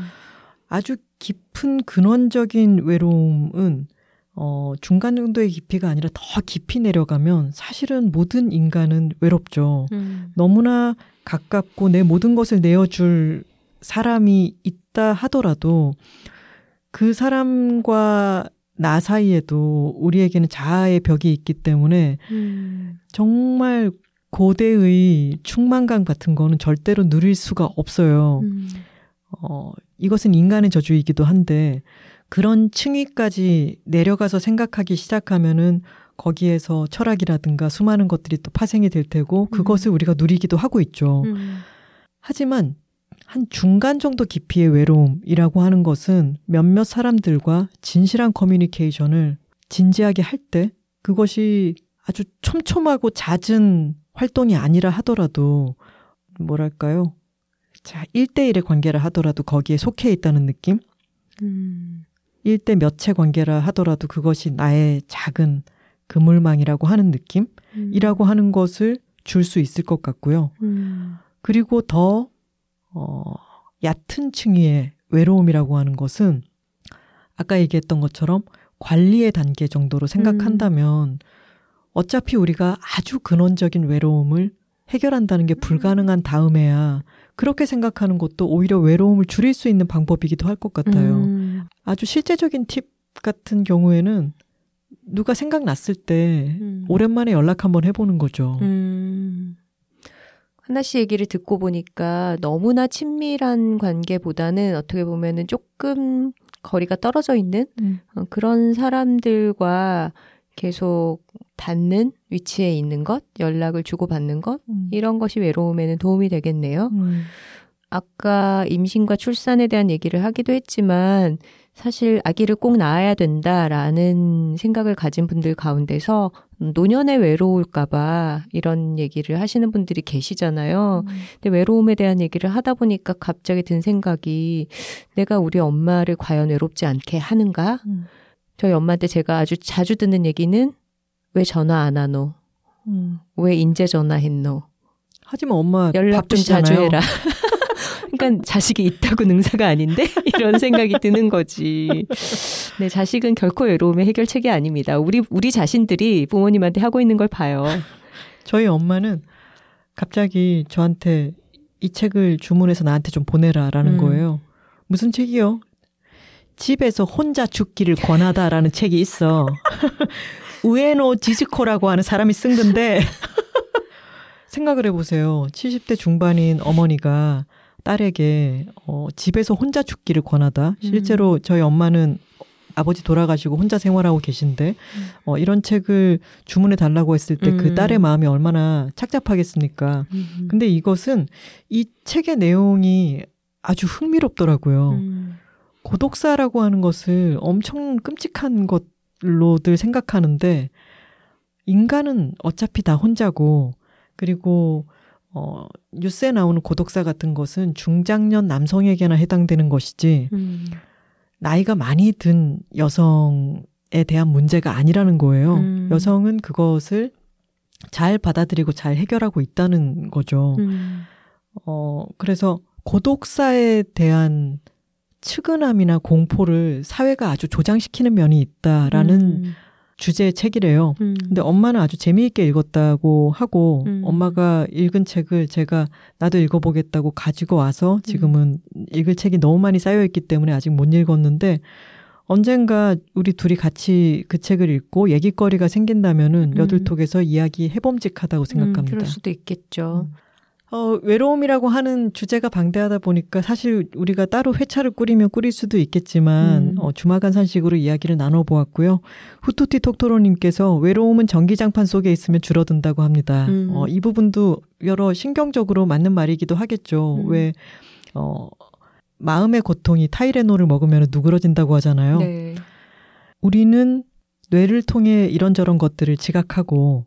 아주 깊은 근원적인 외로움은 어, 중간 정도의 깊이가 아니라 더 깊이 내려가면 사실은 모든 인간은 외롭죠. 음. 너무나 가깝고 내 모든 것을 내어줄 사람이 있다 하더라도 그 사람과 나 사이에도 우리에게는 자아의 벽이 있기 때문에 음. 정말 고대의 충만감 같은 거는 절대로 누릴 수가 없어요. 음. 어, 이것은 인간의 저주이기도 한데 그런 층위까지 내려가서 생각하기 시작하면은 거기에서 철학이라든가 수많은 것들이 또 파생이 될 테고 음. 그것을 음. 우리가 누리기도 하고 있죠. 음. 하지만 한 중간 정도 깊이의 외로움이라고 하는 것은 몇몇 사람들과 진실한 커뮤니케이션을 진지하게 할 때 그것이 아주 촘촘하고 잦은 활동이 아니라 하더라도 뭐랄까요? 자, 1대1의 관계를 하더라도 거기에 속해 있다는 느낌? 음. 1대 몇채 관계라 하더라도 그것이 나의 작은 그물망이라고 하는 느낌이라고 음. 하는 것을 줄 수 있을 것 같고요. 음. 그리고 더, 어, 얕은 층위의 외로움이라고 하는 것은 아까 얘기했던 것처럼 관리의 단계 정도로 생각한다면 음. 어차피 우리가 아주 근원적인 외로움을 해결한다는 게 불가능한 다음에야 그렇게 생각하는 것도 오히려 외로움을 줄일 수 있는 방법이기도 할 것 같아요. 음. 아주 실제적인 팁 같은 경우에는 누가 생각났을 때 음. 오랜만에 연락 한번 해보는 거죠. 음. 하나 씨 얘기를 듣고 보니까 너무나 친밀한 관계보다는 어떻게 보면은 조금 거리가 떨어져 있는 음. 어, 그런 사람들과 계속 닿는 위치에 있는 것, 연락을 주고받는 것, 음. 이런 것이 외로움에는 도움이 되겠네요. 음. 아까 임신과 출산에 대한 얘기를 하기도 했지만, 사실 아기를 꼭 낳아야 된다라는 생각을 가진 분들 가운데서 노년에 외로울까봐 이런 얘기를 하시는 분들이 계시잖아요. 음. 근데 외로움에 대한 얘기를 하다 보니까 갑자기 든 생각이 내가 우리 엄마를 과연 외롭지 않게 하는가? 음. 저희 엄마한테 제가 아주 자주 듣는 얘기는 왜 전화 안 하노? 음. 왜 인제 전화했노? 하지만 엄마 연락 좀 자주 해라. (laughs) 그러니까 자식이 있다고 (laughs) 능사가 아닌데 (laughs) 이런 생각이 드는 거지. 네, 자식은 결코 외로움의 해결책이 아닙니다. 우리 우리 자신들이 부모님한테 하고 있는 걸 봐요. 저희 엄마는 갑자기 저한테 이 책을 주문해서 나한테 좀 보내라라는 음. 거예요. 무슨 책이요? 집에서 혼자 죽기를 권하다라는 책이 있어. (laughs) 우에노 지즈코라고 하는 사람이 쓴 건데 생각을 해보세요. 70대 중반인 어머니가 딸에게 어, 집에서 혼자 죽기를 권하다. 실제로 음. 저희 엄마는 아버지 돌아가시고 혼자 생활하고 계신데 음. 어, 이런 책을 주문해 달라고 했을 때그 음. 딸의 마음이 얼마나 착잡하겠습니까? 음. 근데 이것은 이 책의 내용이 아주 흥미롭더라고요. 음. 고독사라고 하는 것을 엄청 끔찍한 것로들 생각하는데 인간은 어차피 다 혼자고 그리고 어 뉴스에 나오는 고독사 같은 것은 중장년 남성에게나 해당되는 것이지 음. 나이가 많이 든 여성에 대한 문제가 아니라는 거예요. 음. 여성은 그것을 잘 받아들이고 잘 해결하고 있다는 거죠. 음. 어 그래서 고독사에 대한 측은함이나 공포를 사회가 아주 조장시키는 면이 있다라는 음. 주제의 책이래요. 음. 근데 엄마는 아주 재미있게 읽었다고 하고 음. 엄마가 읽은 책을 제가 나도 읽어보겠다고 가지고 와서 지금은 음. 읽을 책이 너무 많이 쌓여있기 때문에 아직 못 읽었는데 언젠가 우리 둘이 같이 그 책을 읽고 얘기거리가 생긴다면은 음. 여둘톡에서 이야기 해봄직하다고 생각합니다. 음, 그럴 수도 있겠죠. 음. 어, 외로움이라고 하는 주제가 방대하다 보니까 사실 우리가 따로 회차를 꾸리면 꾸릴 수도 있겠지만 음. 어, 주마간 산식으로 이야기를 나눠보았고요. 후토티 톡토로님께서 외로움은 전기장판 속에 있으면 줄어든다고 합니다. 음. 어, 이 부분도 여러 신경적으로 맞는 말이기도 하겠죠. 음. 왜 어, 마음의 고통이 타이레놀을 먹으면 누그러진다고 하잖아요. 네. 우리는 뇌를 통해 이런저런 것들을 지각하고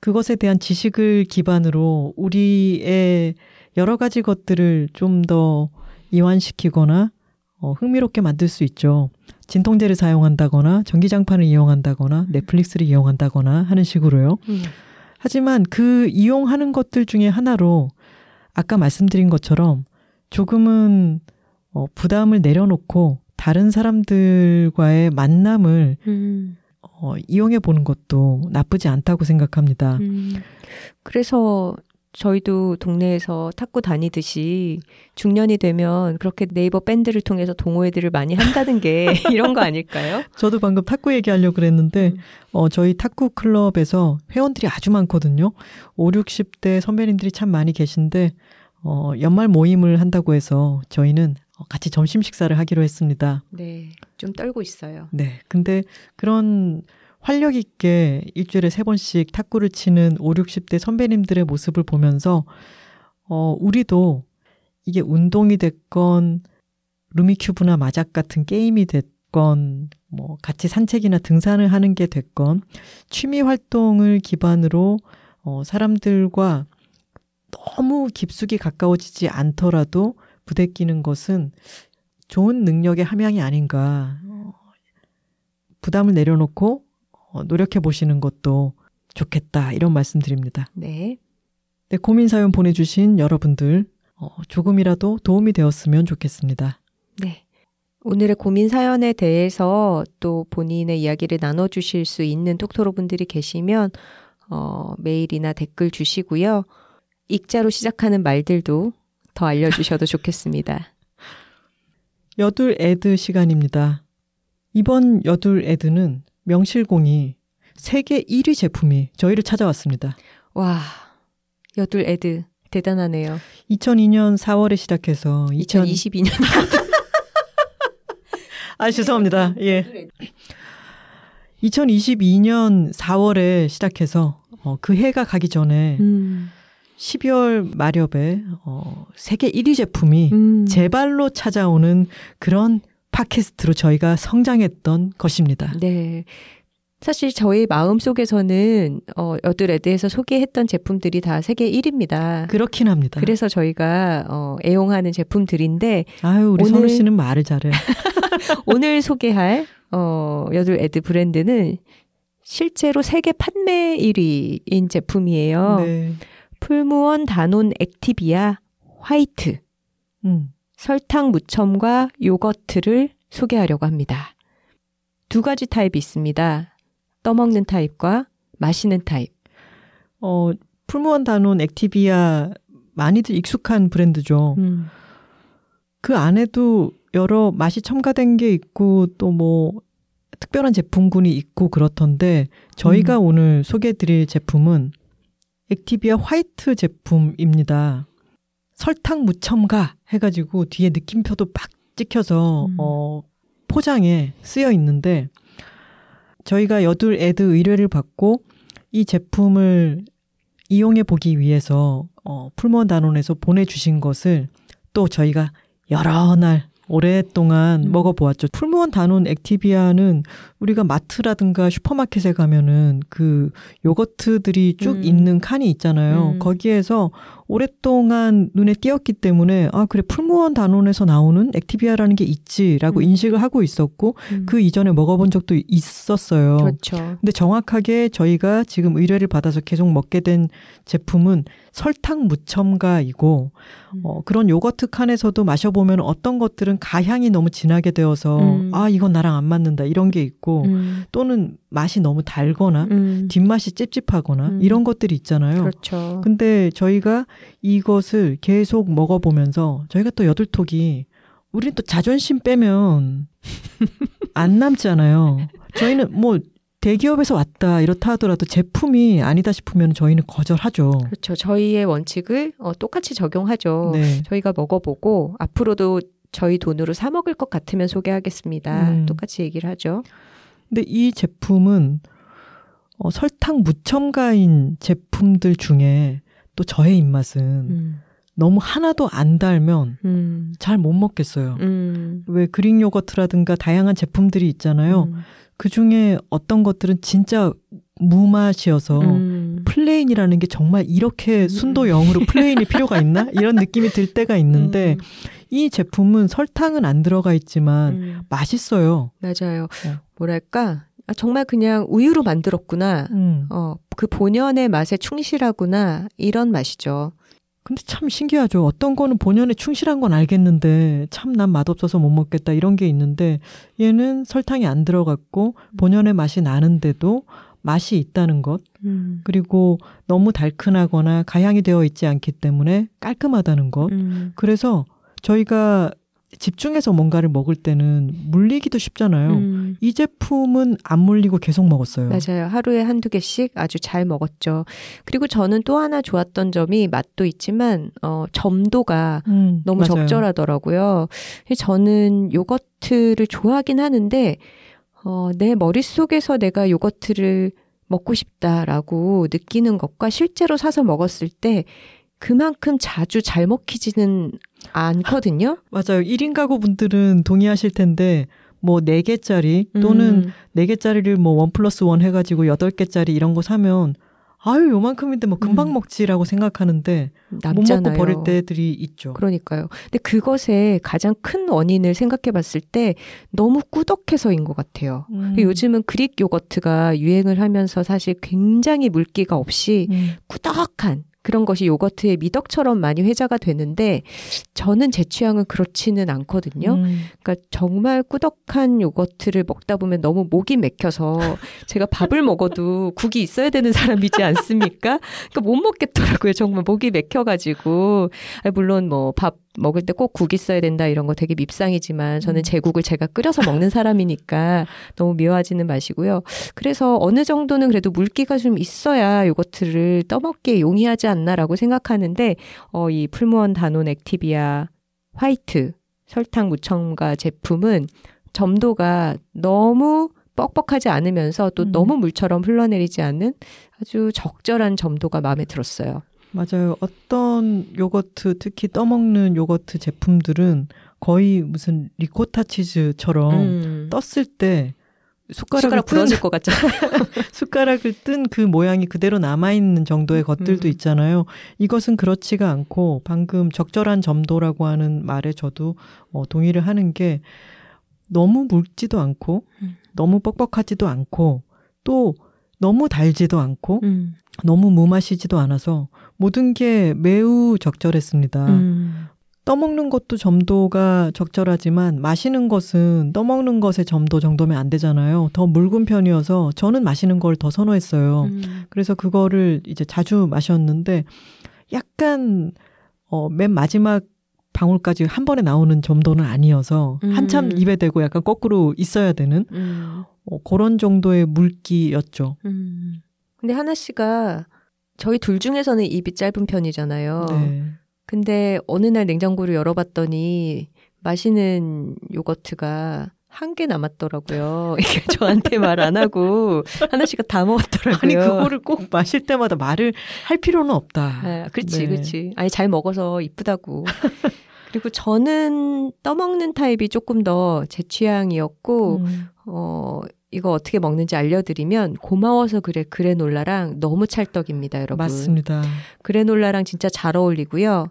그것에 대한 지식을 기반으로 우리의 여러 가지 것들을 좀 더 이완시키거나 어, 흥미롭게 만들 수 있죠. 진통제를 사용한다거나 전기장판을 이용한다거나 넷플릭스를 이용한다거나 하는 식으로요. 음. 하지만 그 이용하는 것들 중에 하나로 아까 말씀드린 것처럼 조금은 어, 부담을 내려놓고 다른 사람들과의 만남을 음. 어, 이용해 보는 것도 나쁘지 않다고 생각합니다. 음. 그래서 저희도 동네에서 탁구 다니듯이 중년이 되면 그렇게 네이버 밴드를 통해서 동호회들을 많이 한다는 게 (laughs) 이런 거 아닐까요? 저도 방금 탁구 얘기하려고 그랬는데, 음. 어, 저희 탁구 클럽에서 회원들이 아주 많거든요. 5, 60대 선배님들이 참 많이 계신데, 어, 연말 모임을 한다고 해서 저희는 같이 점심 식사를 하기로 했습니다. 네. 좀 떨고 있어요. 네. 근데 그런 활력 있게 일주일에 세 번씩 탁구를 치는 5, 60대 선배님들의 모습을 보면서 어, 우리도 이게 운동이 됐건 루미큐브나 마작 같은 게임이 됐건 뭐 같이 산책이나 등산을 하는 게 됐건 취미 활동을 기반으로 어, 사람들과 너무 깊숙이 가까워지지 않더라도 부대끼는 것은 좋은 능력의 함양이 아닌가. 어, 부담을 내려놓고 어, 노력해 보시는 것도 좋겠다. 이런 말씀 드립니다. 네. 네, 고민 사연 보내주신 여러분들, 어, 조금이라도 도움이 되었으면 좋겠습니다. 네. 오늘의 고민 사연에 대해서 또 본인의 이야기를 나눠주실 수 있는 톡토로 분들이 계시면, 어, 메일이나 댓글 주시고요. 익자로 시작하는 말들도 더 알려주셔도 좋겠습니다. 여둘 애드 시간입니다. 이번 여둘 애드는 명실공히 세계 1위 제품이 저희를 찾아왔습니다. 와, 여둘 애드 대단하네요. 2002년 4월에 시작해서 2022년. 아, 죄송합니다. 예. 2022년 4월에 시작해서 어, 그 해가 가기 전에 음. 12월 말엽에 어, 세계 1위 제품이 음. 제 발로 찾아오는 그런 팟캐스트로 저희가 성장했던 것입니다. 네. 사실 저희 마음 속에서는 어, 여드레드에서 소개했던 제품들이 다 세계 1위입니다. 그렇긴 합니다. 그래서 저희가 어, 애용하는 제품들인 아유 우리 오늘, 선우 씨는 말을 잘해. (laughs) 오늘 소개할 어, 여드레드 브랜드는 실제로 세계 판매 1위인 제품이에요. 네. 풀무원 다논 액티비아 화이트. 음. 설탕 무첨가 요거트를 소개하려고 합니다. 두 가지 타입이 있습니다. 떠먹는 타입과 마시는 타입. 어, 풀무원 다논 액티비아 많이들 익숙한 브랜드죠. 음. 그 안에도 여러 맛이 첨가된 게 있고 또 뭐 특별한 제품군이 있고 그렇던데 저희가 음. 오늘 소개해 드릴 제품은 액티비아 화이트 제품입니다. 설탕 무첨가 해가지고 뒤에 느낌표도 빡 찍혀서 음. 어, 포장에 쓰여 있는데 저희가 여둘 ad 의뢰를 받고 이 제품을 이용해 보기 위해서 어, 풀무원 다논에서 보내주신 것을 또 저희가 여러 날 오랫동안 음. 먹어보았죠. 풀무원 다논 액티비아는 우리가 마트라든가 슈퍼마켓에 가면은 그 요거트들이 쭉 음. 있는 칸이 있잖아요. 음. 거기에서 오랫동안 눈에 띄었기 때문에 아 그래 풀무원 다논에서 나오는 액티비아라는 게 있지라고 음. 인식을 하고 있었고 음. 그 이전에 먹어본 적도 있었어요. 그렇죠. 근데 정확하게 저희가 지금 의뢰를 받아서 계속 먹게 된 제품은 설탕 무첨가이고 음. 어, 그런 요거트 칸에서도 마셔보면 어떤 것들은 가향이 너무 진하게 되어서 음. 아 이건 나랑 안 맞는다 이런 게 있고 음. 또는 맛이 너무 달거나 음. 뒷맛이 찝찝하거나 음. 이런 것들이 있잖아요. 그렇죠. 근데 저희가 이것을 계속 먹어보면서 저희가 또 여들톡이 우리는 또 자존심 빼면 (laughs) 안 남잖아요. 저희는 뭐 대기업에서 왔다 이렇다 하더라도 제품이 아니다 싶으면 저희는 거절하죠. 그렇죠. 저희의 원칙을 어, 똑같이 적용하죠. 네. 저희가 먹어보고 앞으로도 저희 돈으로 사 먹을 것 같으면 소개하겠습니다. 음. 똑같이 얘기를 하죠. 근데 이 제품은 어, 설탕 무첨가인 제품들 중에 또 저의 입맛은 음. 너무 하나도 안 달면 음. 잘못 먹겠어요. 음. 왜 그릭 요거트라든가 다양한 제품들이 있잖아요. 음. 그 중에 어떤 것들은 진짜 무맛이어서 음. 플레인이라는 게 정말 이렇게 순도 0으로 플레인이 필요가 있나? 이런 느낌이 들 때가 있는데 이 제품은 설탕은 안 들어가 있지만 음. 맛있어요. 맞아요. 어. 뭐랄까 아, 정말 그냥 우유로 만들었구나. 음. 어, 그 본연의 맛에 충실하구나. 이런 맛이죠. 근데 참 신기하죠. 어떤 거는 본연에 충실한 건 알겠는데 참 난 맛없어서 못 먹겠다 이런 게 있는데 얘는 설탕이 안 들어갔고 본연의 맛이 나는데도 맛이 있다는 것 음. 그리고 너무 달큰하거나 가향이 되어 있지 않기 때문에 깔끔하다는 것 음. 그래서 저희가 집중해서 뭔가를 먹을 때는 물리기도 쉽잖아요. 음. 이 제품은 안 물리고 계속 먹었어요. 맞아요. 하루에 한두 개씩 아주 잘 먹었죠. 그리고 저는 또 하나 좋았던 점이 맛도 있지만 어 점도가 음, 너무 맞아요. 적절하더라고요. 저는 요거트를 좋아하긴 하는데 어, 내 머릿속에서 내가 요거트를 먹고 싶다라고 느끼는 것과 실제로 사서 먹었을 때 그만큼 자주 잘 먹히지는 않거든요. 맞아요. 1인 가구 분들은 동의하실 텐데 뭐 4개짜리 또는 음. 4개짜리를 뭐1 플러스 1 해가지고 8개짜리 이런 거 사면 아유 요만큼인데 뭐 금방 음. 먹지라고 생각하는데 남잖아요. 못 먹고 버릴 때들이 있죠. 그러니까요. 근데 그것의 가장 큰 원인을 생각해 봤을 때 너무 꾸덕해서인 것 같아요. 음. 요즘은 그릭 요거트가 유행을 하면서 사실 굉장히 물기가 없이 음. 꾸덕한 그런 것이 요거트의 미덕처럼 많이 회자가 되는데 저는 제 취향은 그렇지는 않거든요. 음. 그러니까 정말 꾸덕한 요거트를 먹다 보면 너무 목이 맥혀서 제가 밥을 먹어도 국이 있어야 되는 사람이지 않습니까? 그러니까 못 먹겠더라고요. 정말 목이 맥혀가지고 물론 뭐 밥 먹을 때 꼭국 있어야 된다 이런 거 되게 밉상이지만 저는 음. 제국을 제가 끓여서 먹는 사람이니까 (laughs) 너무 미워하지는 마시고요. 그래서 어느 정도는 그래도 물기가 좀 있어야 요거트를 떠먹기에 용이하지 않나라고 생각하는데 어, 이 풀무원 다논 액티비아 화이트 설탕 무첨가 제품은 점도가 너무 뻑뻑하지 않으면서 또 음. 너무 물처럼 흘러내리지 않는 아주 적절한 점도가 마음에 들었어요. 맞아요. 어떤 요거트, 특히 떠먹는 요거트 제품들은 거의 무슨 리코타 치즈처럼 음. 떴을 때 숟가락을 숟가락 부러질 것 같죠. (laughs) 숟가락을 뜬 그 모양이 그대로 남아있는 정도의 것들도 음. 있잖아요. 이것은 그렇지가 않고 방금 적절한 점도라고 하는 말에 저도 어, 동의를 하는 게 너무 묽지도 않고 음. 너무 뻑뻑하지도 않고 또 너무 달지도 않고 음. 너무 무마시지도 않아서 모든 게 매우 적절했습니다. 음. 떠먹는 것도 점도가 적절하지만 마시는 것은 떠먹는 것의 점도 정도면 안 되잖아요. 더 묽은 편이어서 저는 마시는 걸 더 선호했어요. 음. 그래서 그거를 이제 자주 마셨는데 약간 어, 맨 마지막 방울까지 한 번에 나오는 점도는 아니어서 음. 한참 입에 대고 약간 거꾸로 있어야 되는 음. 어, 그런 정도의 물기였죠. 음. 근데 하나 씨가 저희 둘 중에서는 입이 짧은 편이잖아요. 네. 근데 어느 날 냉장고를 열어봤더니 마시는 요거트가 한 개 남았더라고요. (laughs) 이게 저한테 말 안 하고 하나씩은 다 먹었더라고요. 아니 그거를 꼭 마실 때마다 말을 할 필요는 없다. 아, 그렇지, 네. 그렇지. 아니 잘 먹어서 이쁘다고. 그리고 저는 떠먹는 타입이 조금 더 제 취향이었고, 음. 어, 이거 어떻게 먹는지 알려드리면 고마워서 그래 그래놀라랑 너무 찰떡입니다, 여러분. 맞습니다. 그래놀라랑 진짜 잘 어울리고요.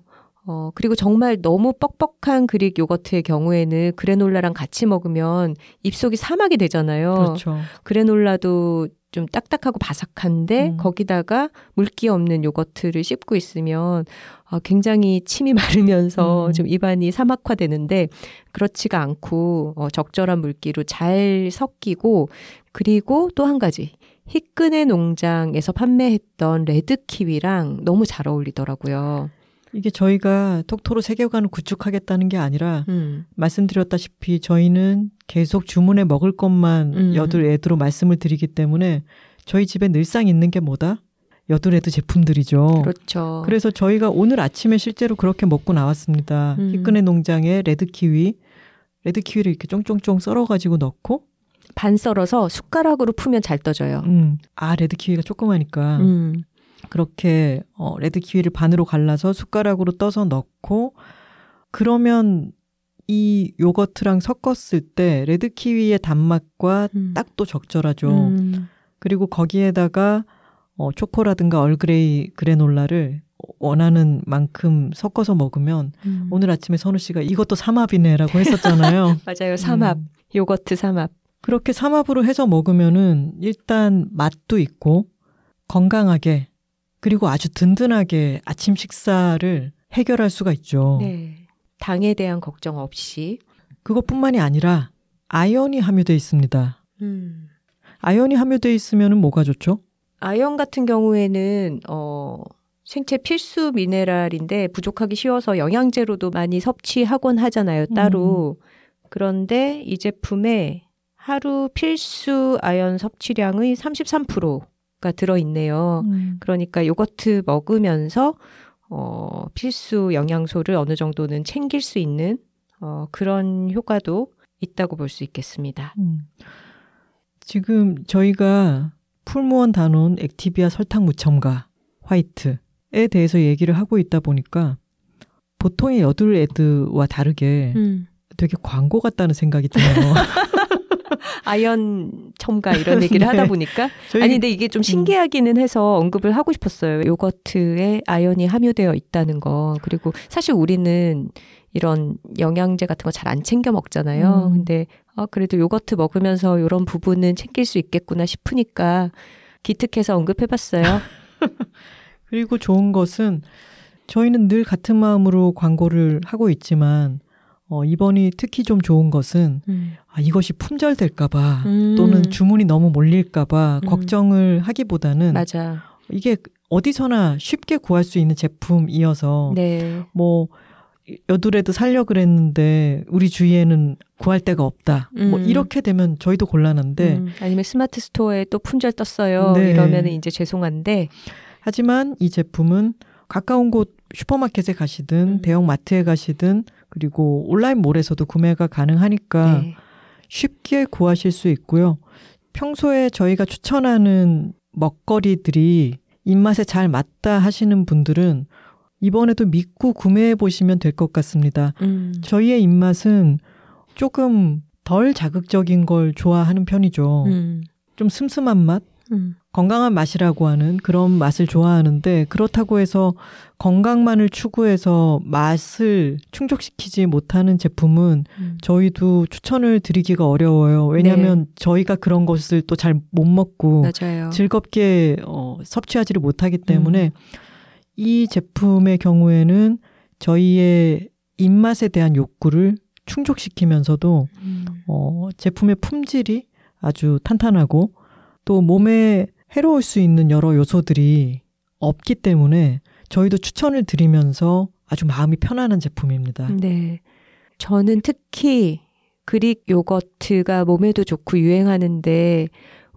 어, 그리고 정말 너무 뻑뻑한 그릭 요거트의 경우에는 그래놀라랑 같이 먹으면 입속이 사막이 되잖아요. 그렇죠. 그래놀라도 좀 딱딱하고 바삭한데 음. 거기다가 물기 없는 요거트를 씹고 있으면 아, 굉장히 침이 마르면서 음. 좀 입안이 사막화되는데 그렇지가 않고 어, 적절한 물기로 잘 섞이고 그리고 또 한 가지 희끈의 농장에서 판매했던 레드 키위랑 너무 잘 어울리더라고요. 이게 저희가 톡토로 세계관을 구축하겠다는 게 아니라 음. 말씀드렸다시피 저희는 계속 주문해 먹을 것만 음. 여둘애드로 말씀을 드리기 때문에 저희 집에 늘상 있는 게 뭐다? 여둘애드 제품들이죠. 그렇죠. 그래서 저희가 오늘 아침에 실제로 그렇게 먹고 나왔습니다. 음. 희끈의 농장에 레드 키위, 레드 키위를 이렇게 쫑쫑쫑 썰어가지고 넣고 반 썰어서 숟가락으로 풀면 잘 떠져요. 음. 아 레드 키위가 조그마니까. 음. 그렇게 어, 레드 키위를 반으로 갈라서 숟가락으로 떠서 넣고 그러면 이 요거트랑 섞었을 때 레드 키위의 단맛과 음. 딱또 적절하죠. 음. 그리고 거기에다가 어, 초코라든가 얼그레이 그래놀라를 원하는 만큼 섞어서 먹으면 음. 오늘 아침에 선우 씨가 이것도 삼합이네라고 했었잖아요. (laughs) 맞아요. 삼합. 음. 요거트 삼합. 그렇게 삼합으로 해서 먹으면은 일단 맛도 있고 건강하게 그리고 아주 든든하게 아침 식사를 해결할 수가 있죠. 네. 당에 대한 걱정 없이. 그것뿐만이 아니라 아연이 함유되어 있습니다. 음. 아연이 함유되어 있으면 뭐가 좋죠? 아연 같은 경우에는 어 생체 필수 미네랄인데 부족하기 쉬워서 영양제로도 많이 섭취하곤 하잖아요, 따로. 음. 그런데 이 제품에 하루 필수 아연 섭취량의 33%가 들어 있네요. 음. 그러니까 요거트 먹으면서 어, 필수 영양소를 어느 정도는 챙길 수 있는 어, 그런 효과도 있다고 볼 수 있겠습니다. 음. 지금 저희가 풀무원 단원 액티비아 설탕 무첨가 화이트에 대해서 얘기를 하고 있다 보니까 보통의 여둘 애드와 다르게 음. 되게 광고 같다는 생각이 들어요. (laughs) 아연 첨가 이런 얘기를 (laughs) 네. 하다 보니까 저희, 아니 근데 이게 좀 음. 신기하기는 해서 언급을 하고 싶었어요. 요거트에 아연이 함유되어 있다는 거. 그리고 사실 우리는 이런 영양제 같은 거 잘 안 챙겨 먹잖아요. 음. 근데 아 그래도 요거트 먹으면서 이런 부분은 챙길 수 있겠구나 싶으니까 기특해서 언급해 봤어요. (laughs) 그리고 좋은 것은 저희는 늘 같은 마음으로 광고를 하고 있지만 어, 이번이 특히 좀 좋은 것은 음. 아, 이것이 품절될까봐 음. 또는 주문이 너무 몰릴까봐 음. 걱정을 하기보다는 맞아. 이게 어디서나 쉽게 구할 수 있는 제품이어서 네. 뭐 여드레도 살려 그랬는데 우리 주위에는 구할 데가 없다. 뭐 음. 이렇게 되면 저희도 곤란한데 음. 아니면 스마트 스토어에 또 품절 떴어요. 네. 이러면 이제 죄송한데 하지만 이 제품은 가까운 곳 슈퍼마켓에 가시든 음. 대형 마트에 가시든 그리고 온라인 몰에서도 구매가 가능하니까 네. 쉽게 구하실 수 있고요. 평소에 저희가 추천하는 먹거리들이 입맛에 잘 맞다 하시는 분들은 이번에도 믿고 구매해 보시면 될 것 같습니다. 음. 저희의 입맛은 조금 덜 자극적인 걸 좋아하는 편이죠. 음. 좀 슴슴한 맛, 음. 건강한 맛이라고 하는 그런 맛을 좋아하는데 그렇다고 해서 건강만을 추구해서 맛을 충족시키지 못하는 제품은 음. 저희도 추천을 드리기가 어려워요. 왜냐하면 네. 저희가 그런 것을 또 잘 못 먹고 맞아요. 즐겁게 어, 섭취하지를 못하기 때문에 음. 이 제품의 경우에는 저희의 입맛에 대한 욕구를 충족시키면서도 음. 어, 제품의 품질이 아주 탄탄하고 또 몸에 해로울 수 있는 여러 요소들이 없기 때문에 저희도 추천을 드리면서 아주 마음이 편안한 제품입니다. 네. 저는 특히 그릭 요거트가 몸에도 좋고 유행하는데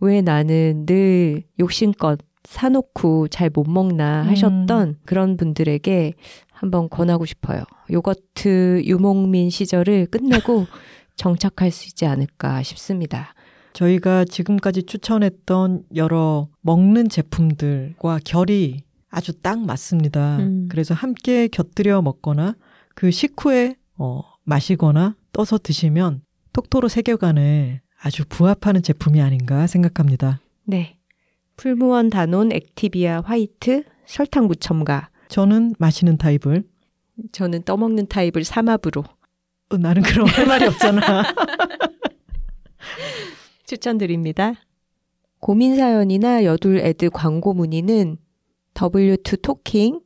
왜 나는 늘 욕심껏 사놓고 잘 못 먹나 하셨던 음. 그런 분들에게 한번 권하고 싶어요. 요거트 유목민 시절을 끝내고 (laughs) 정착할 수 있지 않을까 싶습니다. 저희가 지금까지 추천했던 여러 먹는 제품들과 결이 아주 딱 맞습니다. 음. 그래서 함께 곁들여 먹거나 그 식후에 어, 마시거나 떠서 드시면 톡토로 세계관에 아주 부합하는 제품이 아닌가 생각합니다. 네. 풀무원 다논 액티비아 화이트 설탕 무첨가. 저는 마시는 타입을. 저는 떠먹는 타입을 삼합으로. 어, 나는 그런 할 말이 없잖아. (laughs) 추천드립니다. 고민 사연이나 여둘 애드 광고 문의는 w2 talking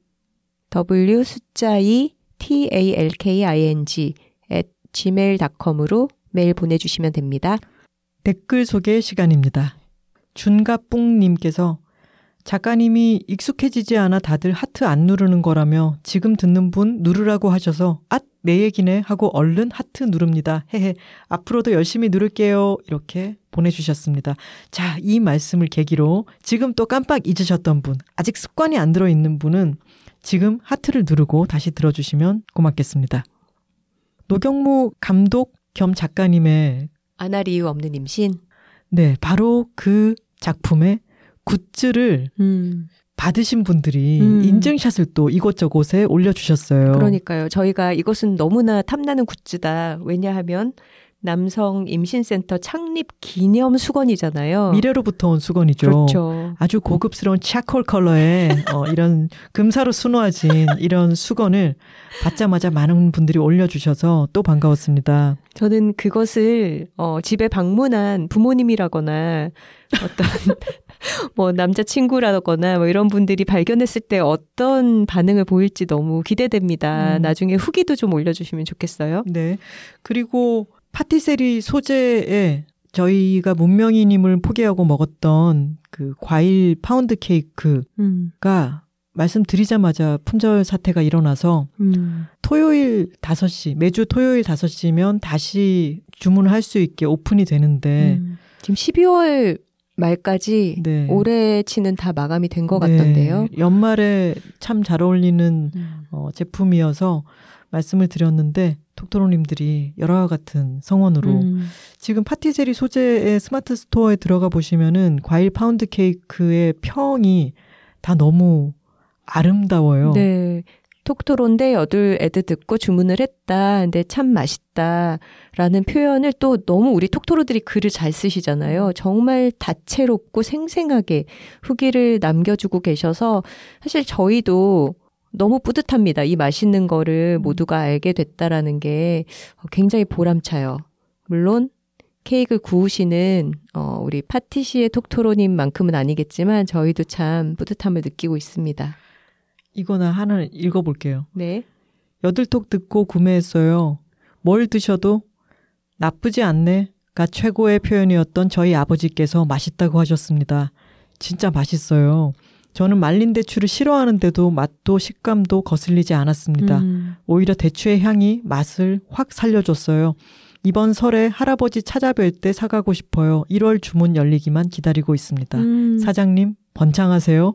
w 숫자 2 t a l k i n g at gmail.com으로 메일 보내주시면 됩니다. 댓글 소개 시간입니다. 준가뿡님께서 작가님이 익숙해지지 않아 다들 하트 안 누르는 거라며 지금 듣는 분 누르라고 하셔서 앗, 내 얘기네 하고 얼른 하트 누릅니다. 헤헤. 앞으로도 열심히 누를게요. 이렇게 보내주셨습니다. 자, 이 말씀을 계기로 지금 또 깜빡 잊으셨던 분, 아직 습관이 안 들어있는 분은 지금 하트를 누르고 다시 들어주시면 고맙겠습니다. 노경무 감독 겸 작가님의 안할 이유 없는 임신. 네, 바로 그 작품의 굿즈를 음. 받으신 분들이 음. 인증샷을 또 이곳저곳에 올려주셨어요. 그러니까요. 저희가 이것은 너무나 탐나는 굿즈다. 왜냐하면 남성 임신센터 창립 기념 수건이잖아요. 미래로부터 온 수건이죠. 그렇죠. 아주 고급스러운 차콜 컬러의 어, 이런 금사로 수놓아진 이런 수건을 받자마자 많은 분들이 올려주셔서 또 반가웠습니다. 저는 그것을 어, 집에 방문한 부모님이라거나 어떤 (laughs) 뭐 남자친구라거나 뭐 이런 분들이 발견했을 때 어떤 반응을 보일지 너무 기대됩니다. 음. 나중에 후기도 좀 올려주시면 좋겠어요. 네. 그리고 파티세리 소재에 저희가 문명이님을 포기하고 먹었던 그 과일 파운드 케이크가 음. 말씀드리자마자 품절 사태가 일어나서 음. 토요일 5시, 매주 토요일 5시면 다시 주문을 할수 있게 오픈이 되는데 음. 지금 12월 말까지 네. 올해치는 다 마감이 된것 네. 같던데요. 연말에 참 잘 어울리는 음. 어, 제품이어서 말씀을 드렸는데 톡토로님들이 열화와 같은 성원으로 음. 지금 파티세리 소재의 스마트 스토어에 들어가 보시면은 과일 파운드 케이크의 평이 다 너무 아름다워요. 네. 톡토로인데 여덟 애드 듣고 주문을 했다. 근데 참 맛있다. 라는 표현을 또 너무 우리 톡토로들이 글을 잘 쓰시잖아요. 정말 다채롭고 생생하게 후기를 남겨주고 계셔서 사실 저희도 너무 뿌듯합니다. 이 맛있는 거를 음. 모두가 알게 됐다라는 게 굉장히 보람차요. 물론 케이크 구우시는 어, 우리 파티시의 톡토로님만큼은 아니겠지만 저희도 참 뿌듯함을 느끼고 있습니다. 이거나 하나 읽어볼게요. 네. 여들톡 듣고 구매했어요. 뭘 드셔도 나쁘지 않네가 최고의 표현이었던 저희 아버지께서 맛있다고 하셨습니다. 진짜 맛있어요. 저는 말린 대추를 싫어하는데도 맛도 식감도 거슬리지 않았습니다. 음. 오히려 대추의 향이 맛을 확 살려줬어요. 이번 설에 할아버지 찾아뵐 때 사가고 싶어요. 1월 주문 열리기만 기다리고 있습니다. 음. 사장님, 번창하세요.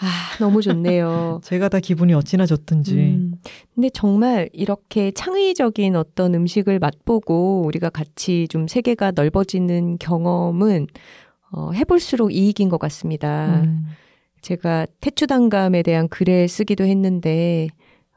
아, 너무 좋네요. (laughs) 제가 다 기분이 어찌나 좋든지. 음, 근데 정말 이렇게 창의적인 어떤 음식을 맛보고 우리가 같이 좀 세계가 넓어지는 경험은 어, 해볼수록 이익인 것 같습니다. 음. 제가 태추단감에 대한 글을 쓰기도 했는데,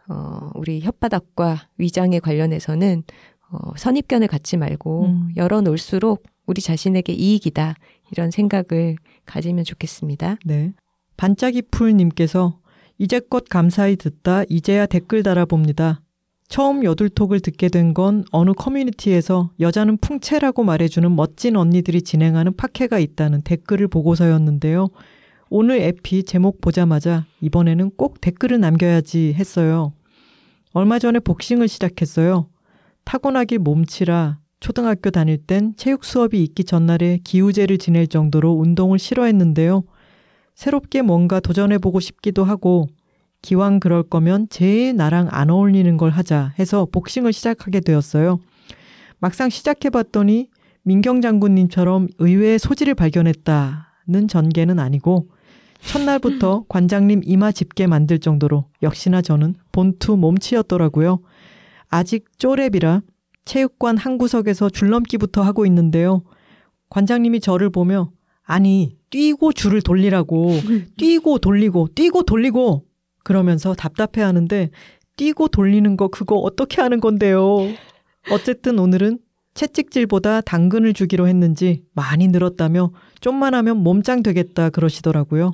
어, 우리 혓바닥과 위장에 관련해서는 어, 선입견을 갖지 말고 음. 열어놓을수록 우리 자신에게 이익이다. 이런 생각을 가지면 좋겠습니다. 네. 반짝이 풀님께서 이제껏 감사히 듣다 이제야 댓글 달아봅니다. 처음 여둘톡을 듣게 된 건 어느 커뮤니티에서 여자는 풍채라고 말해주는 멋진 언니들이 진행하는 팟캐가 있다는 댓글을 보고서였는데요. 오늘 에피 제목 보자마자 이번에는 꼭 댓글을 남겨야지 했어요. 얼마 전에 복싱을 시작했어요. 타고나길 몸치라 초등학교 다닐 땐 체육 수업이 있기 전날에 기우제를 지낼 정도로 운동을 싫어했는데요. 새롭게 뭔가 도전해보고 싶기도 하고 기왕 그럴 거면 제일 나랑 안 어울리는 걸 하자 해서 복싱을 시작하게 되었어요. 막상 시작해봤더니 민경 장군님처럼 의외의 소질을 발견했다는 전개는 아니고 첫날부터 관장님 이마 짚게 만들 정도로 역시나 저는 본투 몸치였더라고요. 아직 쪼랩이라 체육관 한 구석에서 줄넘기부터 하고 있는데요. 관장님이 저를 보며 아니 뛰고 줄을 돌리라고 뛰고 돌리고 뛰고 돌리고 그러면서 답답해 하는데 뛰고 돌리는 거 그거 어떻게 하는 건데요. 어쨌든 오늘은 채찍질보다 당근을 주기로 했는지 많이 늘었다며 좀만 하면 몸짱 되겠다 그러시더라고요.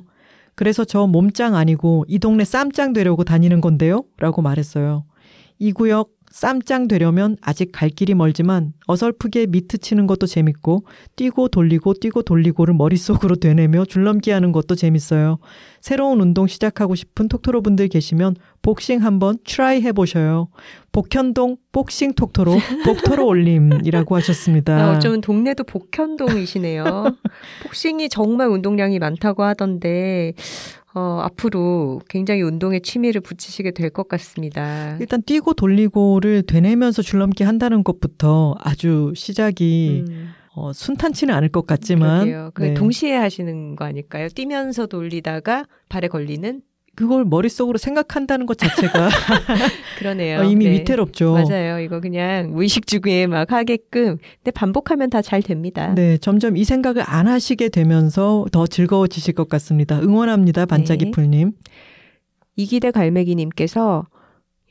그래서 저 몸짱 아니고 이 동네 쌈짱 되려고 다니는 건데요? 라고 말했어요. 이 구역 쌈짱 되려면 아직 갈 길이 멀지만 어설프게 미트 치는 것도 재밌고 뛰고 돌리고 뛰고 돌리고를 머릿속으로 되뇌며 줄넘기 하는 것도 재밌어요. 새로운 운동 시작하고 싶은 톡토로 분들 계시면 복싱 한번 try 해보셔요. 복현동 복싱 톡토로 복토로 올림이라고 하셨습니다. 아, 어쩌면 동네도 복현동이시네요. 복싱이 정말 운동량이 많다고 하던데 어, 앞으로 굉장히 운동에 취미를 붙이시게 될 것 같습니다. 일단 뛰고 돌리고를 되뇌면서 줄넘기 한다는 것부터 아주 시작이 음. 어, 순탄치는 않을 것 같지만. 그 네. 동시에 하시는 거 아닐까요? 뛰면서 돌리다가 발에 걸리는 그걸 머릿속으로 생각한다는 것 자체가 (laughs) 그러네요. 어, 이미 네. 위태롭죠. 맞아요. 이거 그냥 무의식 중에 막 하게끔 근데 반복하면 다 잘 됩니다. 네, 점점 이 생각을 안 하시게 되면서 더 즐거워지실 것 같습니다. 응원합니다. 반짝이 네. 풀님. 이기대 갈매기 님께서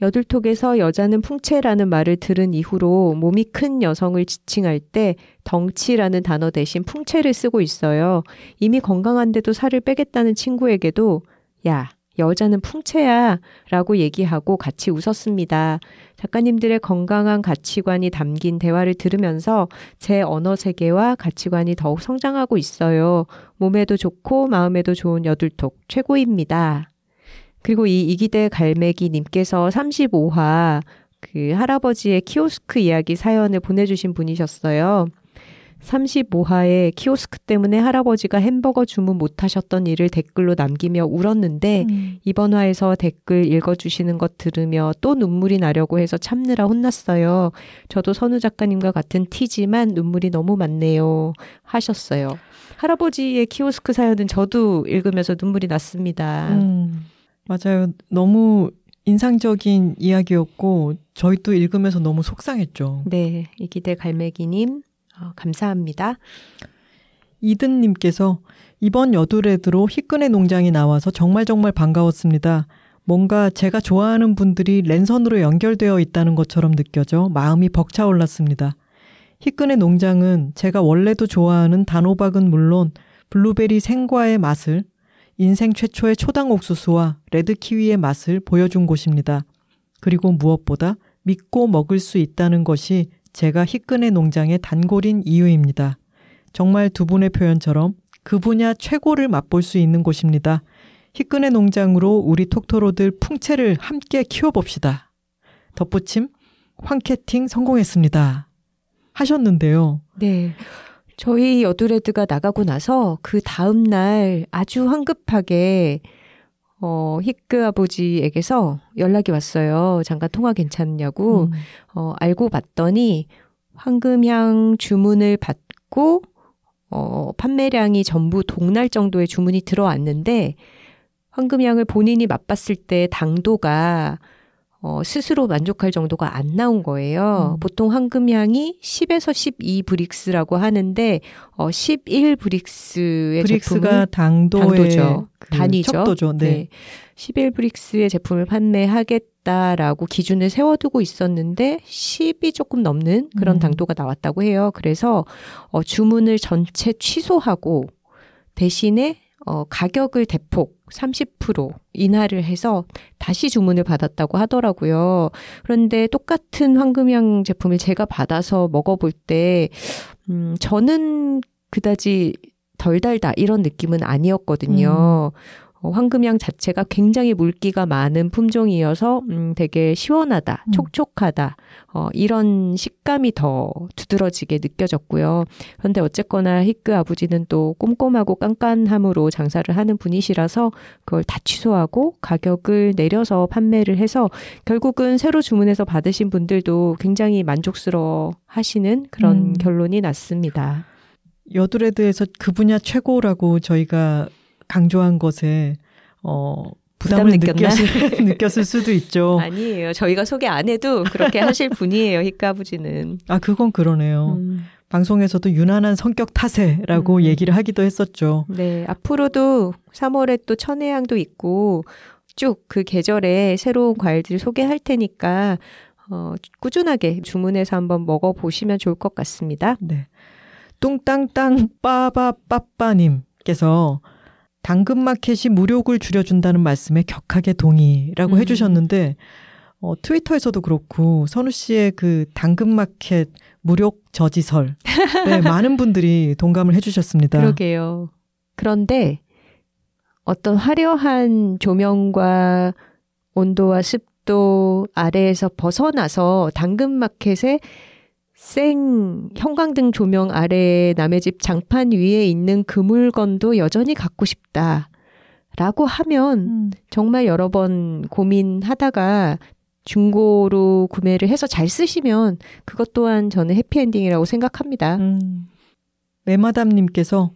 여들톡에서 여자는 풍채라는 말을 들은 이후로 몸이 큰 여성을 지칭할 때 덩치라는 단어 대신 풍채를 쓰고 있어요. 이미 건강한데도 살을 빼겠다는 친구에게도 야, 여자는 풍채야 라고 얘기하고 같이 웃었습니다. 작가님들의 건강한 가치관이 담긴 대화를 들으면서 제 언어 세계와 가치관이 더욱 성장하고 있어요. 몸에도 좋고 마음에도 좋은 여들톡 최고입니다. 그리고 이 이기대 갈매기님께서 35화 그 할아버지의 키오스크 이야기 사연을 보내주신 분이셨어요. 35화에 키오스크 때문에 할아버지가 햄버거 주문 못 하셨던 일을 댓글로 남기며 울었는데 음. 이번 화에서 댓글 읽어주시는 것 들으며 또 눈물이 나려고 해서 참느라 혼났어요. 저도 선우 작가님과 같은 T지만 눈물이 너무 많네요. 하셨어요. 할아버지의 키오스크 사연은 저도 읽으면서 눈물이 났습니다. 음. 맞아요. 너무 인상적인 이야기였고 저희 또 읽으면서 너무 속상했죠. 네, 이기대 갈매기님 어, 감사합니다. 이든님께서 이번 여두레드로 희끈의 농장이 나와서 정말 정말 반가웠습니다. 뭔가 제가 좋아하는 분들이 랜선으로 연결되어 있다는 것처럼 느껴져 마음이 벅차올랐습니다. 희끈의 농장은 제가 원래도 좋아하는 단호박은 물론 블루베리 생과의 맛을 인생 최초의 초당 옥수수와 레드 키위의 맛을 보여준 곳입니다. 그리고 무엇보다 믿고 먹을 수 있다는 것이 제가 희끈의 농장의 단골인 이유입니다. 정말 두 분의 표현처럼 그 분야 최고를 맛볼 수 있는 곳입니다. 희끈의 농장으로 우리 톡토로들 풍채를 함께 키워봅시다. 덧붙임, 황캐팅 성공했습니다. 하셨는데요. 네. 저희 여두레드가 나가고 나서 그 다음날 아주 황급하게 어, 히크 아버지에게서 연락이 왔어요. 잠깐 통화 괜찮냐고. 음. 어, 알고 봤더니 황금향 주문을 받고 어, 판매량이 전부 동날 정도의 주문이 들어왔는데 황금향을 본인이 맛봤을 때 당도가 어, 스스로 만족할 정도가 안 나온 거예요. 음. 보통 황금향이 10에서 12 브릭스라고 하는데 어, 11 브릭스의 브릭스가 당도의 당도죠. 그 단위죠. 척도죠. 네. 네. 11 브릭스의 제품을 판매하겠다라고 기준을 세워두고 있었는데 10이 조금 넘는 그런 음. 당도가 나왔다고 해요. 그래서 어, 주문을 전체 취소하고 대신에 어, 가격을 대폭 30% 인하를 해서 다시 주문을 받았다고 하더라고요. 그런데 똑같은 황금향 제품을 제가 받아서 먹어볼 때, 음, 저는 그다지 덜 달다 이런 느낌은 아니었거든요. 음. 어, 황금향 자체가 굉장히 물기가 많은 품종이어서 음, 되게 시원하다, 음. 촉촉하다 어, 이런 식감이 더 두드러지게 느껴졌고요. 그런데 어쨌거나 히크 아버지는 또 꼼꼼하고 깐깐함으로 장사를 하는 분이시라서 그걸 다 취소하고 가격을 내려서 판매를 해서 결국은 새로 주문해서 받으신 분들도 굉장히 만족스러워 하시는 그런 음. 결론이 났습니다. 여드레드에서 그 분야 최고라고 저희가 강조한 것에 어 부담을 부담 느꼈을, (laughs) 느꼈을 수도 있죠. 아니에요. 저희가 소개 안 해도 그렇게 하실 분이에요. 히카부지는. 아 그건 그러네요. 음. 방송에서도 유난한 성격 타세라고 음. 얘기를 하기도 했었죠. 네, 앞으로도 3월에 또 천혜향도 있고 쭉 그 계절에 새로운 과일들 소개할 테니까 어, 꾸준하게 주문해서 한번 먹어보시면 좋을 것 같습니다. 네. 뚱땅땅 빠바빠빠님께서 당근마켓이 무료를 줄여준다는 말씀에 격하게 동의라고 음. 해주셨는데, 어, 트위터에서도 그렇고, 선우 씨의 그 당근마켓 무력 저지설. 네, (laughs) 많은 분들이 동감을 해주셨습니다. 그러게요. 그런데 어떤 화려한 조명과 온도와 습도 아래에서 벗어나서 당근마켓에 생 형광등 조명 아래 남의 집 장판 위에 있는 그 물건도 여전히 갖고 싶다. 라고 하면 음. 정말 여러 번 고민하다가 중고로 구매를 해서 잘 쓰시면 그것 또한 저는 해피엔딩이라고 생각합니다. 음. 메마담님께서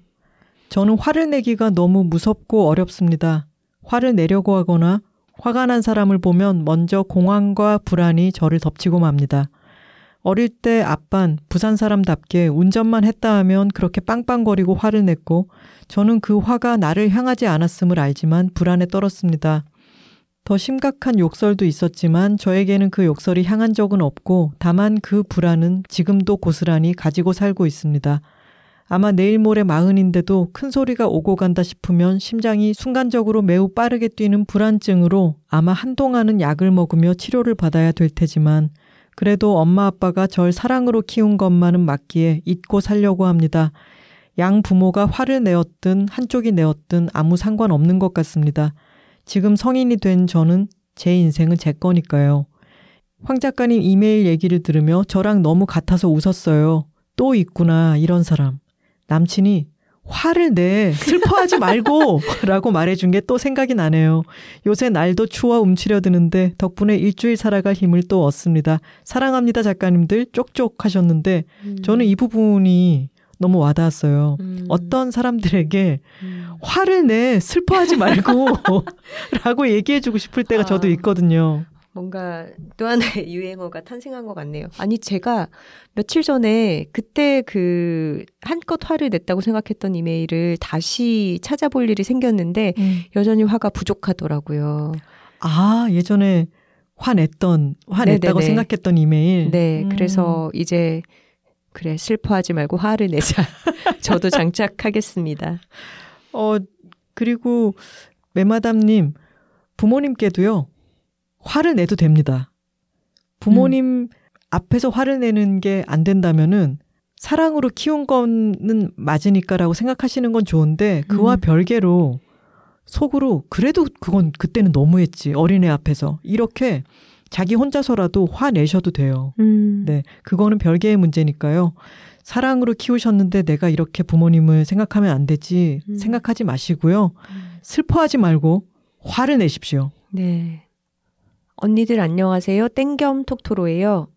저는 화를 내기가 너무 무섭고 어렵습니다. 화를 내려고 하거나 화가 난 사람을 보면 먼저 공황과 불안이 저를 덮치고 맙니다. 어릴 때 아빤 부산 사람답게 운전만 했다 하면 그렇게 빵빵거리고 화를 냈고 저는 그 화가 나를 향하지 않았음을 알지만 불안에 떨었습니다. 더 심각한 욕설도 있었지만 저에게는 그 욕설이 향한 적은 없고 다만 그 불안은 지금도 고스란히 가지고 살고 있습니다. 아마 내일 모레 마흔인데도 큰 소리가 오고 간다 싶으면 심장이 순간적으로 매우 빠르게 뛰는 불안증으로 아마 한동안은 약을 먹으며 치료를 받아야 될 테지만 그래도 엄마 아빠가 절 사랑으로 키운 것만은 맞기에 잊고 살려고 합니다. 양 부모가 화를 내었든 한쪽이 내었든 아무 상관없는 것 같습니다. 지금 성인이 된 저는 제 인생은 제 거니까요. 황 작가님 이메일 얘기를 들으며 저랑 너무 같아서 웃었어요. 또 있구나, 이런 사람. 남친이 화를 내, 슬퍼하지 말고! (laughs) 라고 말해준 게 또 생각이 나네요. 요새 날도 추워 움츠려드는데 덕분에 일주일 살아갈 힘을 또 얻습니다. 사랑합니다, 작가님들. 쪽쪽 하셨는데, 음. 저는 이 부분이 너무 와닿았어요. 음. 어떤 사람들에게 음. 화를 내 슬퍼하지 말고 (laughs) 라고 얘기해주고 싶을 때가 아, 저도 있거든요. 뭔가 또 하나의 (laughs) 유행어가 탄생한 것 같네요. 아니 제가 며칠 전에 그때 그 한껏 화를 냈다고 생각했던 이메일을 다시 찾아볼 일이 생겼는데 음. 여전히 화가 부족하더라고요. 아 예전에 화냈던 화냈다고 네네네. 생각했던 이메일. 네, 음. 그래서 이제 그래, 슬퍼하지 말고 화를 내자. (laughs) 저도 장착하겠습니다. 어, 그리고 메마담님, 부모님께도요, 화를 내도 됩니다. 부모님 음. 앞에서 화를 내는 게 안 된다면은 사랑으로 키운 거는 맞으니까라고 생각하시는 건 좋은데 그와 음. 별개로 속으로 그래도 그건 그때는 너무했지 어린애 앞에서 이렇게 자기 혼자서라도 화내셔도 돼요. 음. 네. 그거는 별개의 문제니까요. 사랑으로 키우셨는데 내가 이렇게 부모님을 생각하면 안 되지 음. 생각하지 마시고요. 음. 슬퍼하지 말고 화를 내십시오. 네. 언니들 안녕하세요. 땡겸 톡토로예요.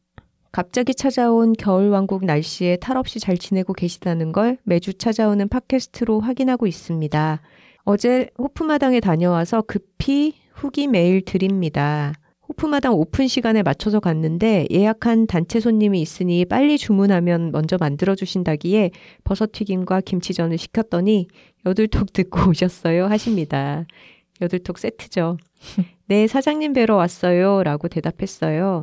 갑자기 찾아온 겨울왕국 날씨에 탈 없이 잘 지내고 계시다는 걸 매주 찾아오는 팟캐스트로 확인하고 있습니다. 어제 호프마당에 다녀와서 급히 후기 메일 드립니다. 호프마당 오픈 시간에 맞춰서 갔는데 예약한 단체 손님이 있으니 빨리 주문하면 먼저 만들어 주신다기에 버섯튀김과 김치전을 시켰더니 여들톡 듣고 (laughs) 오셨어요 하십니다. 여들톡 세트죠. 네, 사장님 뵈러 왔어요. 라고 대답했어요.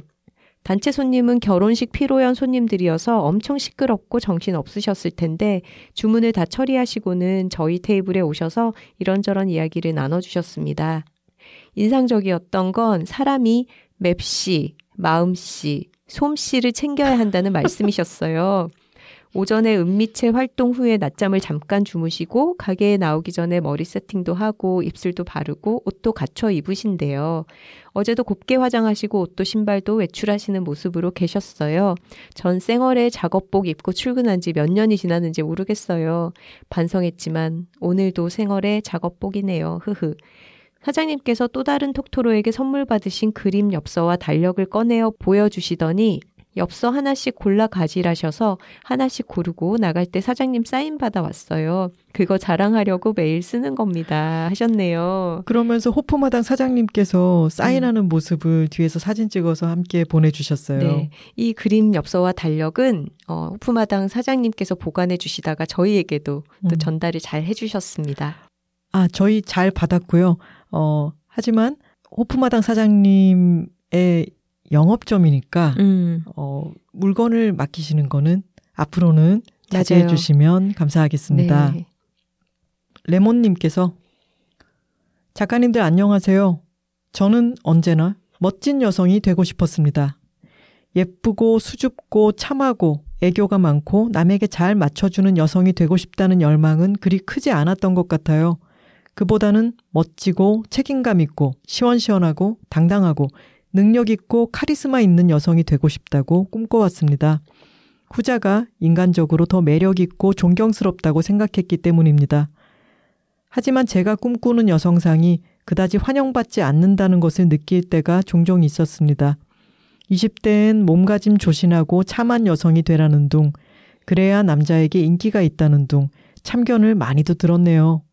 단체 손님은 결혼식 피로연 손님들이어서 엄청 시끄럽고 정신 없으셨을 텐데 주문을 다 처리하시고는 저희 테이블에 오셔서 이런저런 이야기를 나눠주셨습니다. 인상적이었던 건 사람이 맵씨, 마음씨, 솜씨를 챙겨야 한다는 말씀이셨어요. 오전에 은미체 활동 후에 낮잠을 잠깐 주무시고 가게에 나오기 전에 머리 세팅도 하고 입술도 바르고 옷도 갖춰 입으신대요. 어제도 곱게 화장하시고 옷도 신발도 외출하시는 모습으로 계셨어요. 전 쌩얼에 작업복 입고 출근한 지 몇 년이 지났는지 모르겠어요. 반성했지만 오늘도 생얼에 작업복이네요. 흐흐. 사장님께서 또 다른 톡토로에게 선물 받으신 그림 엽서와 달력을 꺼내어 보여주시더니 엽서 하나씩 골라 가지라셔서 하나씩 고르고 나갈 때 사장님 사인 받아 왔어요. 그거 자랑하려고 매일 쓰는 겁니다. 하셨네요. 그러면서 호프마당 사장님께서 사인하는 음. 모습을 뒤에서 사진 찍어서 함께 보내주셨어요. 네. 이 그림 엽서와 달력은 어, 호프마당 사장님께서 보관해 주시다가 저희에게도 또 음. 전달을 잘 해주셨습니다. 아, 저희 잘 받았고요. 어, 하지만 호프마당 사장님의 영업점이니까 음. 어, 물건을 맡기시는 거는 앞으로는 자제해 주시면 감사하겠습니다. 네. 레몬님께서 작가님들 안녕하세요. 저는 언제나 멋진 여성이 되고 싶었습니다. 예쁘고 수줍고 참하고 애교가 많고 남에게 잘 맞춰주는 여성이 되고 싶다는 열망은 그리 크지 않았던 것 같아요. 그보다는 멋지고 책임감 있고 시원시원하고 당당하고 능력 있고 카리스마 있는 여성이 되고 싶다고 꿈꿔왔습니다. 후자가 인간적으로 더 매력 있고 존경스럽다고 생각했기 때문입니다. 하지만 제가 꿈꾸는 여성상이 그다지 환영받지 않는다는 것을 느낄 때가 종종 있었습니다. 20대엔 몸가짐 조신하고 참한 여성이 되라는 둥, 그래야 남자에게 인기가 있다는 둥, 참견을 많이도 들었네요.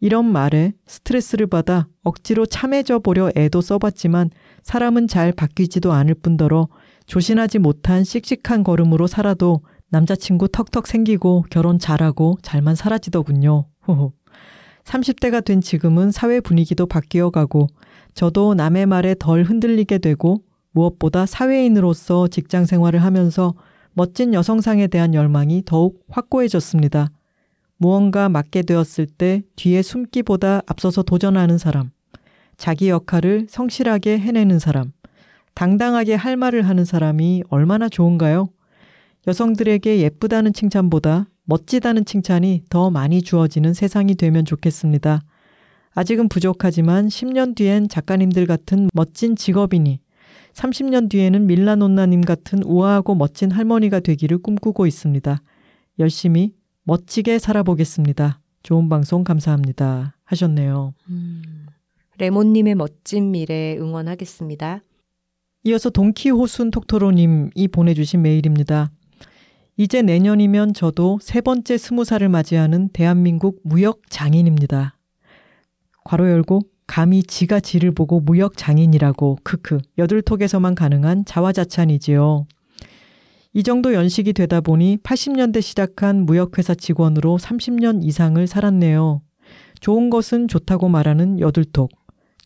이런 말에 스트레스를 받아 억지로 참해져 보려 애도 써봤지만 사람은 잘 바뀌지도 않을 뿐더러 조신하지 못한 씩씩한 걸음으로 살아도 남자친구 턱턱 생기고 결혼 잘하고 잘만 사라지더군요. 30대가 된 지금은 사회 분위기도 바뀌어 가고 저도 남의 말에 덜 흔들리게 되고 무엇보다 사회인으로서 직장 생활을 하면서 멋진 여성상에 대한 열망이 더욱 확고해졌습니다. 무언가 맡게 되었을 때 뒤에 숨기보다 앞서서 도전하는 사람, 자기 역할을 성실하게 해내는 사람, 당당하게 할 말을 하는 사람이 얼마나 좋은가요? 여성들에게 예쁘다는 칭찬보다 멋지다는 칭찬이 더 많이 주어지는 세상이 되면 좋겠습니다. 아직은 부족하지만 10년 뒤엔 작가님들 같은 멋진 직업인이 30년 뒤에는 밀라논나님 같은 우아하고 멋진 할머니가 되기를 꿈꾸고 있습니다. 열심히 멋지게 살아보겠습니다. 좋은 방송 감사합니다. 하셨네요. 음, 레몬님의 멋진 미래 응원하겠습니다. 이어서 동키호순 톡토로님이 보내주신 메일입니다. 이제 내년이면 저도 세 번째 스무 살을 맞이하는 대한민국 무역 장인입니다. 괄호 열고 감히 지가 지를 보고 무역 장인이라고 크크 여들톡에서만 가능한 자화자찬이지요. 이 정도 연식이 되다 보니 80년대 시작한 무역회사 직원으로 30년 이상을 살았네요. 좋은 것은 좋다고 말하는 여들톡.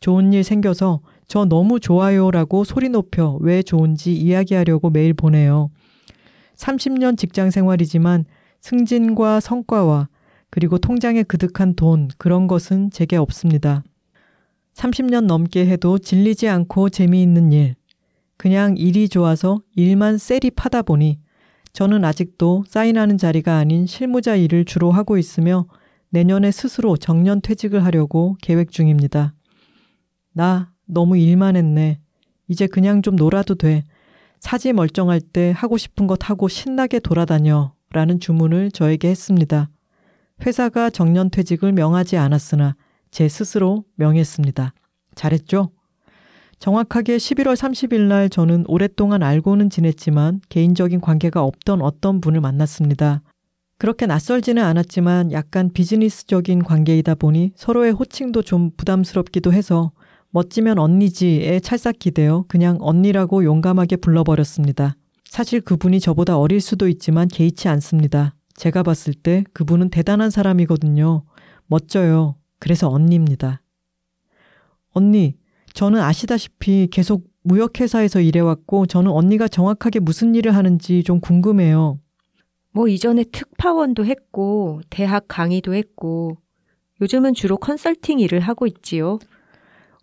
좋은 일 생겨서 저 너무 좋아요라고 소리 높여 왜 좋은지 이야기하려고 메일 보내요. 30년 직장 생활이지만 승진과 성과와 그리고 통장에 그득한 돈, 그런 것은 제게 없습니다. 30년 넘게 해도 질리지 않고 재미있는 일. 그냥 일이 좋아서 일만 쎄리 파다 보니 저는 아직도 사인하는 자리가 아닌 실무자 일을 주로 하고 있으며 내년에 스스로 정년 퇴직을 하려고 계획 중입니다. 나 너무 일만 했네. 이제 그냥 좀 놀아도 돼. 사지 멀쩡할 때 하고 싶은 것 하고 신나게 돌아다녀. 라는 주문을 저에게 했습니다. 회사가 정년 퇴직을 명하지 않았으나 제 스스로 명했습니다. 잘했죠? 정확하게 11월 30일 날 저는 오랫동안 알고는 지냈지만 개인적인 관계가 없던 어떤 분을 만났습니다. 그렇게 낯설지는 않았지만 약간 비즈니스적인 관계이다 보니 서로의 호칭도 좀 부담스럽기도 해서 멋지면 언니지에 찰싹 기대어 그냥 언니라고 용감하게 불러버렸습니다. 사실 그분이 저보다 어릴 수도 있지만 개의치 않습니다. 제가 봤을 때 그분은 대단한 사람이거든요. 멋져요. 그래서 언니입니다. 언니, 저는 아시다시피 계속 무역회사에서 일해왔고 저는 언니가 정확하게 무슨 일을 하는지 좀 궁금해요. 뭐 이전에 특파원도 했고 대학 강의도 했고 요즘은 주로 컨설팅 일을 하고 있지요.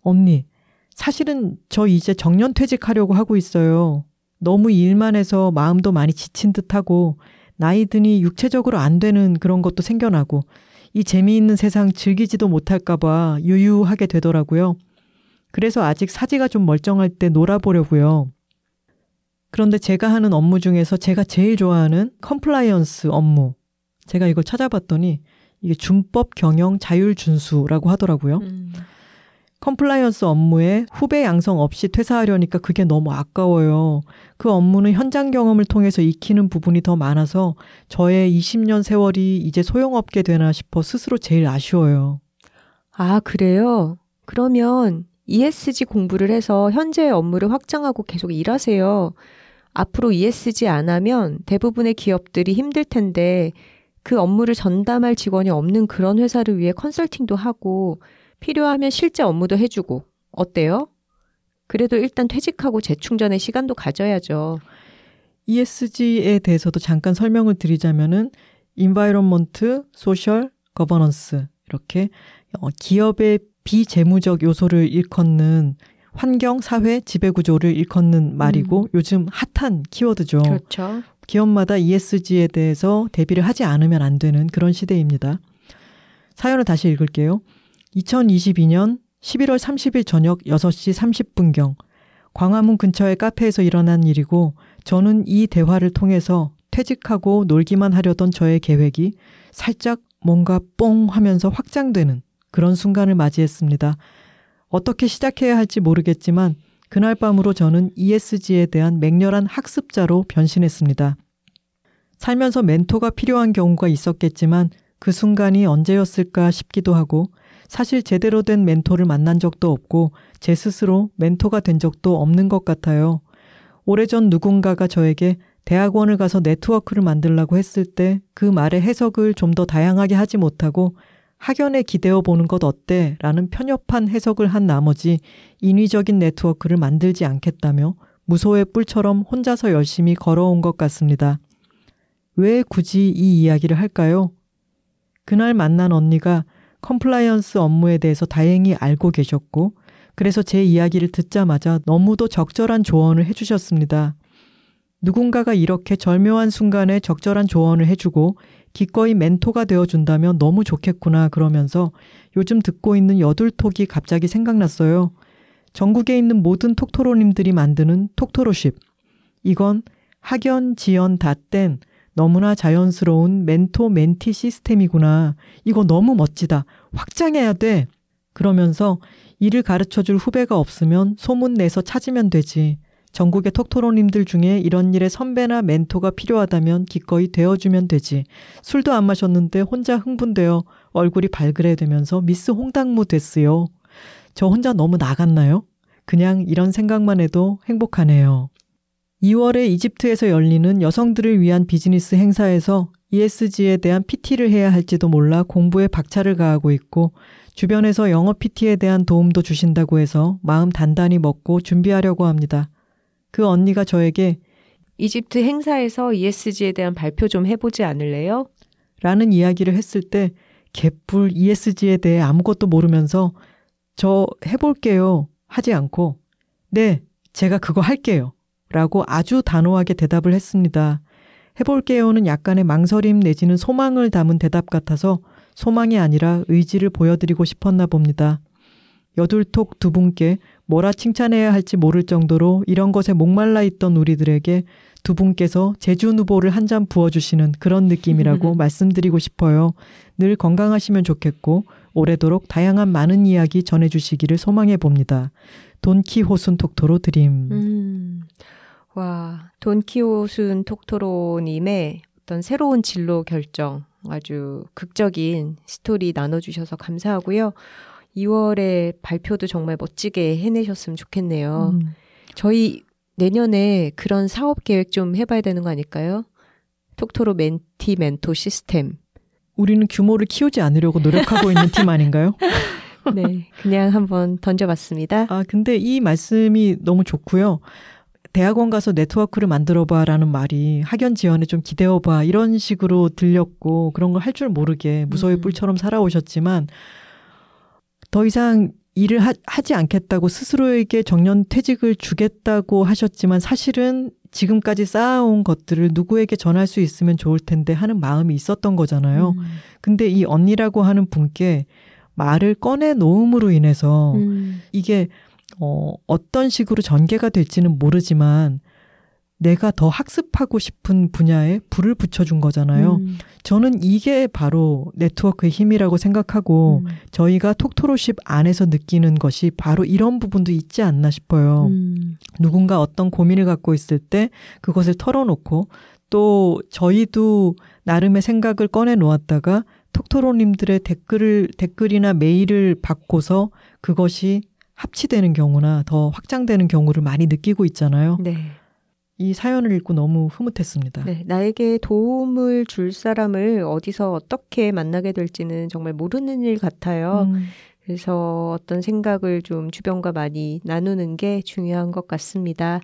언니, 사실은 저 이제 정년 퇴직하려고 하고 있어요. 너무 일만 해서 마음도 많이 지친 듯하고 나이 드니 육체적으로 안 되는 그런 것도 생겨나고 이 재미있는 세상 즐기지도 못할까봐 우울하게 되더라고요. 그래서 아직 사지가 좀 멀쩡할 때 놀아보려고요. 그런데 제가 하는 업무 중에서 제가 제일 좋아하는 compliance 업무. 제가 이걸 찾아봤더니 이게 준법 경영 자율 준수라고 하더라고요. 음. compliance 업무에 후배 양성 없이 퇴사하려니까 그게 너무 아까워요. 그 업무는 현장 경험을 통해서 익히는 부분이 더 많아서 저의 20년 세월이 이제 소용없게 되나 싶어 스스로 제일 아쉬워요. 아, 그래요? 그러면 ESG 공부를 해서 현재의 업무를 확장하고 계속 일하세요. 앞으로 ESG 안 하면 대부분의 기업들이 힘들 텐데 그 업무를 전담할 직원이 없는 그런 회사를 위해 컨설팅도 하고 필요하면 실제 업무도 해주고 어때요? 그래도 일단 퇴직하고 재충전의 시간도 가져야죠. ESG에 대해서도 잠깐 설명을 드리자면은 environment, social, governance 이렇게 어, 기업의 비재무적 요소를 일컫는 환경, 사회, 지배 구조를 일컫는 말이고 음. 요즘 핫한 키워드죠. 그렇죠. 기업마다 ESG에 대해서 대비를 하지 않으면 안 되는 그런 시대입니다. 사연을 다시 읽을게요. 2022년 11월 30일 저녁 6시 30분경 광화문 근처의 카페에서 일어난 일이고 저는 이 대화를 통해서 퇴직하고 놀기만 하려던 저의 계획이 살짝 뭔가 뽕 하면서 확장되는 그런 순간을 맞이했습니다. 어떻게 시작해야 할지 모르겠지만 그날 밤으로 저는 ESG에 대한 맹렬한 학습자로 변신했습니다. 살면서 멘토가 필요한 경우가 있었겠지만 그 순간이 언제였을까 싶기도 하고 사실 제대로 된 멘토를 만난 적도 없고 제 스스로 멘토가 된 적도 없는 것 같아요. 오래전 누군가가 저에게 대학원을 가서 네트워크를 만들라고 했을 때 그 말의 해석을 좀 더 다양하게 하지 못하고 학연에 기대어 보는 것 어때? 라는 편협한 해석을 한 나머지 인위적인 네트워크를 만들지 않겠다며 무소의 뿔처럼 혼자서 열심히 걸어온 것 같습니다. 왜 굳이 이 이야기를 할까요? 그날 만난 언니가 compliance 업무에 대해서 다행히 알고 계셨고, 그래서 제 이야기를 듣자마자 너무도 적절한 조언을 해주셨습니다. 누군가가 이렇게 절묘한 순간에 적절한 조언을 해주고 기꺼이 멘토가 되어준다면 너무 좋겠구나 그러면서 요즘 듣고 있는 여둘톡이 갑자기 생각났어요. 전국에 있는 모든 톡토로님들이 만드는 톡토로십. 이건 학연, 지연 다땐 너무나 자연스러운 멘토 멘티 시스템이구나. 이거 너무 멋지다. 확장해야 돼. 그러면서 일을 가르쳐 줄 후배가 없으면 소문 내서 찾으면 되지. 전국의 톡토로님들 중에 이런 일에 선배나 멘토가 필요하다면 기꺼이 되어주면 되지. 술도 안 마셨는데 혼자 흥분되어 얼굴이 발그레 되면서 미스 홍당무 됐어요. 저 혼자 너무 나갔나요? 그냥 이런 생각만 해도 행복하네요. 2월에 이집트에서 열리는 여성들을 위한 비즈니스 행사에서 ESG에 대한 PT를 해야 할지도 몰라 공부에 박차를 가하고 있고 주변에서 영어 PT에 대한 도움도 주신다고 해서 마음 단단히 먹고 준비하려고 합니다. 그 언니가 저에게 이집트 행사에서 ESG에 대한 발표 좀 해보지 않을래요? 라는 이야기를 했을 때 개뿔 ESG에 대해 아무것도 모르면서 저 해볼게요 하지 않고 네, 제가 그거 할게요 라고 아주 단호하게 대답을 했습니다. 해볼게요는 약간의 망설임 내지는 소망을 담은 대답 같아서 소망이 아니라 의지를 보여드리고 싶었나 봅니다. 여둘톡 두 분께 뭐라 칭찬해야 할지 모를 정도로 이런 것에 목말라 있던 우리들에게 두 분께서 제주 누보를 한 잔 부어주시는 그런 느낌이라고 (laughs) 말씀드리고 싶어요. 늘 건강하시면 좋겠고 오래도록 다양한 많은 이야기 전해주시기를 소망해 봅니다. 돈키호순 톡토로 드림. 음, 와, 돈키호순 톡토로님의 어떤 새로운 진로 결정 아주 극적인 스토리 나눠주셔서 감사하고요. 2월에 발표도 정말 멋지게 해내셨으면 좋겠네요. 음. 저희 내년에 그런 사업 계획 좀 해봐야 되는 거 아닐까요? 톡토로 멘티 멘토 시스템. 우리는 규모를 키우지 않으려고 노력하고 있는 팀 아닌가요? (laughs) 네, 그냥 한번 던져봤습니다. 아, 근데 이 말씀이 너무 좋고요. 대학원 가서 네트워크를 만들어봐 라는 말이 학연 지원에 좀 기대어봐 이런 식으로 들렸고 그런 걸 할 줄 모르게 무소의 음. 뿔처럼 살아오셨지만 더 이상 일을 하, 하지 않겠다고 스스로에게 정년 퇴직을 주겠다고 하셨지만 사실은 지금까지 쌓아온 것들을 누구에게 전할 수 있으면 좋을 텐데 하는 마음이 있었던 거잖아요. 음. 근데 이 언니라고 하는 분께 말을 꺼내 놓음으로 인해서 음. 이게 어, 어떤 식으로 전개가 될지는 모르지만 내가 더 학습하고 싶은 분야에 불을 붙여준 거잖아요. 음. 저는 이게 바로 네트워크의 힘이라고 생각하고 음. 저희가 톡토로십 안에서 느끼는 것이 바로 이런 부분도 있지 않나 싶어요. 음. 누군가 어떤 고민을 갖고 있을 때 그것을 털어놓고 또 저희도 나름의 생각을 꺼내 놓았다가 톡토로님들의 댓글을 댓글이나 메일을 받고서 그것이 합치되는 경우나 더 확장되는 경우를 많이 느끼고 있잖아요. 네. 이 사연을 읽고 너무 흐뭇했습니다. 네, 나에게 도움을 줄 사람을 어디서 어떻게 만나게 될지는 정말 모르는 일 같아요. 음. 그래서 어떤 생각을 좀 주변과 많이 나누는 게 중요한 것 같습니다.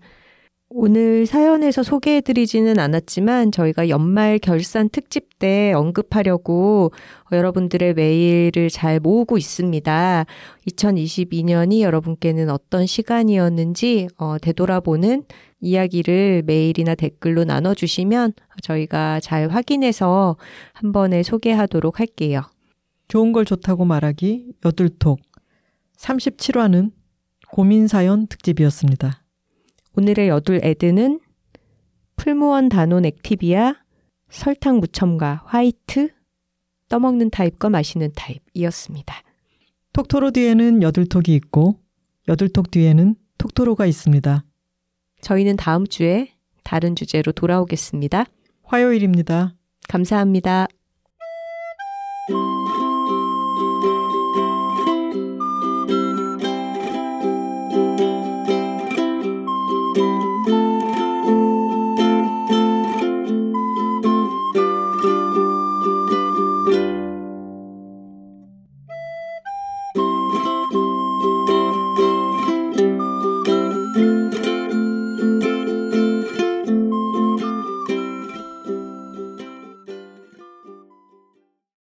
오늘 사연에서 소개해드리지는 않았지만 저희가 연말 결산 특집 때 언급하려고 여러분들의 메일을 잘 모으고 있습니다. 2022년이 여러분께는 어떤 시간이었는지 어, 되돌아보는 이야기를 메일이나 댓글로 나눠주시면 저희가 잘 확인해서 한 번에 소개하도록 할게요. 좋은 걸 좋다고 말하기 여둘톡 37화는 고민사연 특집이었습니다. 오늘의 여둘 애드는 풀무원 단온 액티비아, 설탕 무첨가 화이트, 떠먹는 타입과 마시는 타입이었습니다. 톡토로 뒤에는 여둘톡이 있고 여둘톡 뒤에는 톡토로가 있습니다. 저희는 다음 주에 다른 주제로 돌아오겠습니다. 화요일입니다. 감사합니다.